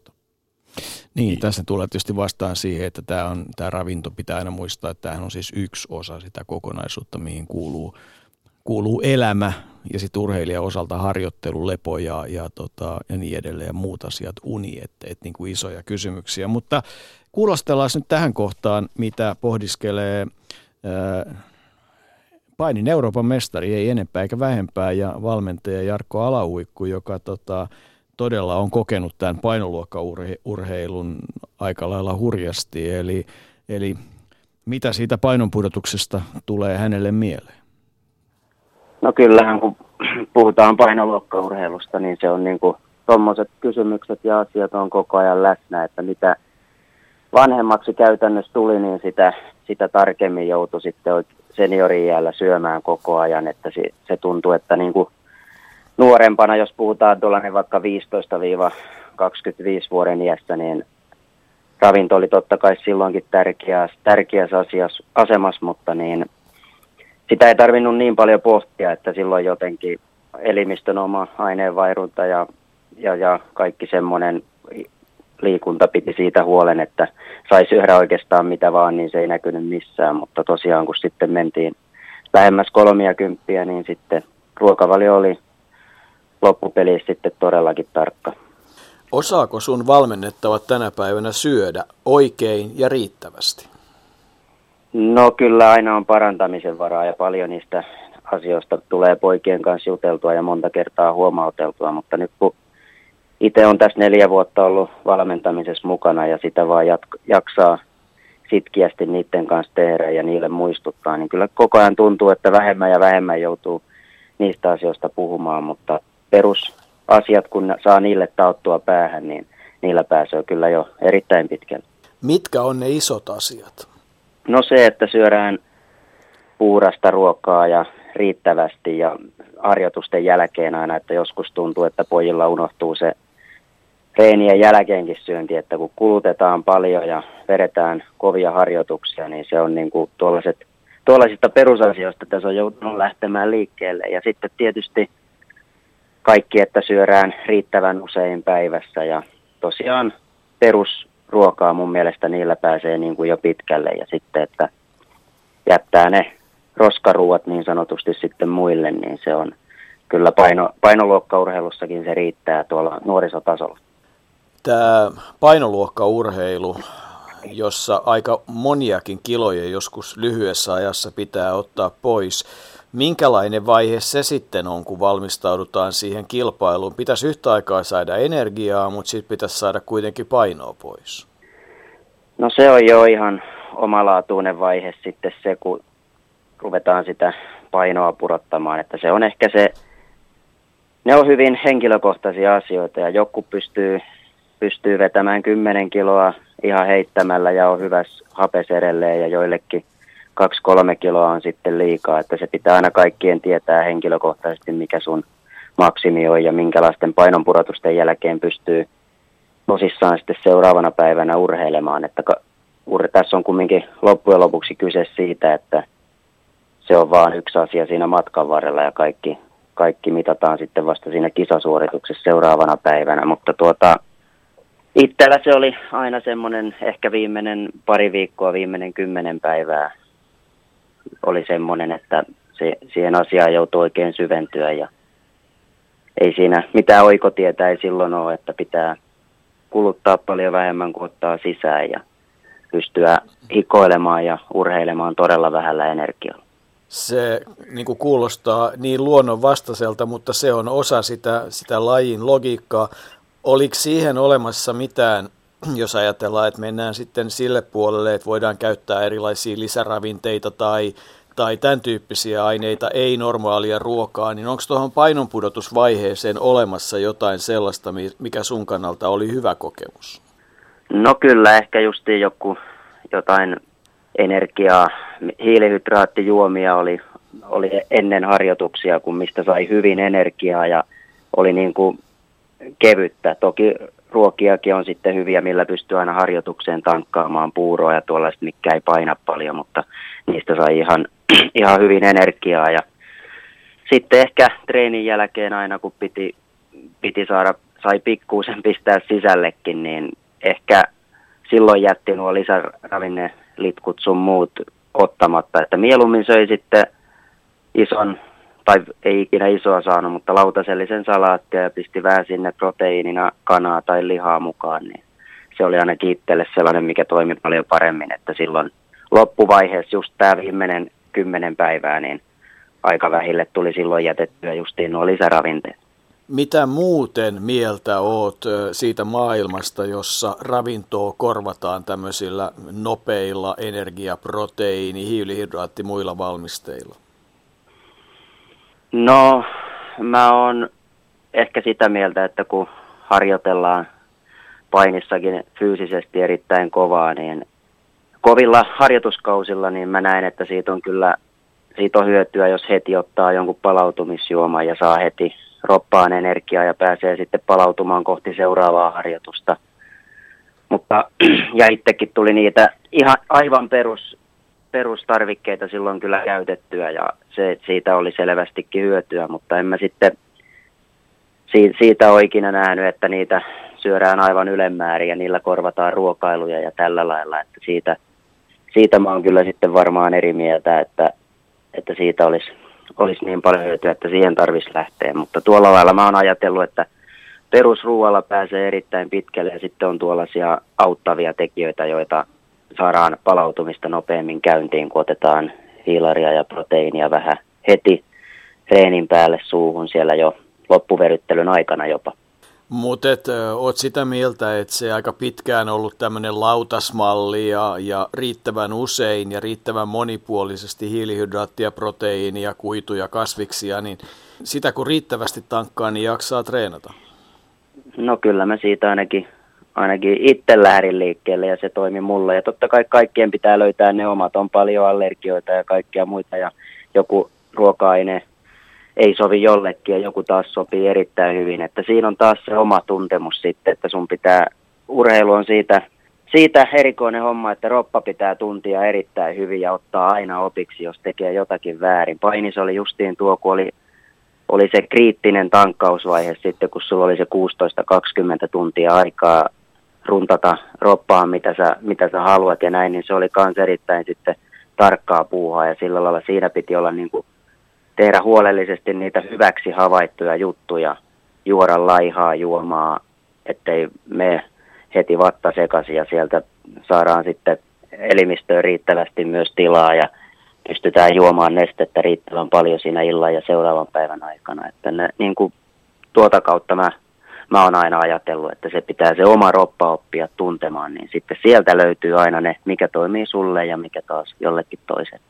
Niin, niin, tässä tulee tietysti vastaan siihen, että tämä, on, tämä ravinto pitää aina muistaa, että tämähän on siis yksi osa sitä kokonaisuutta, mihin kuuluu, kuuluu elämä ja sitten urheilijan osalta harjoittelu, lepo ja, ja, tota, ja niin edelleen ja muut asiat, uni, että et, niin kuin isoja kysymyksiä. Mutta kuulostellaan nyt tähän kohtaan, mitä pohdiskelee ää, painin Euroopan mestari, ei enempää eikä vähempää, ja valmentaja Jarkko Alauikku, joka tota, todella on kokenut tämän painoluokkaurheilun aika lailla hurjasti. Eli, eli mitä siitä painonpudotuksesta tulee hänelle mieleen? No kyllähän kun *clears throat* puhutaan painoluokkaurheilusta, niin se on niin kuin tuommoiset kysymykset ja asiat on koko ajan läsnä, että mitä vanhemmaksi käytännössä tuli, niin sitä, sitä tarkemmin joutui sitten seniorin jäällä syömään koko ajan, että se, se tuntuu, että niin kuin nuorempana, jos puhutaan tuollainen vaikka 15-25 vuoden iästä, niin ravinto oli totta kai silloinkin tärkeä, tärkeässä asiassa, asemassa, mutta niin sitä ei tarvinnut niin paljon pohtia, että silloin jotenkin elimistön oma aineenvairunta ja, ja, ja kaikki semmoinen liikunta piti siitä huolen, että sai syödä oikeastaan mitä vaan, niin se ei näkynyt missään. Mutta tosiaan kun sitten mentiin lähemmäs kolmia kymppiä, niin sitten ruokavalio oli loppupelissä sitten todellakin tarkka. Osaako sun valmennettavat tänä päivänä syödä oikein ja riittävästi? No kyllä aina on parantamisen varaa ja paljon niistä asioista tulee poikien kanssa juteltua ja monta kertaa huomauteltua, mutta nyt kun itse on tässä neljä vuotta ollut valmentamisessa mukana ja sitä vaan jat- jaksaa sitkiästi niiden kanssa tehdä ja niille muistuttaa, niin kyllä koko ajan tuntuu, että vähemmän ja vähemmän joutuu niistä asioista puhumaan, mutta perusasiat, kun saa niille tauttua päähän, niin niillä pääsee kyllä jo erittäin pitkälle. Mitkä on ne isot asiat? No se, että syödään puurasta ruokaa ja riittävästi ja harjoitusten jälkeen aina, että joskus tuntuu, että pojilla unohtuu se reenien jälkeenkin syönti, että kun kulutetaan paljon ja vedetään kovia harjoituksia, niin se on niin kuin tuollaiset, tuollaisista perusasioista tässä on joutunut lähtemään liikkeelle. Ja sitten tietysti kaikki, että syödään riittävän usein päivässä ja tosiaan perusruokaa mun mielestä niillä pääsee niin kuin jo pitkälle ja sitten, että jättää ne roskaruuat niin sanotusti sitten muille, niin se on kyllä paino, painoluokkaurheilussakin se riittää tuolla nuorisotasolla. Tämä painoluokkaurheilu, jossa aika moniakin kiloja joskus lyhyessä ajassa pitää ottaa pois, minkälainen vaihe se sitten on, kun valmistaudutaan siihen kilpailuun? Pitäisi yhtä aikaa saada energiaa, mutta sitten pitäisi saada kuitenkin painoa pois. No se on jo ihan omalaatuinen vaihe sitten se, kun ruvetaan sitä painoa purottamaan, että se on ehkä se, ne on hyvin henkilökohtaisia asioita ja joku pystyy, pystyy vetämään 10 kiloa ihan heittämällä ja on hyvässä hapes edelleen ja joillekin kaksi kolme kiloa on sitten liikaa, että se pitää aina kaikkien tietää henkilökohtaisesti, mikä sun maksimi on ja minkälaisten painonpudotusten jälkeen pystyy tosissaan sitten seuraavana päivänä urheilemaan. Että ur, tässä on kumminkin loppujen lopuksi kyse siitä, että se on vain yksi asia siinä matkan varrella ja kaikki, kaikki mitataan sitten vasta siinä kisasuorituksessa seuraavana päivänä. Mutta tuota, Itsellä se oli aina semmoinen ehkä viimeinen pari viikkoa, viimeinen kymmenen päivää oli semmoinen, että se, siihen asiaan joutui oikein syventyä ja ei siinä mitään oikotietä ei silloin ole, että pitää kuluttaa paljon vähemmän kuin ottaa sisään ja pystyä hikoilemaan ja urheilemaan todella vähällä energialla. Se niin kuin kuulostaa niin luonnonvastaiselta, mutta se on osa sitä, sitä lajin logiikkaa. Oliko siihen olemassa mitään, jos ajatellaan, että mennään sitten sille puolelle, että voidaan käyttää erilaisia lisäravinteita tai, tai tämän tyyppisiä aineita, ei normaalia ruokaa, niin onko tuohon painonpudotusvaiheeseen olemassa jotain sellaista, mikä sun kannalta oli hyvä kokemus? No kyllä, ehkä justiin joku jotain energiaa, hiilihydraattijuomia oli, oli ennen harjoituksia, kun mistä sai hyvin energiaa ja oli niin kuin kevyttä. Toki ruokiakin on sitten hyviä, millä pystyy aina harjoitukseen tankkaamaan puuroa ja tuollaista, mikä ei paina paljon, mutta niistä sai ihan, *clears throat* ihan hyvin energiaa. Ja sitten ehkä treenin jälkeen aina, kun piti, piti saada, sai pikkuusen *laughs* pistää sisällekin, niin ehkä silloin jätti nuo lisäravinnelitkut sun muut ottamatta, että mieluummin söi sitten ison tai ei ikinä isoa saanut, mutta lautasellisen salaattia ja pisti vähän sinne proteiinina kanaa tai lihaa mukaan, niin se oli ainakin itselle sellainen, mikä toimi paljon paremmin, että silloin loppuvaiheessa just tämä viimeinen kymmenen päivää, niin aika vähille tuli silloin jätettyä justiin nuo lisäravinteet. Mitä muuten mieltä oot siitä maailmasta, jossa ravintoa korvataan tämmöisillä nopeilla energia, proteiini, hiilihydraatti muilla valmisteilla? No, mä oon ehkä sitä mieltä, että kun harjoitellaan painissakin fyysisesti erittäin kovaa, niin kovilla harjoituskausilla, niin mä näen, että siitä on kyllä siitä on hyötyä, jos heti ottaa jonkun palautumisjuoman ja saa heti roppaan energiaa ja pääsee sitten palautumaan kohti seuraavaa harjoitusta. Mutta, *clears throat* ja itsekin tuli niitä ihan aivan perus perustarvikkeita silloin kyllä käytettyä ja se, siitä oli selvästikin hyötyä, mutta en mä sitten siitä ole ikinä nähnyt, että niitä syödään aivan ylemmäärin ja niillä korvataan ruokailuja ja tällä lailla, että siitä, siitä mä oon kyllä sitten varmaan eri mieltä, että, että siitä olisi, olisi niin paljon hyötyä, että siihen tarvitsisi lähteä, mutta tuolla lailla mä oon ajatellut, että perusruualla pääsee erittäin pitkälle ja sitten on tuollaisia auttavia tekijöitä, joita saadaan palautumista nopeammin käyntiin, kun otetaan hiilaria ja proteiinia vähän heti reenin päälle suuhun siellä jo loppuveryttelyn aikana jopa. Mutta oot sitä mieltä, että se aika pitkään ollut tämmöinen lautasmalli ja, ja riittävän usein ja riittävän monipuolisesti hiilihydraattia, proteiinia, kuituja, kasviksia, niin sitä kun riittävästi tankkaa, niin jaksaa treenata? No kyllä mä siitä ainakin ainakin itse lähdin liikkeelle ja se toimi mulle. Ja totta kai kaikkien pitää löytää ne omat. On paljon allergioita ja kaikkia muita ja joku ruoka-aine ei sovi jollekin ja joku taas sopii erittäin hyvin. Että siinä on taas se oma tuntemus sitten, että sun pitää, urheilu on siitä, siitä erikoinen homma, että roppa pitää tuntia erittäin hyvin ja ottaa aina opiksi, jos tekee jotakin väärin. Painis oli justiin tuo, kun oli oli se kriittinen tankkausvaihe sitten, kun sulla oli se 16-20 tuntia aikaa runtata roppaan, mitä sä, mitä sä haluat ja näin, niin se oli kans erittäin sitten tarkkaa puuhaa ja sillä lailla siinä piti olla niin kuin tehdä huolellisesti niitä hyväksi havaittuja juttuja, juoda laihaa juomaa, ettei me heti vatta sekaisin ja sieltä saadaan sitten elimistöön riittävästi myös tilaa ja pystytään juomaan nestettä riittävän paljon siinä illan ja seuraavan päivän aikana. Että ne, niin kuin, tuota kautta mä mä oon aina ajatellut, että se pitää se oma roppa oppia tuntemaan, niin sitten sieltä löytyy aina ne, mikä toimii sulle ja mikä taas jollekin toiselle.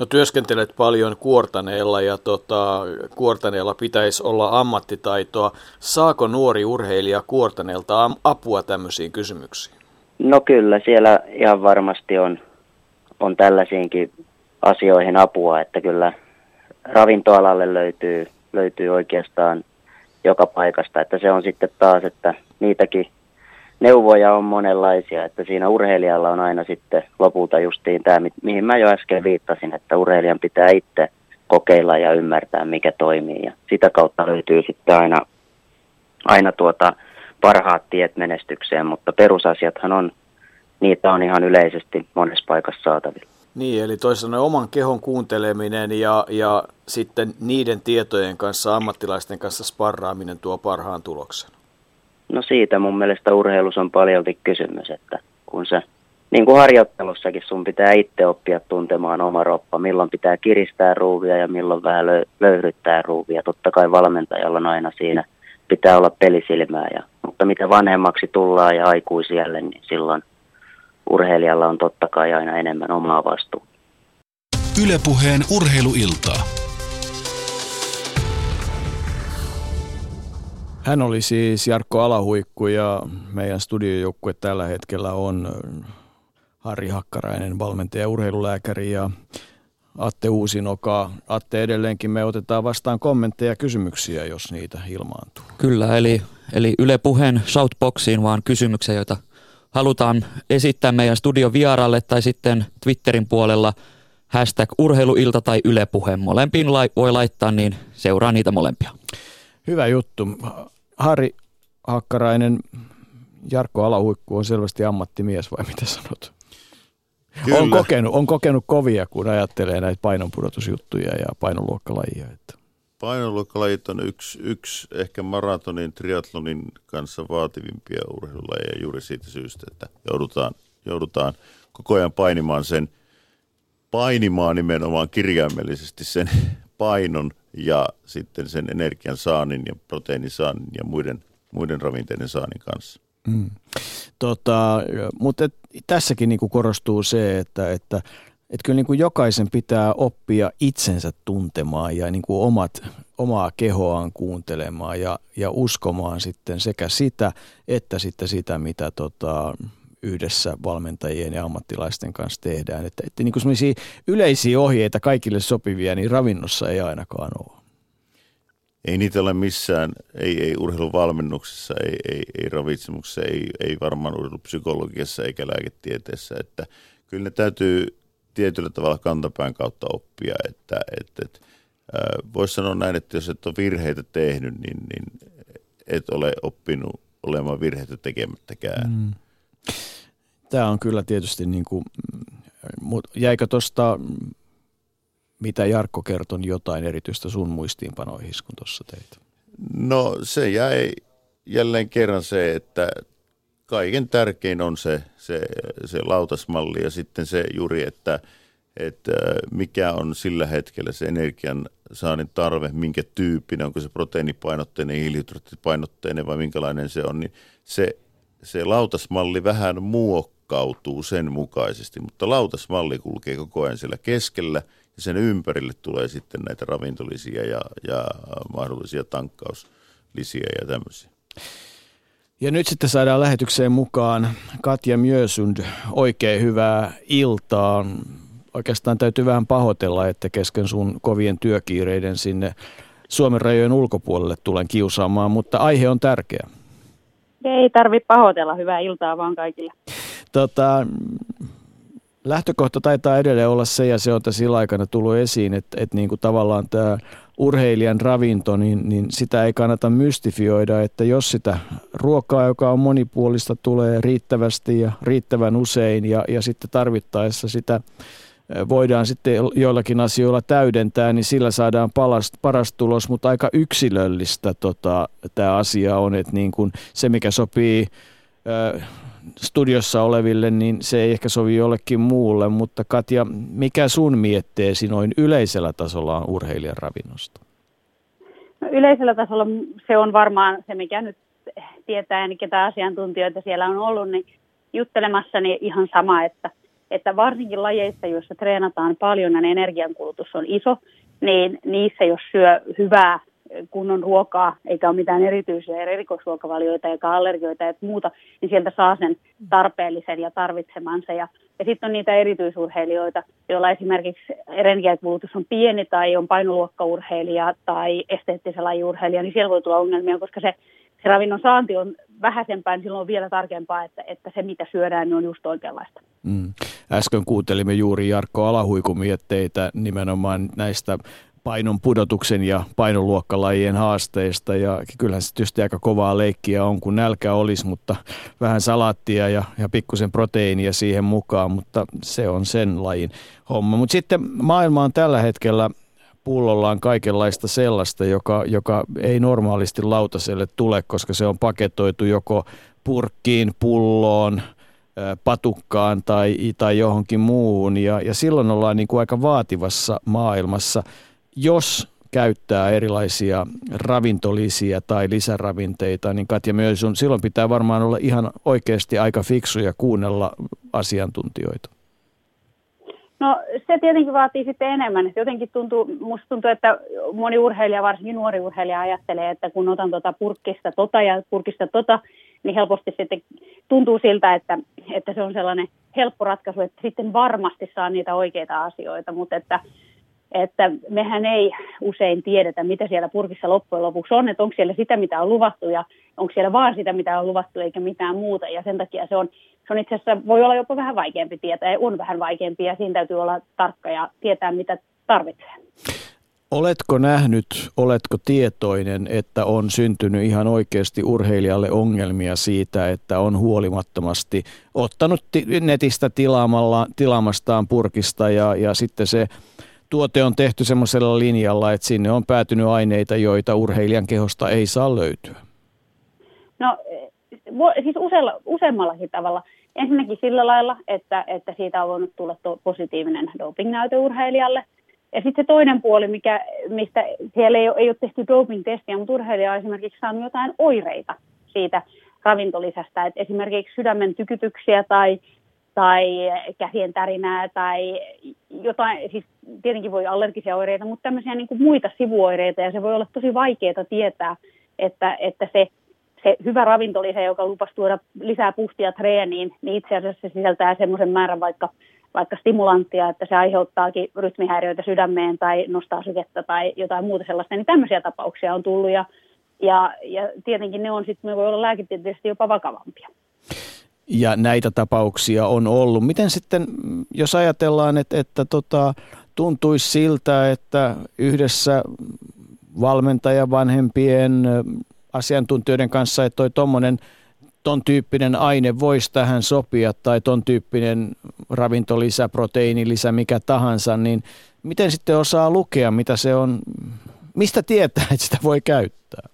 No työskentelet paljon kuortaneella ja tota, kuortaneella pitäisi olla ammattitaitoa. Saako nuori urheilija kuortaneelta apua tämmöisiin kysymyksiin? No kyllä, siellä ihan varmasti on, on tällaisiinkin asioihin apua, että kyllä ravintoalalle löytyy, löytyy oikeastaan joka paikasta. Että se on sitten taas, että niitäkin neuvoja on monenlaisia, että siinä urheilijalla on aina sitten lopulta justiin tämä, mihin mä jo äsken viittasin, että urheilijan pitää itse kokeilla ja ymmärtää, mikä toimii. Ja sitä kautta löytyy sitten aina, aina tuota parhaat tiet menestykseen, mutta perusasiathan on, niitä on ihan yleisesti monessa paikassa saatavilla. Niin, eli toisaalta oman kehon kuunteleminen ja, ja sitten niiden tietojen kanssa, ammattilaisten kanssa sparraaminen tuo parhaan tuloksen. No siitä mun mielestä urheilus on paljolti kysymys, että kun se, niin kuin harjoittelussakin sun pitää itse oppia tuntemaan oma roppa, milloin pitää kiristää ruuvia ja milloin vähän lö- löyryttää ruuvia. Totta kai valmentajalla on aina siinä, pitää olla pelisilmää, ja, mutta mitä vanhemmaksi tullaan ja aikuisielle, niin silloin urheilijalla on totta kai aina enemmän omaa vastuuta. Ylepuheen urheiluiltaa. Hän oli siis Jarkko Alahuikku ja meidän studiojoukkue tällä hetkellä on Harri Hakkarainen, valmentaja ja urheilulääkäri ja Atte Uusinoka. Atte, edelleenkin me otetaan vastaan kommentteja ja kysymyksiä, jos niitä ilmaantuu. Kyllä, eli, eli Yle Puheen shoutboxiin vaan kysymyksiä, joita halutaan esittää meidän studion vieralle tai sitten Twitterin puolella hashtag urheiluilta tai Yle Puheen. Molempiin voi laittaa, niin seuraa niitä molempia. Hyvä juttu. Harri Hakkarainen, Jarkko Alahuikku on selvästi ammattimies vai mitä sanot? Kyllä. On kokenut, on kokenut kovia, kun ajattelee näitä painonpudotusjuttuja ja painoluokkalajia. Että. Painoluokkalajit on yksi, yksi ehkä maratonin, triatlonin kanssa vaativimpia urheilulajeja juuri siitä syystä, että joudutaan, joudutaan koko ajan painimaan sen, painimaan nimenomaan kirjaimellisesti sen painon ja sitten sen energian saannin ja proteiinin saannin ja muiden, muiden ravinteiden saannin kanssa. Mm. Tota, mutta et, tässäkin niinku korostuu se, että, että et kyllä niinku jokaisen pitää oppia itsensä tuntemaan ja niinku omat, omaa kehoaan kuuntelemaan ja, ja uskomaan sitten sekä sitä että sitten sitä, mitä tota, yhdessä valmentajien ja ammattilaisten kanssa tehdään. Että, että niin kuin yleisiä ohjeita kaikille sopivia, niin ravinnossa ei ainakaan ole. Ei niitä ole missään, ei, ei urheiluvalmennuksessa, ei, ei, ei ravitsemuksessa, ei, ei varmaan urheilupsykologiassa eikä lääketieteessä. Että kyllä ne täytyy tietyllä tavalla kantapään kautta oppia. Että, että, että, Voisi sanoa näin, että jos et ole virheitä tehnyt, niin, niin et ole oppinut olemaan virheitä tekemättäkään. Mm. Tämä on kyllä tietysti, niin kuin, mutta jäikö tuosta, mitä Jarkko kertoi, jotain erityistä sun muistiinpanoihin, kun tuossa teit? No se jäi jälleen kerran se, että kaiken tärkein on se, se, se lautasmalli ja sitten se juuri, että, että mikä on sillä hetkellä se energian saannin tarve, minkä tyyppinen, onko se proteiinipainotteinen, hiilihydraattipainotteinen vai minkälainen se on, niin se, se lautasmalli vähän muokkautuu sen mukaisesti, mutta lautasmalli kulkee koko ajan siellä keskellä ja sen ympärille tulee sitten näitä ravintolisia ja, ja mahdollisia tankkauslisiä ja tämmöisiä. Ja nyt sitten saadaan lähetykseen mukaan Katja Mjösund. Oikein hyvää iltaa. Oikeastaan täytyy vähän pahoitella, että kesken sun kovien työkiireiden sinne Suomen rajojen ulkopuolelle tulen kiusaamaan, mutta aihe on tärkeä. Ei tarvitse pahoitella. Hyvää iltaa vaan kaikille. Tota, lähtökohta taitaa edelleen olla se, ja se on tässä aikana tullut esiin, että, että niin kuin tavallaan tämä urheilijan ravinto, niin, niin sitä ei kannata mystifioida, että jos sitä ruokaa, joka on monipuolista, tulee riittävästi ja riittävän usein, ja, ja sitten tarvittaessa sitä voidaan sitten joillakin asioilla täydentää, niin sillä saadaan paras, paras tulos, mutta aika yksilöllistä tota, tämä asia on, että niin kuin se mikä sopii studiossa oleville, niin se ei ehkä sovi jollekin muulle, mutta Katja, mikä sun mietteesi noin yleisellä tasolla on urheilijan ravinnosta? No, yleisellä tasolla se on varmaan se, mikä nyt tietää, niin ketä asiantuntijoita siellä on ollut, niin juttelemassa niin ihan sama, että, että varsinkin lajeissa, joissa treenataan paljon ja energiankulutus on iso, niin niissä jos syö hyvää kunnon ruokaa, eikä ole mitään erityisiä erikoisruokavalioita eikä allergioita ja muuta, niin sieltä saa sen tarpeellisen ja tarvitsemansa. Ja, ja sitten on niitä erityisurheilijoita, joilla esimerkiksi energiakulutus on pieni tai on painoluokkaurheilija tai esteettisen lajiurheilija, niin siellä voi tulla ongelmia, koska se, se ravinnon saanti on vähäisempää, niin silloin on vielä tarkempaa, että, että se mitä syödään niin on just oikeanlaista. Mm. Äsken kuuntelimme juuri Jarkko Alahuikun mietteitä nimenomaan näistä painon pudotuksen ja painoluokkalajien haasteista. Ja kyllähän se tietysti aika kovaa leikkiä on, kun nälkä olisi, mutta vähän salaattia ja, ja pikkusen proteiinia siihen mukaan, mutta se on sen lajin homma. Mutta sitten maailma on tällä hetkellä pullollaan kaikenlaista sellaista, joka, joka ei normaalisti lautaselle tule, koska se on paketoitu joko purkkiin, pulloon, patukkaan tai, tai johonkin muuhun. Ja, ja silloin ollaan niin kuin aika vaativassa maailmassa, jos käyttää erilaisia ravintolisia tai lisäravinteita, niin Katja myös on, silloin pitää varmaan olla ihan oikeasti aika fiksuja kuunnella asiantuntijoita. No se tietenkin vaatii sitten enemmän. Jotenkin tuntuu, musta tuntuu, että moni urheilija, varsinkin nuori urheilija ajattelee, että kun otan tuota purkista tota ja purkista tota, niin helposti sitten tuntuu siltä, että, että se on sellainen helppo ratkaisu, että sitten varmasti saa niitä oikeita asioita, mutta että, että mehän ei usein tiedetä, mitä siellä purkissa loppujen lopuksi on, että onko siellä sitä, mitä on luvattu ja onko siellä vaan sitä, mitä on luvattu eikä mitään muuta ja sen takia se on, se on itse asiassa, voi olla jopa vähän vaikeampi tietää on vähän vaikeampi ja siinä täytyy olla tarkka ja tietää, mitä tarvitsee. Oletko nähnyt, oletko tietoinen, että on syntynyt ihan oikeasti urheilijalle ongelmia siitä, että on huolimattomasti ottanut netistä tilaamalla, tilaamastaan purkista ja, ja sitten se tuote on tehty semmoisella linjalla, että sinne on päätynyt aineita, joita urheilijan kehosta ei saa löytyä? No siis usealla, useammallakin tavalla. Ensinnäkin sillä lailla, että, että siitä on voinut tulla positiivinen dopingnäyte urheilijalle – ja sitten se toinen puoli, mikä, mistä siellä ei ole, ei ole tehty doping-testiä, mutta urheilija on esimerkiksi saanut jotain oireita siitä ravintolisästä. Et esimerkiksi sydämen tykytyksiä tai, tai käsien tärinää tai jotain, siis tietenkin voi allergisia oireita, mutta tämmöisiä niin kuin muita sivuoireita. Ja se voi olla tosi vaikeaa tietää, että, että se, se hyvä ravintolisä, joka lupasi tuoda lisää puhtia treeniin, niin itse asiassa se sisältää semmoisen määrän vaikka vaikka stimulanttia, että se aiheuttaakin rytmihäiriöitä sydämeen tai nostaa sykettä tai jotain muuta sellaista, niin tämmöisiä tapauksia on tullut ja, ja, ja tietenkin ne on sitten, me voi olla lääketieteellisesti jopa vakavampia. Ja näitä tapauksia on ollut. Miten sitten, jos ajatellaan, että, että tota, tuntuisi siltä, että yhdessä valmentajan, vanhempien, asiantuntijoiden kanssa, että toi tuommoinen – ton tyyppinen aine voisi tähän sopia tai ton tyyppinen ravintolisä, proteiinilisä, mikä tahansa, niin miten sitten osaa lukea, mitä se on, mistä tietää, että sitä voi käyttää?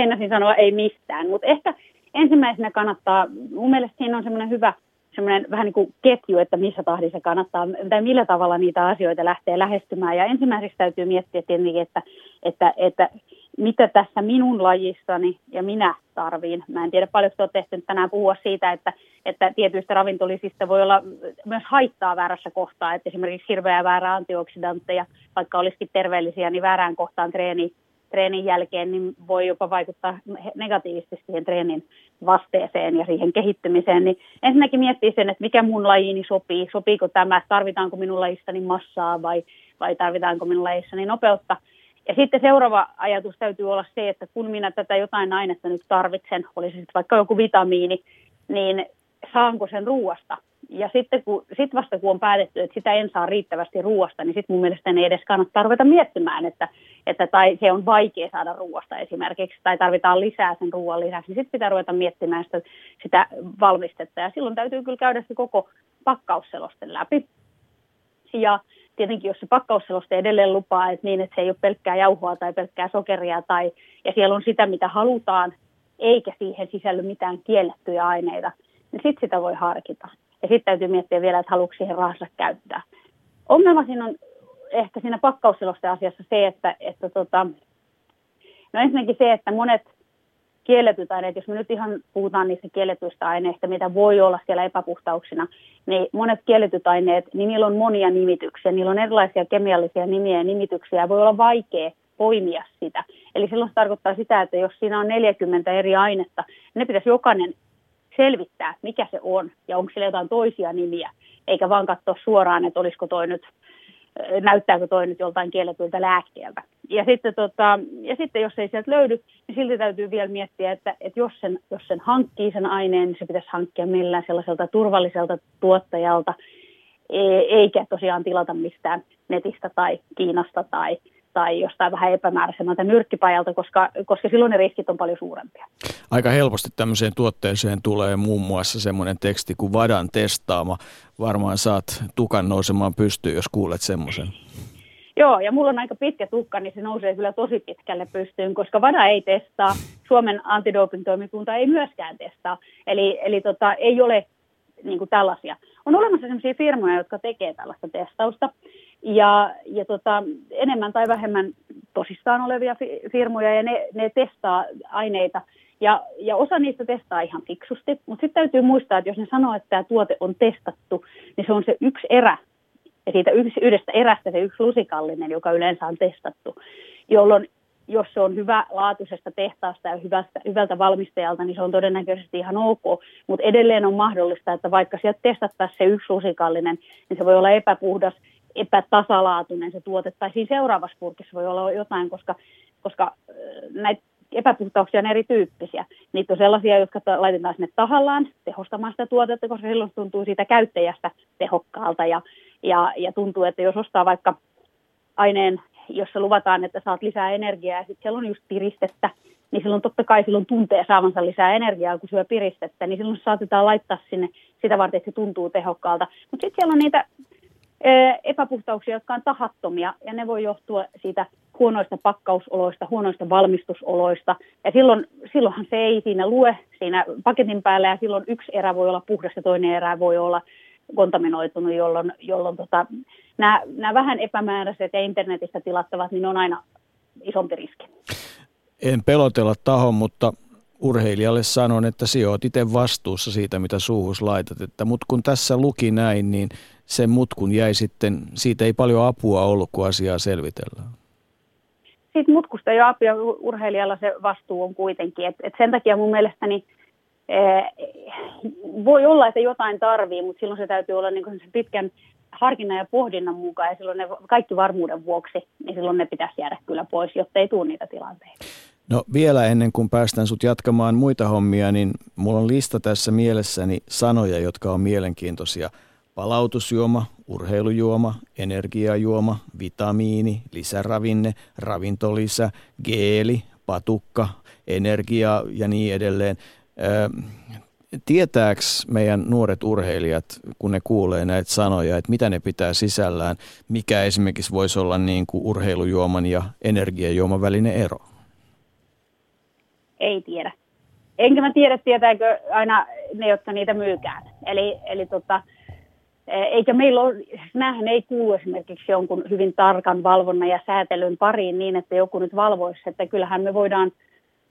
Vennasin sanoa ei mistään, mutta ehkä ensimmäisenä kannattaa, mun mielestä siinä on semmoinen hyvä semmoinen vähän niin kuin ketju, että missä tahdissa kannattaa, tai millä tavalla niitä asioita lähtee lähestymään. Ja ensimmäiseksi täytyy miettiä tietenkin, että, että, että mitä tässä minun lajissani ja minä tarviin. Mä en tiedä paljon olet tehty tänään puhua siitä, että, että tietyistä ravintolisista voi olla myös haittaa väärässä kohtaa, että esimerkiksi hirveä väärä antioksidantteja, vaikka olisikin terveellisiä, niin väärään kohtaan treeni, treenin jälkeen niin voi jopa vaikuttaa negatiivisesti siihen treenin vasteeseen ja siihen kehittymiseen. Niin ensinnäkin miettii sen, että mikä mun lajiini sopii, sopiiko tämä, tarvitaanko minun lajissani massaa vai, vai tarvitaanko minun lajissani nopeutta – ja sitten seuraava ajatus täytyy olla se, että kun minä tätä jotain ainetta nyt tarvitsen, olisi sitten vaikka joku vitamiini, niin saanko sen ruuasta? Ja sitten kun, sit vasta kun on päätetty, että sitä en saa riittävästi ruuasta, niin sitten mun mielestä ei edes kannattaa ruveta miettimään, että, että tai se on vaikea saada ruuasta esimerkiksi, tai tarvitaan lisää sen ruoan lisäksi, niin sitten pitää ruveta miettimään sitä, sitä valmistetta. Ja silloin täytyy kyllä käydä se koko pakkausselosten läpi. Ja tietenkin jos se pakkausseloste edelleen lupaa, että niin, että se ei ole pelkkää jauhoa tai pelkkää sokeria tai, ja siellä on sitä, mitä halutaan, eikä siihen sisälly mitään kiellettyjä aineita, niin sitten sitä voi harkita. Ja sitten täytyy miettiä vielä, että haluatko siihen rahansa käyttää. Ongelma siinä on ehkä siinä pakkausselosten asiassa se, että, että tota, no ensinnäkin se, että monet kielletyt aineet, jos me nyt ihan puhutaan niistä kielletyistä aineista, mitä voi olla siellä epäpuhtauksina, niin monet kielletyt aineet, niin niillä on monia nimityksiä, niillä on erilaisia kemiallisia nimiä ja nimityksiä, voi olla vaikea poimia sitä. Eli silloin se tarkoittaa sitä, että jos siinä on 40 eri ainetta, niin ne pitäisi jokainen selvittää, mikä se on, ja onko sillä jotain toisia nimiä, eikä vaan katsoa suoraan, että olisiko toi nyt näyttääkö toi nyt joltain kielletyltä lääkkeeltä. Ja sitten, tota, ja sitten jos ei sieltä löydy, niin silti täytyy vielä miettiä, että, että jos, sen, jos sen hankkii sen aineen, niin se pitäisi hankkia millään sellaiselta turvalliselta tuottajalta, e- eikä tosiaan tilata mistään netistä tai Kiinasta tai, tai jostain vähän epämääräisemmältä nyrkkipajalta, koska, koska silloin ne riskit on paljon suurempia. Aika helposti tämmöiseen tuotteeseen tulee muun muassa semmoinen teksti kuin Vadan testaama. Varmaan saat tukan nousemaan pystyyn, jos kuulet semmoisen. Joo, ja mulla on aika pitkä tukka, niin se nousee kyllä tosi pitkälle pystyyn, koska VADA ei testaa, Suomen antidoping-toimikunta ei myöskään testaa, eli, eli tota, ei ole niin kuin tällaisia. On olemassa sellaisia firmoja, jotka tekee tällaista testausta, ja, ja tota, enemmän tai vähemmän tosissaan olevia firmoja, ja ne, ne testaa aineita, ja, ja osa niistä testaa ihan fiksusti, mutta sitten täytyy muistaa, että jos ne sanoo, että tämä tuote on testattu, niin se on se yksi erä ja siitä yhdestä erästä se yksi lusikallinen, joka yleensä on testattu, jolloin jos se on hyvä laatuisesta tehtaasta ja hyvästä, hyvältä valmistajalta, niin se on todennäköisesti ihan ok. Mutta edelleen on mahdollista, että vaikka sieltä testattaisiin se yksi lusikallinen, niin se voi olla epäpuhdas, epätasalaatuinen se tuote. Tai siinä seuraavassa purkissa voi olla jotain, koska, koska näitä epäpuhtauksia on erityyppisiä. Niitä on sellaisia, jotka laitetaan sinne tahallaan tehostamaan sitä tuotetta, koska silloin tuntuu siitä käyttäjästä tehokkaalta. Ja, ja, ja tuntuu, että jos ostaa vaikka aineen, jossa luvataan, että saat lisää energiaa ja sitten siellä on just piristettä, niin silloin totta kai silloin tuntee saavansa lisää energiaa, kun syö piristettä, niin silloin saatetaan laittaa sinne sitä varten, että se tuntuu tehokkaalta. Mutta sitten siellä on niitä epäpuhtauksia, jotka on tahattomia, ja ne voi johtua siitä huonoista pakkausoloista, huonoista valmistusoloista. Ja silloin, silloinhan se ei siinä lue siinä paketin päällä, ja silloin yksi erä voi olla puhdas ja toinen erä voi olla kontaminoitunut, jolloin, jolloin tota, nämä, nämä vähän epämääräiset ja internetistä tilattavat, niin on aina isompi riski. En pelotella tahon, mutta urheilijalle sanon, että sinä itse vastuussa siitä, mitä suuhus laitat. Mutta kun tässä luki näin, niin sen mutkun jäi sitten, siitä ei paljon apua ollut, kun asiaa selvitellään. Siitä mutkusta ei ole apua, urheilijalla se vastuu on kuitenkin. Et, et sen takia mun mielestäni Eh, voi olla, että jotain tarvii, mutta silloin se täytyy olla niin kuin pitkän harkinnan ja pohdinnan mukaan ja silloin ne kaikki varmuuden vuoksi, niin silloin ne pitäisi jäädä kyllä pois, jotta ei tule niitä tilanteita. No vielä ennen kuin päästään sut jatkamaan muita hommia, niin mulla on lista tässä mielessäni sanoja, jotka on mielenkiintoisia. Palautusjuoma, urheilujuoma, energiajuoma, vitamiini, lisäravinne, ravintolisä, geeli, patukka, energia ja niin edelleen. Tietääks meidän nuoret urheilijat, kun ne kuulee näitä sanoja, että mitä ne pitää sisällään, mikä esimerkiksi voisi olla niin kuin urheilujuoman ja energiajuoman välinen ero? Ei tiedä. Enkä mä tiedä, tietääkö aina ne, jotka niitä myykään. Eli, eli tota, eikä meillä ole, näähän ei kuulu esimerkiksi jonkun hyvin tarkan valvonnan ja säätelyn pariin niin, että joku nyt valvoisi, että kyllähän me voidaan –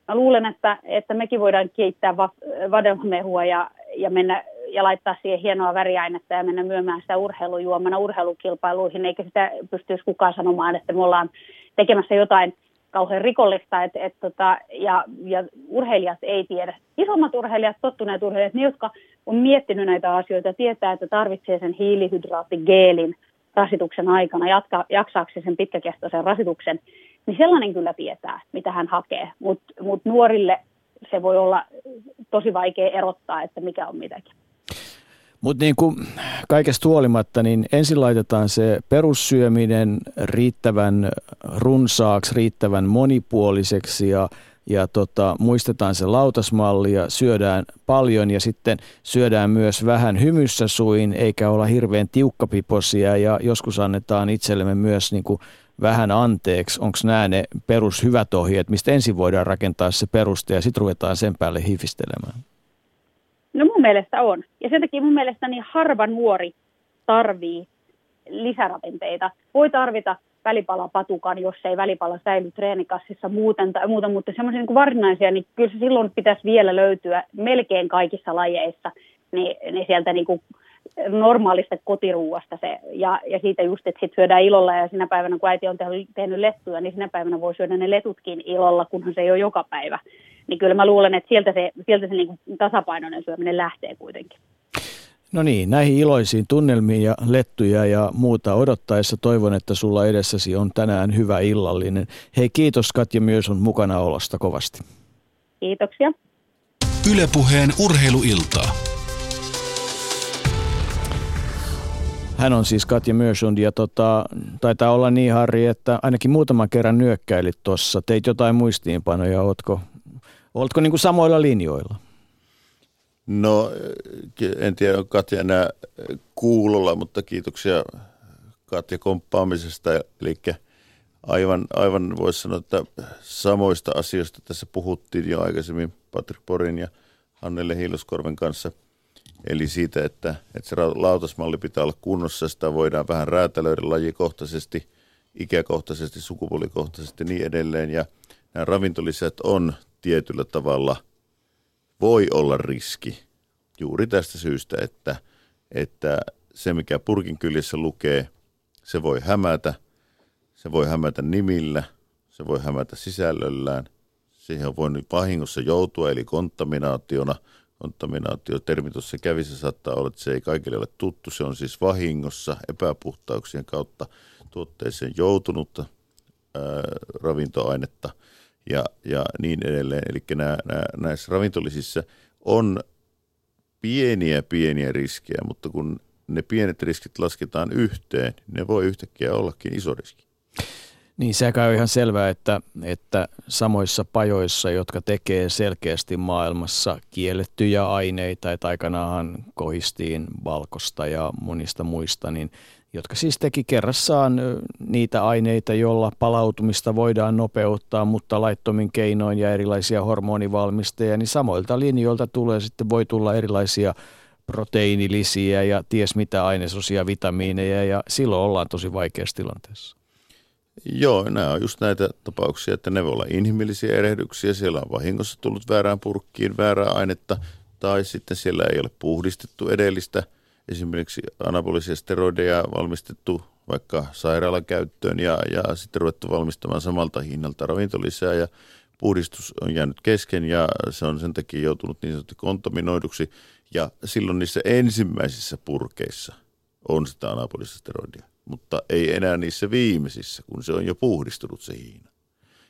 mä luulen, että, että mekin voidaan keittää va, vadelmamehua ja, ja, mennä, ja laittaa siihen hienoa väriainetta ja mennä myymään sitä urheilujuomana urheilukilpailuihin, eikä sitä pystyisi kukaan sanomaan, että me ollaan tekemässä jotain kauhean rikollista, et, et, tota, ja, ja urheilijat ei tiedä. Isommat urheilijat, tottuneet urheilijat, ne, jotka on miettinyt näitä asioita, tietää, että tarvitsee sen hiilihydraattigeelin rasituksen aikana, jatka, jaksaakseen sen pitkäkestoisen rasituksen, niin sellainen kyllä tietää, mitä hän hakee. Mutta mut nuorille se voi olla tosi vaikea erottaa, että mikä on mitäkin. Mutta niin kuin kaikesta huolimatta, niin ensin laitetaan se perussyöminen riittävän runsaaksi, riittävän monipuoliseksi ja, ja tota, muistetaan se lautasmalli ja syödään paljon ja sitten syödään myös vähän hymyssä suin, eikä olla hirveän tiukkapiposia ja joskus annetaan itsellemme myös niin kuin vähän anteeksi? Onko nämä ne perushyvät ohjeet, mistä ensin voidaan rakentaa se peruste ja sitten ruvetaan sen päälle hifistelemään? No mun mielestä on. Ja sen takia mun mielestä niin harva nuori tarvii lisäravinteita. Voi tarvita välipalapatukan, jos ei välipala säily treenikassissa muuten, tai muuta, mutta semmoisia niin varsinaisia, niin kyllä se silloin pitäisi vielä löytyä melkein kaikissa lajeissa, niin, niin sieltä niin kuin normaalista kotiruuasta se, ja, ja siitä just, että sit syödään ilolla ja sinä päivänä, kun äiti on tehnyt, tehnyt lettuja, niin sinä päivänä voi syödä ne letutkin ilolla, kunhan se ei ole joka päivä. Niin kyllä mä luulen, että sieltä se, sieltä se niin kuin tasapainoinen syöminen lähtee kuitenkin. No niin, näihin iloisiin tunnelmiin ja lettuja ja muuta odottaessa toivon, että sulla edessäsi on tänään hyvä illallinen. Hei kiitos Katja myös on mukana olosta kovasti. Kiitoksia. Ylepuheen urheiluiltaa. Hän on siis Katja Mörsund ja tota, taitaa olla niin Harri, että ainakin muutaman kerran nyökkäilit tuossa. Teit jotain muistiinpanoja, ootko, oletko niin kuin samoilla linjoilla? No en tiedä, on Katja enää kuulolla, mutta kiitoksia Katja komppaamisesta. Eli aivan, aivan voisi sanoa, että samoista asioista tässä puhuttiin jo aikaisemmin Patrick Porin ja Hannele Hiiloskorven kanssa. Eli siitä, että, että se lautasmalli pitää olla kunnossa, sitä voidaan vähän räätälöidä lajikohtaisesti, ikäkohtaisesti, sukupuolikohtaisesti ja niin edelleen. Ja nämä ravintolisät on tietyllä tavalla, voi olla riski juuri tästä syystä, että, että se mikä purkin kyljessä lukee, se voi hämätä, se voi hämätä nimillä, se voi hämätä sisällöllään, siihen on voinut vahingossa joutua, eli kontaminaationa. Kontaminaatiotermi tuossa kävi, se saattaa olla, että se ei kaikille ole tuttu. Se on siis vahingossa epäpuhtauksien kautta tuotteeseen joutunutta ää, ravintoainetta ja, ja niin edelleen. Eli nämä, nämä, näissä ravintolisissa on pieniä pieniä riskejä, mutta kun ne pienet riskit lasketaan yhteen, ne voi yhtäkkiä ollakin iso riski. Niin sekä on ihan selvää, että, että samoissa pajoissa, jotka tekee selkeästi maailmassa kiellettyjä aineita, että aikanaan kohistiin valkosta ja monista muista, niin jotka siis teki kerrassaan niitä aineita, joilla palautumista voidaan nopeuttaa, mutta laittomin keinoin ja erilaisia hormonivalmisteja, niin samoilta linjoilta tulee sitten, voi tulla erilaisia proteiinilisiä ja ties mitä ainesosia, vitamiineja ja silloin ollaan tosi vaikeassa tilanteessa. Joo, nämä on just näitä tapauksia, että ne voi olla inhimillisiä erehdyksiä. Siellä on vahingossa tullut väärään purkkiin väärää ainetta tai sitten siellä ei ole puhdistettu edellistä. Esimerkiksi anabolisia steroideja valmistettu vaikka sairaalan käyttöön ja, ja sitten ruvettu valmistamaan samalta hinnalta ravintolisää ja puhdistus on jäänyt kesken ja se on sen takia joutunut niin sanotusti kontaminoiduksi. Ja silloin niissä ensimmäisissä purkeissa on sitä anabolista steroidia mutta ei enää niissä viimeisissä, kun se on jo puhdistunut se hiina.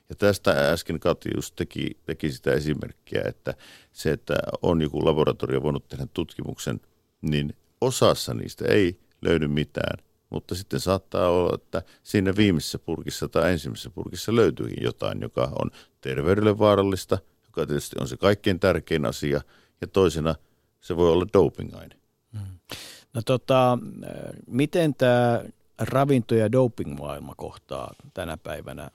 Ja tästä äsken Kati just teki, teki sitä esimerkkiä, että se, että on joku laboratorio voinut tehdä tutkimuksen, niin osassa niistä ei löydy mitään, mutta sitten saattaa olla, että siinä viimeisessä purkissa tai ensimmäisessä purkissa löytyykin jotain, joka on terveydelle vaarallista, joka tietysti on se kaikkein tärkein asia, ja toisena se voi olla dopingaine. Hmm. No tota, miten tämä ravinto- ja doping-maailma kohtaa tänä päivänä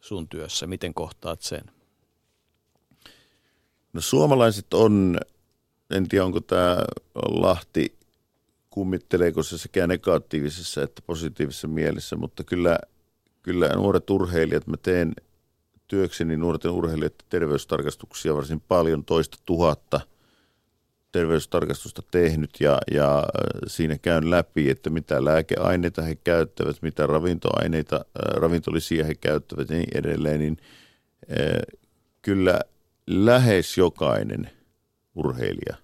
sun työssä? Miten kohtaat sen? No suomalaiset on, en tiedä onko tämä Lahti, kummitteleeko se sekä negatiivisessa että positiivisessa mielessä, mutta kyllä, kyllä nuoret urheilijat, mä teen työkseni nuorten urheilijoiden terveystarkastuksia varsin paljon, toista tuhatta – terveystarkastusta tehnyt ja, ja siinä käyn läpi, että mitä lääkeaineita he käyttävät, mitä ravintoaineita, ravintolisia he käyttävät ja niin edelleen, niin kyllä lähes jokainen urheilija,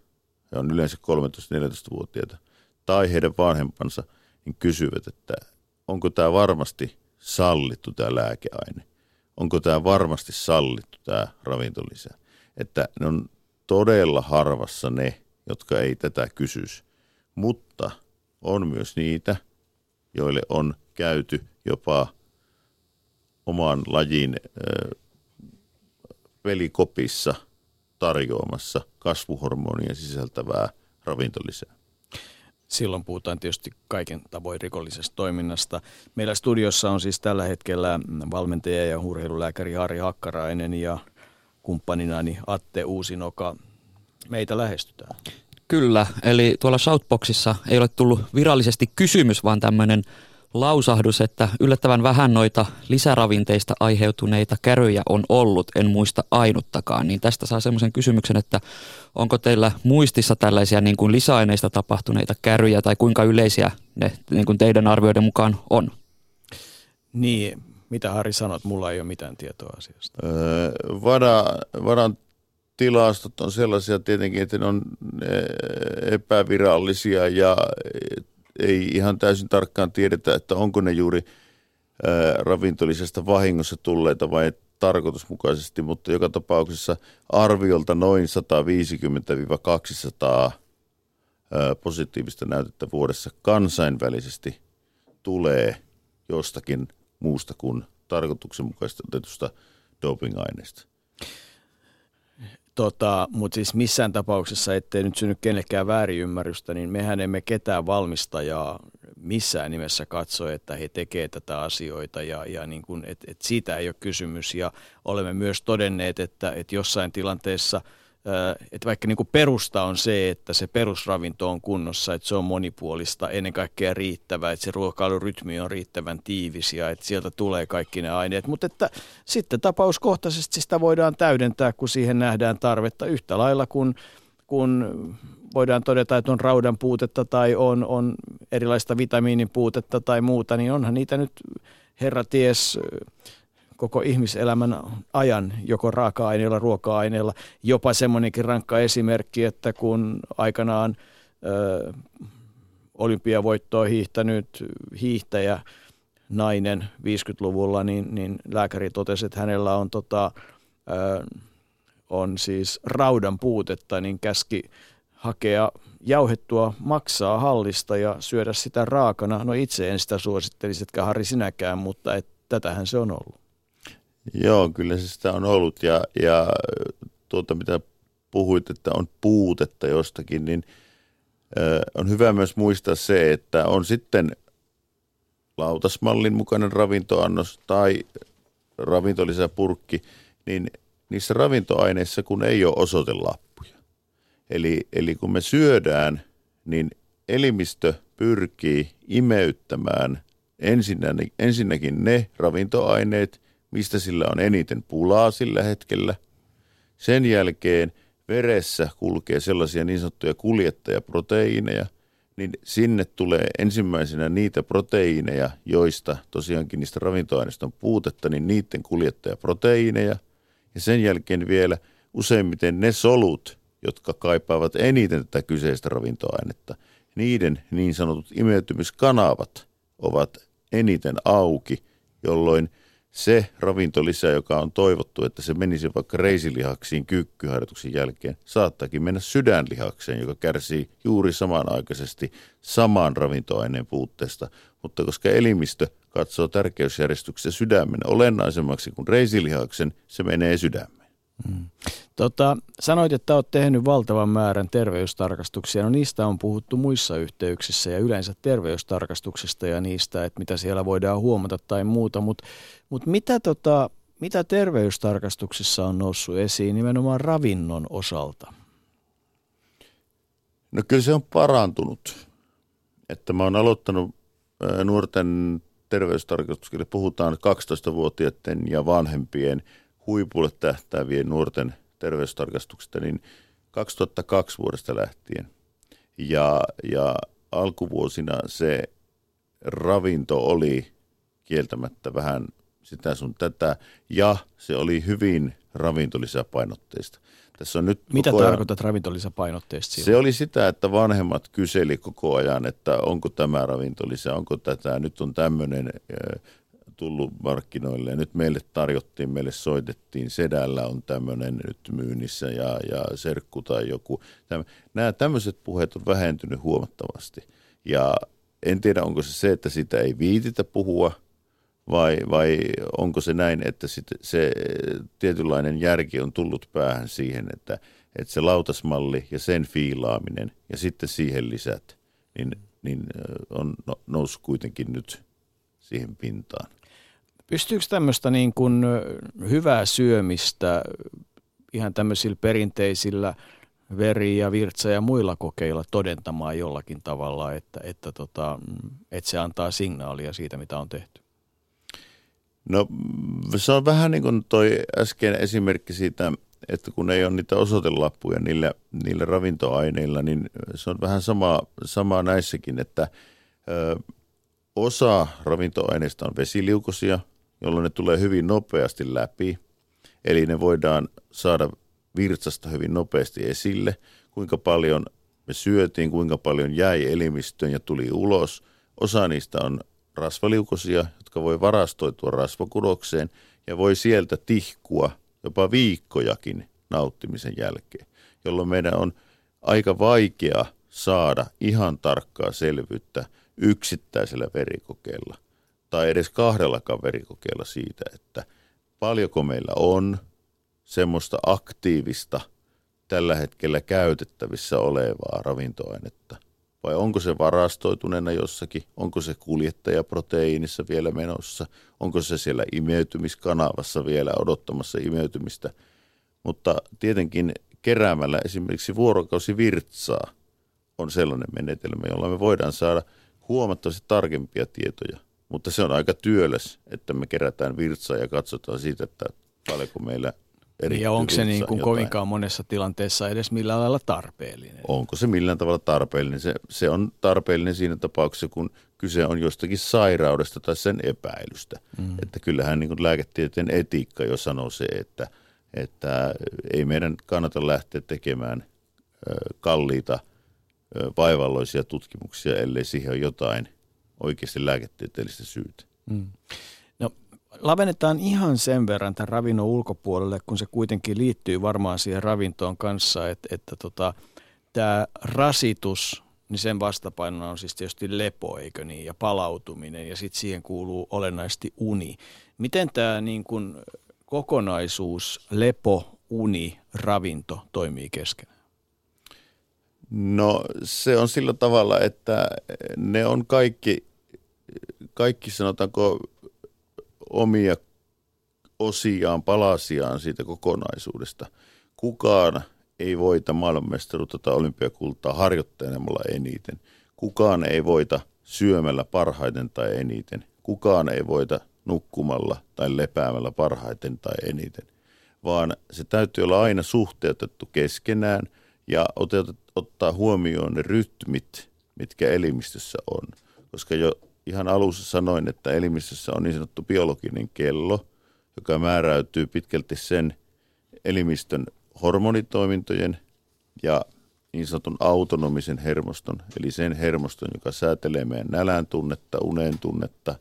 he on yleensä 13-14-vuotiaita, tai heidän vanhempansa, niin kysyvät, että onko tämä varmasti sallittu tämä lääkeaine, onko tämä varmasti sallittu tämä ravintolisä. Että ne on todella harvassa ne, jotka ei tätä kysyisi. Mutta on myös niitä, joille on käyty jopa oman lajin pelikopissa tarjoamassa kasvuhormonia sisältävää ravintolisää. Silloin puhutaan tietysti kaiken tavoin rikollisesta toiminnasta. Meillä studiossa on siis tällä hetkellä valmentaja ja urheilulääkäri Harri Hakkarainen ja kumppaninani Atte Uusinoka meitä lähestytään. Kyllä, eli tuolla Shoutboxissa ei ole tullut virallisesti kysymys, vaan tämmöinen lausahdus, että yllättävän vähän noita lisäravinteista aiheutuneita käryjä on ollut, en muista ainuttakaan. Niin tästä saa semmoisen kysymyksen, että onko teillä muistissa tällaisia niin kuin lisäaineista tapahtuneita käryjä tai kuinka yleisiä ne niin kuin teidän arvioiden mukaan on? Niin, mitä Harri sanot, mulla ei ole mitään tietoa asiasta. Öö, vada, vadan tilastot on sellaisia tietenkin, että ne on epävirallisia ja ei ihan täysin tarkkaan tiedetä, että onko ne juuri ravintolisesta vahingossa tulleita vai tarkoitusmukaisesti, mutta joka tapauksessa arviolta noin 150-200 positiivista näytettä vuodessa kansainvälisesti tulee jostakin muusta kuin tarkoituksenmukaista otetusta dopingaineesta. Tota, Mutta siis missään tapauksessa, ettei nyt synny kenellekään väärinymmärrystä, niin mehän emme ketään valmistajaa missään nimessä katso, että he tekevät tätä asioita ja, ja niin kuin, et, et siitä ei ole kysymys. Ja olemme myös todenneet, että, että jossain tilanteessa – että vaikka niin kuin perusta on se, että se perusravinto on kunnossa, että se on monipuolista, ennen kaikkea riittävää, että se ruokailurytmi on riittävän tiivis ja että sieltä tulee kaikki ne aineet. Mutta että sitten tapauskohtaisesti sitä voidaan täydentää, kun siihen nähdään tarvetta yhtä lailla kuin kun voidaan todeta, että on raudan puutetta tai on, on erilaista vitamiinin puutetta tai muuta, niin onhan niitä nyt herra ties koko ihmiselämän ajan joko raaka-aineilla, ruoka-aineilla. Jopa semmoinenkin rankka esimerkki, että kun aikanaan ö, olympiavoittoa hiihtänyt hiihtäjä nainen 50-luvulla, niin, niin lääkäri totesi, että hänellä on, tota, ö, on siis raudan puutetta, niin käski hakea jauhettua maksaa hallista ja syödä sitä raakana. No itse en sitä suosittelisi, etkä Harri sinäkään, mutta et, tätähän se on ollut. Joo, kyllä se sitä on ollut ja, ja tuota mitä puhuit, että on puutetta jostakin, niin ö, on hyvä myös muistaa se, että on sitten lautasmallin mukainen ravintoannos tai ravintolisäpurkki, niin niissä ravintoaineissa kun ei ole osoitelappuja. Eli, eli kun me syödään, niin elimistö pyrkii imeyttämään ensinnäkin, ensinnäkin ne ravintoaineet, mistä sillä on eniten pulaa sillä hetkellä. Sen jälkeen veressä kulkee sellaisia niin sanottuja kuljettajaproteiineja, niin sinne tulee ensimmäisenä niitä proteiineja, joista tosiaankin niistä ravintoaineista on puutetta, niin niiden kuljettajaproteiineja. Ja sen jälkeen vielä useimmiten ne solut, jotka kaipaavat eniten tätä kyseistä ravintoainetta, niiden niin sanotut imeytymiskanavat ovat eniten auki, jolloin – se ravintolisä, joka on toivottu, että se menisi vaikka reisilihaksiin kyykkyharjoituksen jälkeen, saattaakin mennä sydänlihakseen, joka kärsii juuri samanaikaisesti saman ravintoaineen puutteesta. Mutta koska elimistö katsoo tärkeysjärjestyksessä sydämen olennaisemmaksi kuin reisilihaksen, se menee sydämeen. Tota, sanoit, että olet tehnyt valtavan määrän terveystarkastuksia. No niistä on puhuttu muissa yhteyksissä ja yleensä terveystarkastuksista ja niistä, että mitä siellä voidaan huomata tai muuta. Mutta mut mitä, tota, mitä terveystarkastuksissa on noussut esiin nimenomaan ravinnon osalta? No kyllä se on parantunut. Että mä oon aloittanut nuorten terveystarkastuksille, puhutaan 12-vuotiaiden ja vanhempien – huipulle tähtäävien nuorten terveystarkastuksista niin 2002 vuodesta lähtien. Ja, ja alkuvuosina se ravinto oli kieltämättä vähän sitä sun tätä, ja se oli hyvin ravintolisäpainotteista. Tässä on nyt Mitä ajan, tarkoitat ravintolisäpainotteista? Se oli sitä, että vanhemmat kyseli koko ajan, että onko tämä ravintolisä, onko tätä, nyt on tämmöinen tullut markkinoille ja nyt meille tarjottiin, meille soitettiin, Sedällä on tämmöinen nyt myynnissä ja, ja serkku tai joku. Nämä tämmöiset puheet on vähentynyt huomattavasti ja en tiedä onko se se, että sitä ei viititä puhua vai, vai onko se näin, että sit se tietynlainen järki on tullut päähän siihen, että, että se lautasmalli ja sen fiilaaminen ja sitten siihen lisät, niin, niin on no, noussut kuitenkin nyt siihen pintaan. Pystyykö tämmöistä niin kuin hyvää syömistä ihan tämmöisillä perinteisillä veri- ja virtsa- ja muilla kokeilla todentamaan jollakin tavalla, että, että, tota, että se antaa signaalia siitä, mitä on tehty? No se on vähän niin kuin toi äsken esimerkki siitä, että kun ei ole niitä osoitelappuja niillä, niillä ravintoaineilla, niin se on vähän sama, sama näissäkin, että ö, osa ravintoaineista on vesiliukosia – jolloin ne tulee hyvin nopeasti läpi. Eli ne voidaan saada virtsasta hyvin nopeasti esille, kuinka paljon me syötiin, kuinka paljon jäi elimistöön ja tuli ulos. Osa niistä on rasvaliukosia, jotka voi varastoitua rasvakudokseen ja voi sieltä tihkua jopa viikkojakin nauttimisen jälkeen, jolloin meidän on aika vaikea saada ihan tarkkaa selvyyttä yksittäisellä verikokeella tai edes kahdellakaan verikokeella siitä, että paljonko meillä on semmoista aktiivista tällä hetkellä käytettävissä olevaa ravintoainetta, vai onko se varastoituneena jossakin, onko se kuljettajaproteiinissa vielä menossa, onko se siellä imeytymiskanavassa vielä odottamassa imeytymistä. Mutta tietenkin keräämällä esimerkiksi vuorokausi virtsaa on sellainen menetelmä, jolla me voidaan saada huomattavasti tarkempia tietoja. Mutta se on aika työläs, että me kerätään virtsaa ja katsotaan siitä, että paljonko meillä eri Ja onko se niin kuin kovinkaan monessa tilanteessa edes millään lailla tarpeellinen? Onko se millään tavalla tarpeellinen? Se, se on tarpeellinen siinä tapauksessa, kun kyse on jostakin sairaudesta tai sen epäilystä. Mm. Että kyllähän niin kuin lääketieteen etiikka jo sanoo se, että, että ei meidän kannata lähteä tekemään kalliita vaivalloisia tutkimuksia, ellei siihen ole jotain oikeasti lääketieteellistä syytä. Mm. No lavennetaan ihan sen verran tämän ravinnon ulkopuolelle, kun se kuitenkin liittyy varmaan siihen ravintoon kanssa, että, että tota, tämä rasitus, niin sen vastapainona on siis tietysti lepo, eikö niin, ja palautuminen, ja sitten siihen kuuluu olennaisesti uni. Miten tämä niin kun kokonaisuus, lepo, uni, ravinto toimii keskenään? No se on sillä tavalla, että ne on kaikki, kaikki sanotaanko omia osiaan, palasiaan siitä kokonaisuudesta. Kukaan ei voita maailmanmestaruutta tai olympiakultaa harjoittelemalla eniten. Kukaan ei voita syömällä parhaiten tai eniten. Kukaan ei voita nukkumalla tai lepäämällä parhaiten tai eniten. Vaan se täytyy olla aina suhteutettu keskenään ja ottaa huomioon ne rytmit, mitkä elimistössä on. Koska jo ihan alussa sanoin, että elimistössä on niin sanottu biologinen kello, joka määräytyy pitkälti sen elimistön hormonitoimintojen ja niin sanotun autonomisen hermoston, eli sen hermoston, joka säätelee meidän nälän tunnetta, unen tunnetta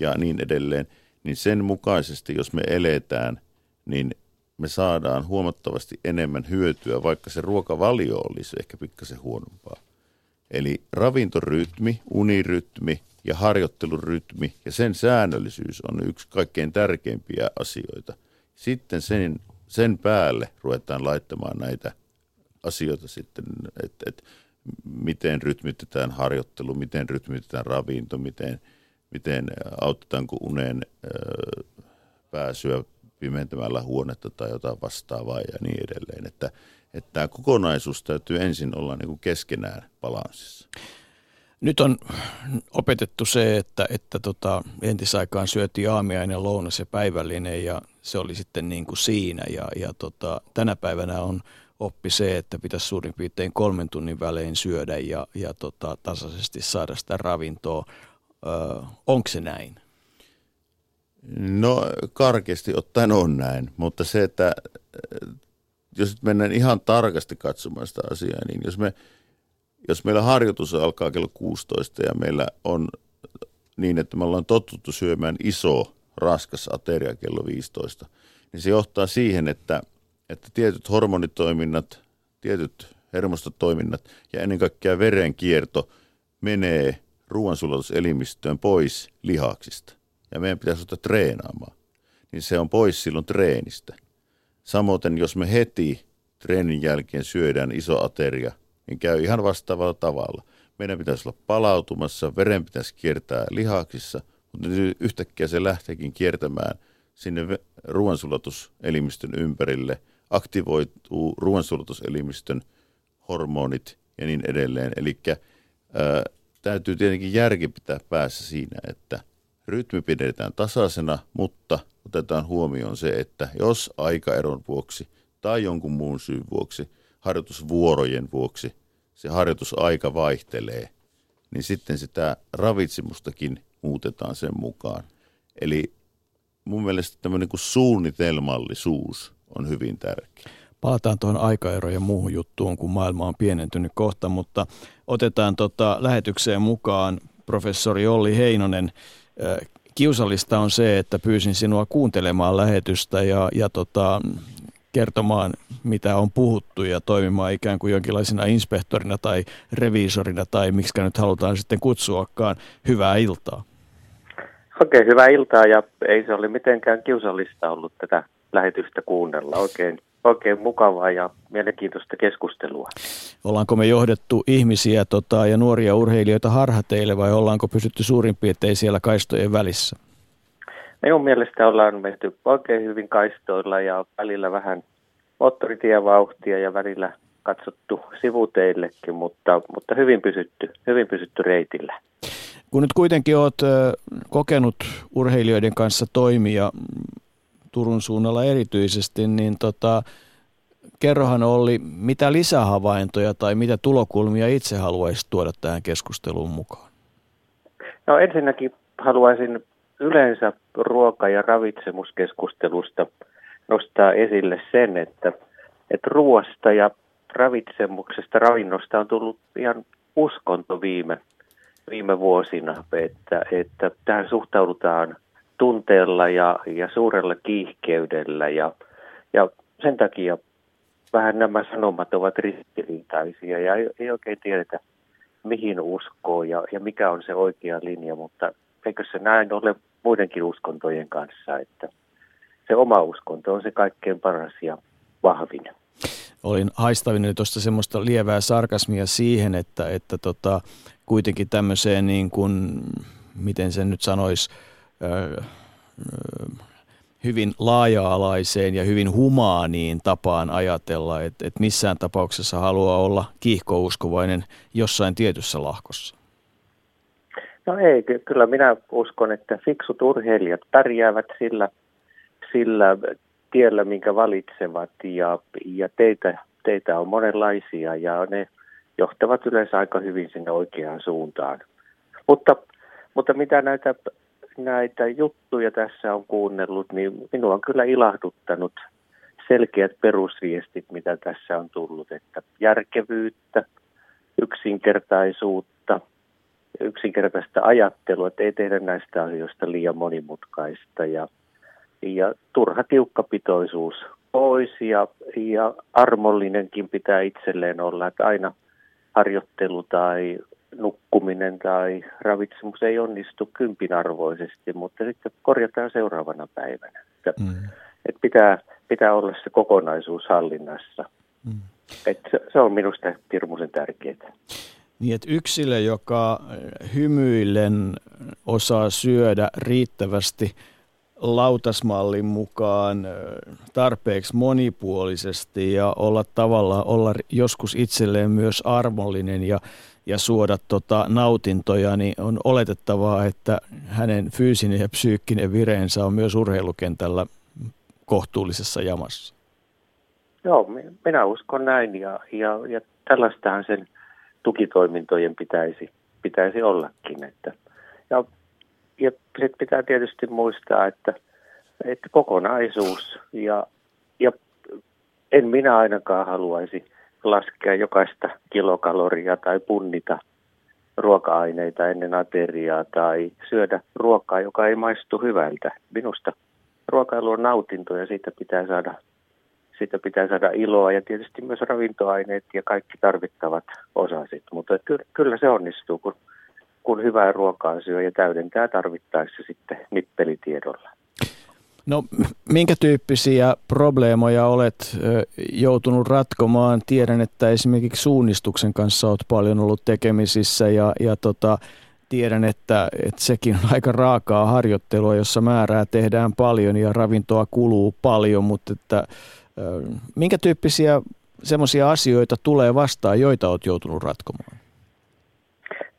ja niin edelleen, niin sen mukaisesti, jos me eletään, niin me saadaan huomattavasti enemmän hyötyä, vaikka se ruokavalio olisi ehkä pikkasen huonompaa. Eli ravintorytmi, unirytmi ja harjoittelurytmi ja sen säännöllisyys on yksi kaikkein tärkeimpiä asioita. Sitten sen, sen päälle ruvetaan laittamaan näitä asioita sitten, että et, miten rytmitetään harjoittelu, miten rytmitetään ravinto, miten, miten autetaanko unen ö, pääsyä pimentämällä huonetta tai jotain vastaavaa ja niin edelleen. Että, että tämä kokonaisuus täytyy ensin olla niin kuin keskenään balanssissa. Nyt on opetettu se, että, että tota, entisaikaan syötiin aamiainen, lounas ja päivällinen ja se oli sitten niin kuin siinä. Ja, ja tota, tänä päivänä on oppi se, että pitäisi suurin piirtein kolmen tunnin välein syödä ja, ja tota, tasaisesti saada sitä ravintoa. Öö, onko se näin? No karkeasti ottaen on näin, mutta se, että jos mennään ihan tarkasti katsomaan sitä asiaa, niin jos me jos meillä harjoitus alkaa kello 16 ja meillä on niin, että me ollaan totuttu syömään iso, raskas ateria kello 15, niin se johtaa siihen, että, että tietyt hormonitoiminnat, tietyt hermostotoiminnat ja ennen kaikkea verenkierto menee ruoansulatuselimistöön pois lihaksista. Ja meidän pitäisi ottaa treenaamaan. Niin se on pois silloin treenistä. Samoin jos me heti treenin jälkeen syödään iso ateria – niin käy ihan vastaavalla tavalla. Meidän pitäisi olla palautumassa, veren pitäisi kiertää lihaksissa, mutta nyt yhtäkkiä se lähteekin kiertämään sinne ruoansulatuselimistön ympärille, aktivoituu ruoansulatuselimistön hormonit ja niin edelleen. Eli täytyy tietenkin järki pitää päässä siinä, että rytmi pidetään tasaisena, mutta otetaan huomioon se, että jos aikaeron vuoksi tai jonkun muun syyn vuoksi – harjoitusvuorojen vuoksi se harjoitusaika vaihtelee, niin sitten sitä ravitsemustakin muutetaan sen mukaan. Eli mun mielestä tämmöinen kuin suunnitelmallisuus on hyvin tärkeä. Palataan tuohon aikaerojen muuhun juttuun, kun maailma on pienentynyt kohta, mutta otetaan tota lähetykseen mukaan professori Olli Heinonen. Kiusallista on se, että pyysin sinua kuuntelemaan lähetystä ja, ja tota, kertomaan, mitä on puhuttu ja toimimaan ikään kuin jonkinlaisena inspektorina tai reviisorina tai miksi nyt halutaan sitten kutsuakaan. Hyvää iltaa. Oikein hyvää iltaa ja ei se ole mitenkään kiusallista ollut tätä lähetystä kuunnella. Oikein, oikein mukavaa ja mielenkiintoista keskustelua. Ollaanko me johdettu ihmisiä tota, ja nuoria urheilijoita harhateille vai ollaanko pysytty suurin piirtein siellä kaistojen välissä? Minun mielestä ollaan menty oikein hyvin kaistoilla ja välillä vähän moottoritievauhtia ja välillä katsottu sivuteillekin, mutta, mutta hyvin, pysytty, hyvin pysytty reitillä. Kun nyt kuitenkin olet kokenut urheilijoiden kanssa toimia Turun suunnalla erityisesti, niin tota, kerrohan oli, mitä lisähavaintoja tai mitä tulokulmia itse haluaisit tuoda tähän keskusteluun mukaan? No ensinnäkin haluaisin yleensä ruoka- ja ravitsemuskeskustelusta nostaa esille sen, että, että ruoasta ja ravitsemuksesta, ravinnosta on tullut ihan uskonto viime, viime vuosina, että, että tähän suhtaudutaan tunteella ja, ja suurella kiihkeydellä ja, ja sen takia vähän nämä sanomat ovat ristiriitaisia ja ei, ei oikein tiedetä, mihin uskoo ja, ja mikä on se oikea linja, mutta eikö se näin ole muidenkin uskontojen kanssa, että se oma uskonto on se kaikkein paras ja vahvin. Olin haistavinen tuosta semmoista lievää sarkasmia siihen, että, että tota, kuitenkin tämmöiseen niin kuin, miten sen nyt sanoisi, hyvin laaja-alaiseen ja hyvin humaaniin tapaan ajatella, että, että missään tapauksessa haluaa olla kiihkouskovainen jossain tietyssä lahkossa. No ei, kyllä minä uskon, että fiksut urheilijat pärjäävät sillä, sillä tiellä, minkä valitsevat ja, ja teitä, teitä on monenlaisia ja ne johtavat yleensä aika hyvin sinne oikeaan suuntaan. Mutta, mutta mitä näitä, näitä juttuja tässä on kuunnellut, niin minua on kyllä ilahduttanut selkeät perusviestit, mitä tässä on tullut, että järkevyyttä, yksinkertaisuutta, yksinkertaista ajattelua, että ei tehdä näistä asioista liian monimutkaista ja, ja turha tiukkapitoisuus pois ja, ja armollinenkin pitää itselleen olla, että aina harjoittelu tai nukkuminen tai ravitsemus ei onnistu kympinarvoisesti, mutta sitten korjataan seuraavana päivänä. Että, mm. että pitää, pitää olla se kokonaisuus hallinnassa. Mm. Että se, se on minusta hirmuisen tärkeää. Niin, että yksilö, joka hymyillen osaa syödä riittävästi lautasmallin mukaan tarpeeksi monipuolisesti ja olla tavallaan olla joskus itselleen myös armollinen ja, ja suoda tota nautintoja, niin on oletettavaa, että hänen fyysinen ja psyykkinen vireensä on myös urheilukentällä kohtuullisessa jamassa. Joo, minä uskon näin ja, ja, ja tällaistähän sen – tukitoimintojen pitäisi, pitäisi ollakin. Että, ja ja sitten pitää tietysti muistaa, että, että kokonaisuus ja, ja en minä ainakaan haluaisi laskea jokaista kilokaloria tai punnita ruoka-aineita ennen ateriaa tai syödä ruokaa, joka ei maistu hyvältä. Minusta ruokailu on nautinto ja siitä pitää saada siitä pitää saada iloa ja tietysti myös ravintoaineet ja kaikki tarvittavat osasit. Mutta kyllä se onnistuu, kun, kun hyvää ruokaa syö ja täydentää tarvittaessa sitten nippelitiedolla. No minkä tyyppisiä probleemoja olet joutunut ratkomaan? Tiedän, että esimerkiksi suunnistuksen kanssa olet paljon ollut tekemisissä ja, ja tota, tiedän, että, että sekin on aika raakaa harjoittelua, jossa määrää tehdään paljon ja ravintoa kuluu paljon, mutta että Minkä tyyppisiä semmoisia asioita tulee vastaan, joita olet joutunut ratkomaan?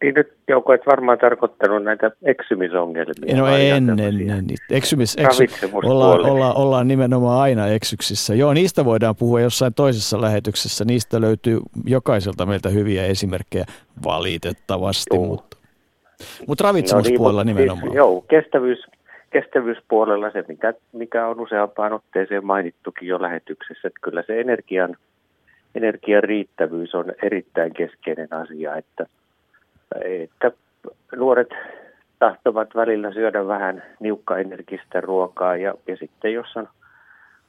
Niin nyt Jouko, et varmaan tarkoittanut näitä eksymisongelmia. No ennen, ennen. Eksymis, eksy, ollaan, ollaan, ollaan nimenomaan aina eksyksissä. Joo, niistä voidaan puhua jossain toisessa lähetyksessä. Niistä löytyy jokaiselta meiltä hyviä esimerkkejä valitettavasti, joo. mutta, mutta ravitsemuspuolella no niin, nimenomaan. Siis, joo, kestävyys, kestävyyspuolella se, mikä, mikä on useampaan otteeseen mainittukin jo lähetyksessä, että kyllä se energian, energian riittävyys on erittäin keskeinen asia, että, että nuoret tahtovat välillä syödä vähän niukkaenergistä ruokaa ja, ja sitten jos on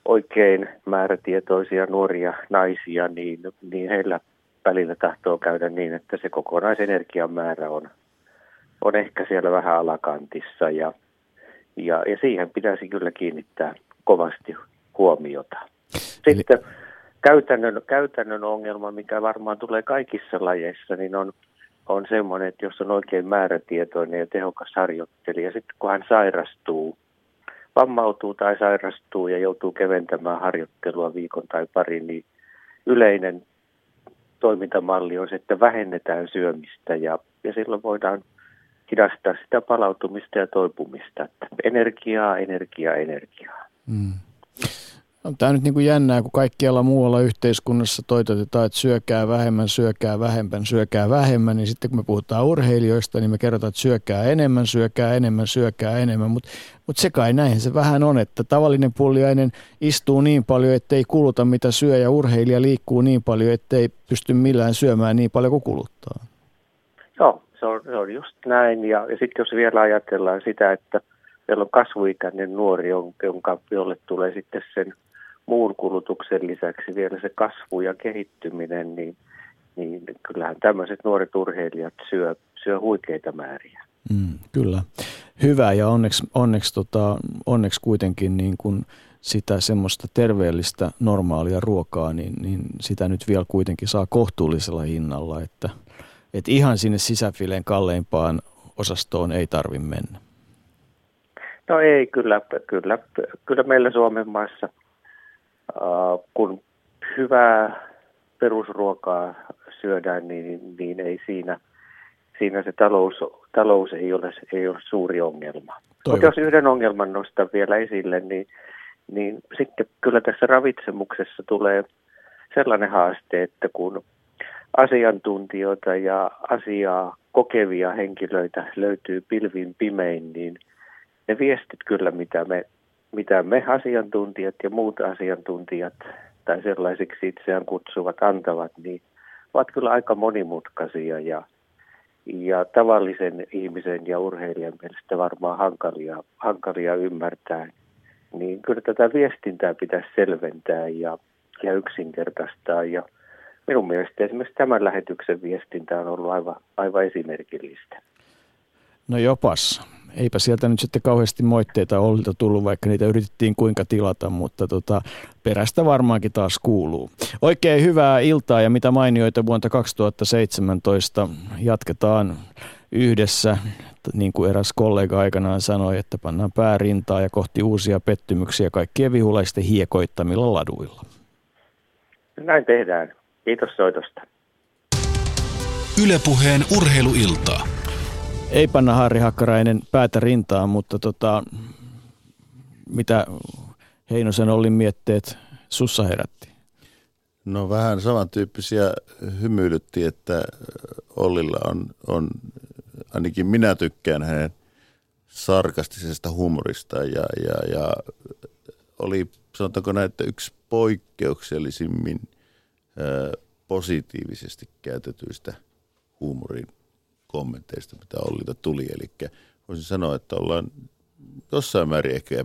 oikein määrätietoisia nuoria naisia, niin, niin heillä välillä tahtoo käydä niin, että se kokonaisenergian määrä on, on ehkä siellä vähän alakantissa ja, ja, ja siihen pitäisi kyllä kiinnittää kovasti huomiota. Sitten Eli... käytännön, käytännön ongelma, mikä varmaan tulee kaikissa lajeissa, niin on, on semmoinen, että jos on oikein määrätietoinen ja tehokas harjoittelija, sitten kun hän sairastuu, vammautuu tai sairastuu ja joutuu keventämään harjoittelua viikon tai pari, niin yleinen toimintamalli on se, että vähennetään syömistä ja, ja silloin voidaan hidastaa sitä palautumista ja toipumista. Että energiaa, energiaa, energiaa. Mm. On tämä nyt niin kuin jännää, kun kaikkialla muualla yhteiskunnassa toitotetaan, että syökää vähemmän, syökää vähemmän, syökää vähemmän, niin sitten kun me puhutaan urheilijoista, niin me kerrotaan, että syökää enemmän, syökää enemmän, syökää enemmän, mutta mut se kai näin se vähän on, että tavallinen pulliainen istuu niin paljon, ettei kuluta mitä syö ja urheilija liikkuu niin paljon, ettei pysty millään syömään niin paljon kuin kuluttaa. Joo, se on, se on just näin ja, ja sitten jos vielä ajatellaan sitä, että meillä on kasvuikäinen nuori, jonka, jolle tulee sitten sen muun kulutuksen lisäksi vielä se kasvu ja kehittyminen, niin, niin kyllähän tämmöiset nuoret urheilijat syö, syö huikeita määriä. Mm, kyllä. Hyvä ja onneksi, onneksi, tota, onneksi kuitenkin niin kun sitä semmoista terveellistä normaalia ruokaa, niin, niin sitä nyt vielä kuitenkin saa kohtuullisella hinnalla, että, että ihan sinne sisäfileen kalleimpaan osastoon ei tarvi mennä. No ei, kyllä, kyllä, kyllä meillä Suomen maassa – kun hyvää perusruokaa syödään, niin, niin ei siinä, siinä se talous, talous ei, ole, ei ole suuri ongelma. Mutta jos yhden ongelman nostan vielä esille, niin, niin sitten kyllä tässä ravitsemuksessa tulee sellainen haaste, että kun asiantuntijoita ja asiaa kokevia henkilöitä löytyy pilvin pimein, niin ne viestit kyllä, mitä me mitä me asiantuntijat ja muut asiantuntijat tai sellaisiksi itseään kutsuvat antavat, niin ovat kyllä aika monimutkaisia ja, ja tavallisen ihmisen ja urheilijan mielestä varmaan hankalia, hankalia ymmärtää. Niin kyllä tätä viestintää pitäisi selventää ja, ja yksinkertaistaa ja minun mielestä esimerkiksi tämän lähetyksen viestintä on ollut aivan, aivan esimerkillistä. No jopas eipä sieltä nyt sitten kauheasti moitteita Ollilta tullut, vaikka niitä yritettiin kuinka tilata, mutta tota, perästä varmaankin taas kuuluu. Oikein hyvää iltaa ja mitä mainioita vuonna 2017 jatketaan yhdessä, niin kuin eräs kollega aikanaan sanoi, että pannaan päärintaa ja kohti uusia pettymyksiä kaikkien vihulaisten hiekoittamilla laduilla. Näin tehdään. Kiitos soitosta. Ylepuheen urheiluiltaa. Ei panna Harri Hakkarainen päätä rintaan, mutta tota, mitä Heinosen Ollin mietteet sussa herätti? No vähän samantyyppisiä hymyilytti, että Ollilla on, on, ainakin minä tykkään hänen sarkastisesta humorista ja, ja, ja oli sanotaanko näin, että yksi poikkeuksellisimmin ää, positiivisesti käytetyistä huumorin kommenteista, mitä Ollilta tuli. Eli voisin sanoa, että ollaan jossain määrin ehkä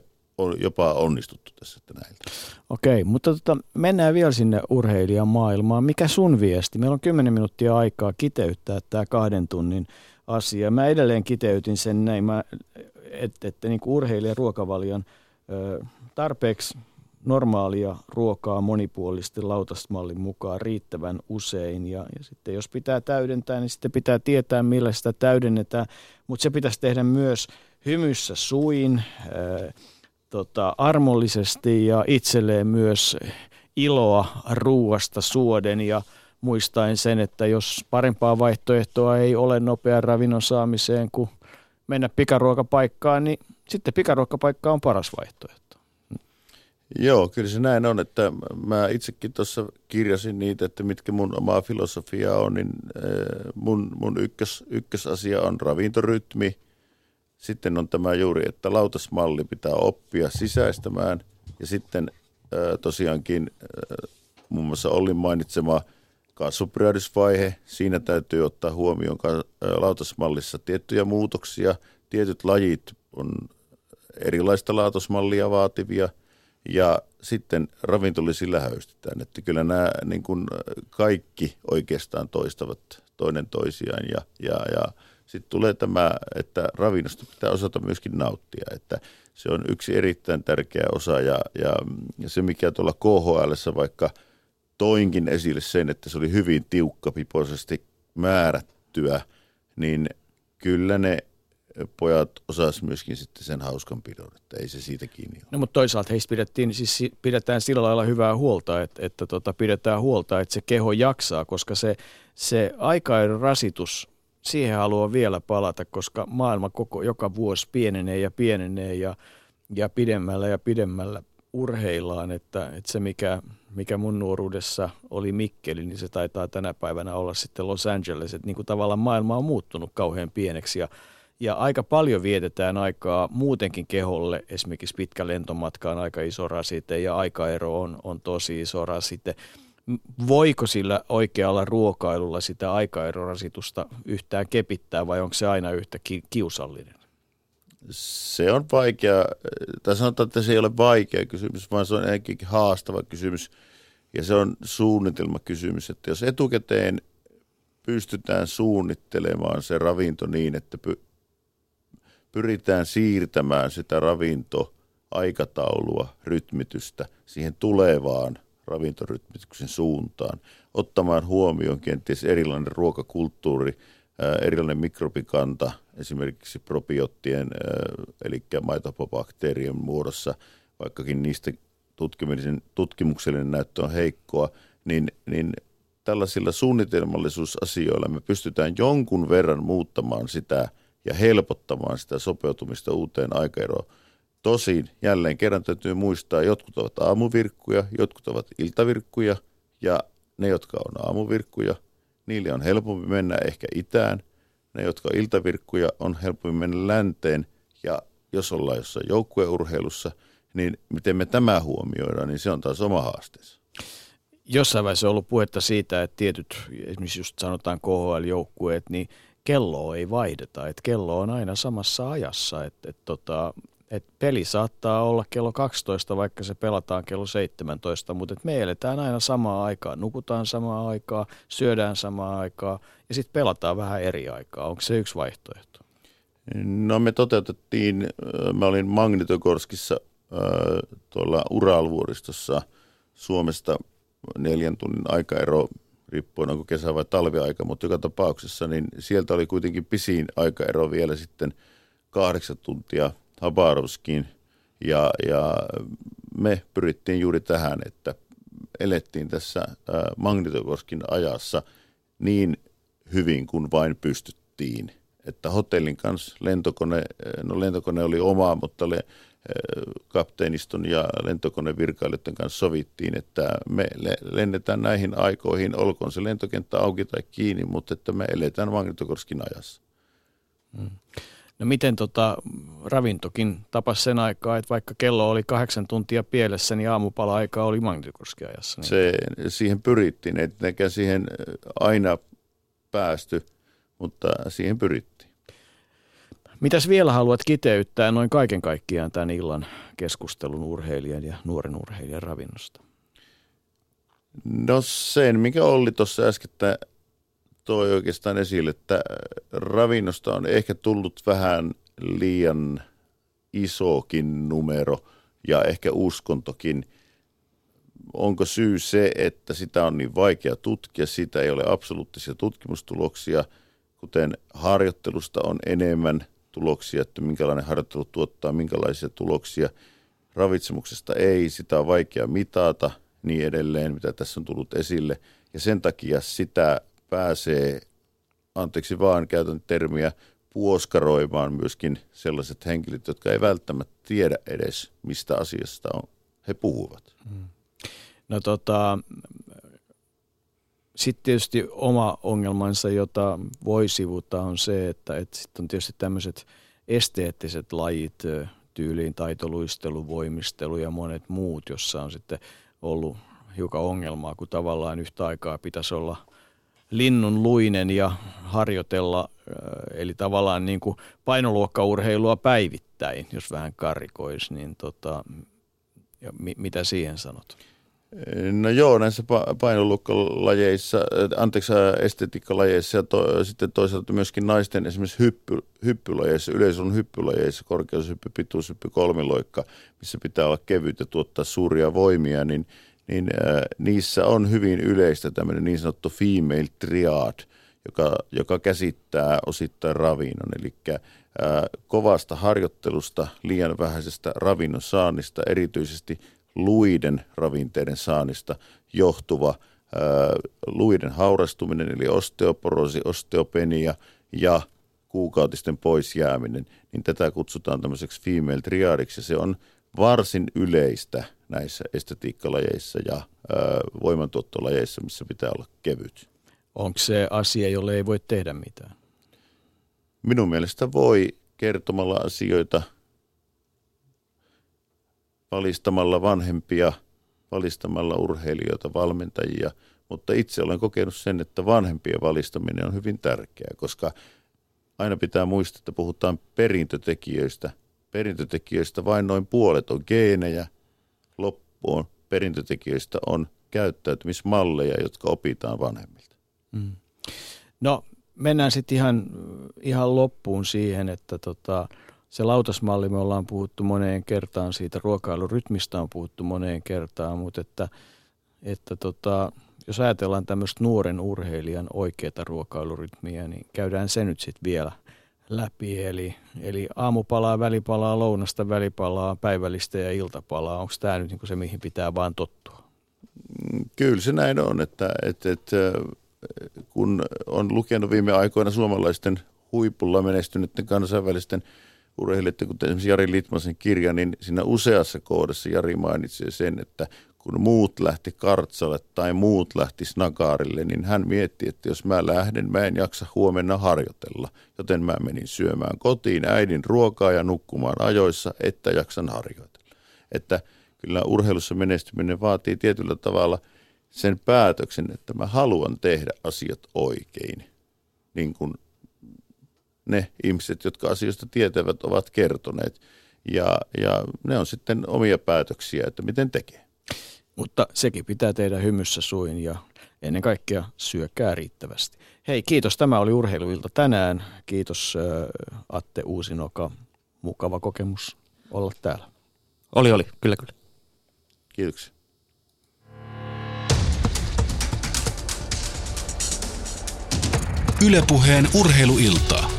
jopa onnistuttu tässä näiltä. Okei, mutta tota, mennään vielä sinne urheilijan maailmaan. Mikä sun viesti? Meillä on 10 minuuttia aikaa kiteyttää tämä kahden tunnin asia. Mä edelleen kiteytin sen näin, että, että niin urheilijan ruokavalion tarpeeksi normaalia ruokaa monipuolisesti lautasmallin mukaan riittävän usein. Ja, ja sitten jos pitää täydentää, niin sitten pitää tietää, millä sitä täydennetään. Mutta se pitäisi tehdä myös hymyssä suin, ää, tota, armollisesti ja itselleen myös iloa ruuasta suoden ja muistaen sen, että jos parempaa vaihtoehtoa ei ole nopean ravinnon saamiseen kuin mennä pikaruokapaikkaan, niin sitten pikaruokapaikka on paras vaihtoehto. Joo, kyllä se näin on, että mä itsekin tuossa kirjasin niitä, että mitkä mun omaa filosofia on, niin eh, mun, mun ykkös, ykkösasia on ravintorytmi. Sitten on tämä juuri, että lautasmalli pitää oppia sisäistämään. Ja sitten eh, tosiaankin eh, muun muassa Ollin mainitsema kasvupyrähdysvaihe. Siinä täytyy ottaa huomioon lautasmallissa tiettyjä muutoksia. Tietyt lajit on erilaista lautasmallia vaativia – ja sitten ravintolisi läheystetään. Että kyllä nämä niin kuin kaikki oikeastaan toistavat toinen toisiaan ja, ja, ja sitten tulee tämä, että ravinnosta pitää osata myöskin nauttia, että se on yksi erittäin tärkeä osa ja, ja, ja se mikä tuolla KHL vaikka toinkin esille sen, että se oli hyvin tiukkapipoisesti määrättyä, niin kyllä ne pojat osas myöskin sitten sen hauskan pidon, että ei se siitä kiinni ole. No mutta toisaalta heistä pidettiin, siis pidetään sillä lailla hyvää huolta, että, että tota, pidetään huolta, että se keho jaksaa, koska se, se aikainen rasitus, siihen haluaa vielä palata, koska maailma koko, joka vuosi pienenee ja pienenee ja, ja pidemmällä ja pidemmällä urheillaan, että, että se mikä, mikä mun nuoruudessa oli Mikkeli, niin se taitaa tänä päivänä olla sitten Los Angeles, että niin kuin tavallaan maailma on muuttunut kauhean pieneksi ja ja aika paljon vietetään aikaa muutenkin keholle, esimerkiksi pitkä lentomatka on aika iso rasite ja aikaero on, on tosi iso rasite. Voiko sillä oikealla ruokailulla sitä aikaerorasitusta yhtään kepittää vai onko se aina yhtä kiusallinen? Se on vaikea, tai sanotaan, että se ei ole vaikea kysymys, vaan se on ehkä haastava kysymys ja se on suunnitelmakysymys, että jos etukäteen pystytään suunnittelemaan se ravinto niin, että pyritään siirtämään sitä ravintoaikataulua, rytmitystä siihen tulevaan ravintorytmityksen suuntaan, ottamaan huomioon kenties erilainen ruokakulttuuri, erilainen mikrobikanta, esimerkiksi probiottien, eli maitopobakteerien muodossa, vaikkakin niistä tutkimuksellinen näyttö on heikkoa, niin, niin tällaisilla suunnitelmallisuusasioilla me pystytään jonkun verran muuttamaan sitä – ja helpottamaan sitä sopeutumista uuteen aikaeroon. Tosin jälleen kerran täytyy muistaa, jotkut ovat aamuvirkkuja, jotkut ovat iltavirkkuja ja ne, jotka on aamuvirkkuja, niille on helpompi mennä ehkä itään. Ne, jotka on iltavirkkuja, on helpompi mennä länteen ja jos ollaan jossain joukkueurheilussa, niin miten me tämä huomioidaan, niin se on taas oma haasteensa. Jossain vaiheessa on ollut puhetta siitä, että tietyt, esimerkiksi just sanotaan KHL-joukkueet, niin kelloa ei vaihdeta, että kello on aina samassa ajassa, että et tota, et peli saattaa olla kello 12, vaikka se pelataan kello 17, mutta et me eletään aina samaa aikaa, nukutaan samaa aikaa, syödään samaa aikaa ja sitten pelataan vähän eri aikaa. Onko se yksi vaihtoehto? No me toteutettiin, mä olin Magnitogorskissa tuolla Uralvuoristossa Suomesta neljän tunnin aikaero riippuen onko kesä- vai talviaika, mutta joka tapauksessa, niin sieltä oli kuitenkin pisin aikaero vielä sitten kahdeksan tuntia Habarovskiin, ja, ja me pyrittiin juuri tähän, että elettiin tässä Magnitogoskin ajassa niin hyvin kuin vain pystyttiin. Että hotellin kanssa lentokone, no lentokone oli oma, mutta le, kapteeniston ja lentokonevirkailijoiden kanssa sovittiin, että me lennetään näihin aikoihin, olkoon se lentokenttä auki tai kiinni, mutta että me eletään Magnitogorskin ajassa. Hmm. No miten tota, ravintokin tapasi sen aikaa, että vaikka kello oli kahdeksan tuntia pielessä, niin aamupala-aika oli Magnitogorskin ajassa. Niin. Se, siihen pyrittiin, että siihen aina päästy, mutta siihen pyrittiin. Mitäs vielä haluat kiteyttää noin kaiken kaikkiaan tämän illan keskustelun urheilijan ja nuoren urheilijan ravinnosta? No sen, mikä Olli tuossa äsken toi oikeastaan esille, että ravinnosta on ehkä tullut vähän liian isokin numero ja ehkä uskontokin. Onko syy se, että sitä on niin vaikea tutkia, siitä ei ole absoluuttisia tutkimustuloksia, kuten harjoittelusta on enemmän – tuloksia, että minkälainen harjoittelu tuottaa minkälaisia tuloksia. Ravitsemuksesta ei, sitä on vaikea mitata, niin edelleen, mitä tässä on tullut esille. Ja sen takia sitä pääsee, anteeksi vaan käytän termiä, puoskaroimaan myöskin sellaiset henkilöt, jotka ei välttämättä tiedä edes, mistä asiasta on, he puhuvat. Hmm. No tota, sitten tietysti oma ongelmansa, jota voi sivuta, on se, että, että sitten on tietysti tämmöiset esteettiset lajit, tyyliin taitoluistelu, voimistelu ja monet muut, jossa on sitten ollut hiukan ongelmaa, kun tavallaan yhtä aikaa pitäisi olla linnun luinen ja harjoitella, eli tavallaan niin kuin painoluokkaurheilua päivittäin, jos vähän karikoisi, niin tota, Ja mi- mitä siihen sanot? No joo, näissä painoluokkalajeissa, anteeksi estetiikkalajeissa ja to, sitten toisaalta myöskin naisten esimerkiksi hyppy, hyppylajeissa, yleisurun hyppylajeissa, korkeushyppy, pituushyppy, kolmiloikka, missä pitää olla kevyt ja tuottaa suuria voimia, niin, niin äh, niissä on hyvin yleistä tämmöinen niin sanottu female triad, joka, joka käsittää osittain ravinnon, eli äh, kovasta harjoittelusta, liian vähäisestä ravinnon saannista, erityisesti luiden ravinteiden saannista johtuva ää, luiden haurastuminen, eli osteoporosi, osteopenia ja kuukautisten poisjääminen, niin tätä kutsutaan tämmöiseksi female triadiksi. Se on varsin yleistä näissä estetiikkalajeissa ja ää, voimantuottolajeissa, missä pitää olla kevyt. Onko se asia, jolle ei voi tehdä mitään? Minun mielestä voi kertomalla asioita – valistamalla vanhempia, valistamalla urheilijoita, valmentajia, mutta itse olen kokenut sen, että vanhempien valistaminen on hyvin tärkeää, koska aina pitää muistaa, että puhutaan perintötekijöistä. Perintötekijöistä vain noin puolet on geenejä, loppuun perintötekijöistä on käyttäytymismalleja, jotka opitaan vanhemmilta. Mm. No mennään sitten ihan, ihan loppuun siihen, että tota, se lautasmalli, me ollaan puhuttu moneen kertaan siitä, ruokailurytmistä on puhuttu moneen kertaan, mutta että, että tota, jos ajatellaan tämmöistä nuoren urheilijan oikeaa ruokailurytmiä, niin käydään se nyt sitten vielä läpi. Eli, eli aamupalaa, välipalaa, lounasta, välipalaa, päivällistä ja iltapalaa. Onko tämä nyt niinku se, mihin pitää vaan tottua? Kyllä se näin on, että, että, että kun on lukenut viime aikoina suomalaisten huipulla menestyneiden kansainvälisten – urheilijoiden, kuten esimerkiksi Jari Litmasen kirja, niin siinä useassa kohdassa Jari mainitsi sen, että kun muut lähti kartsalle tai muut lähti snagaarille, niin hän mietti, että jos mä lähden, mä en jaksa huomenna harjoitella, joten mä menin syömään kotiin äidin ruokaa ja nukkumaan ajoissa, että jaksan harjoitella. Että kyllä urheilussa menestyminen vaatii tietyllä tavalla sen päätöksen, että mä haluan tehdä asiat oikein, niin kuin ne ihmiset, jotka asioista tietävät, ovat kertoneet. Ja, ja ne on sitten omia päätöksiä, että miten tekee. Mutta sekin pitää tehdä hymyssä suin ja ennen kaikkea syökää riittävästi. Hei, kiitos. Tämä oli Urheiluilta tänään. Kiitos Atte Uusinoka. Mukava kokemus olla täällä. Oli, oli. Kyllä, kyllä. Kiitoksia. Ylepuheen urheiluiltaa.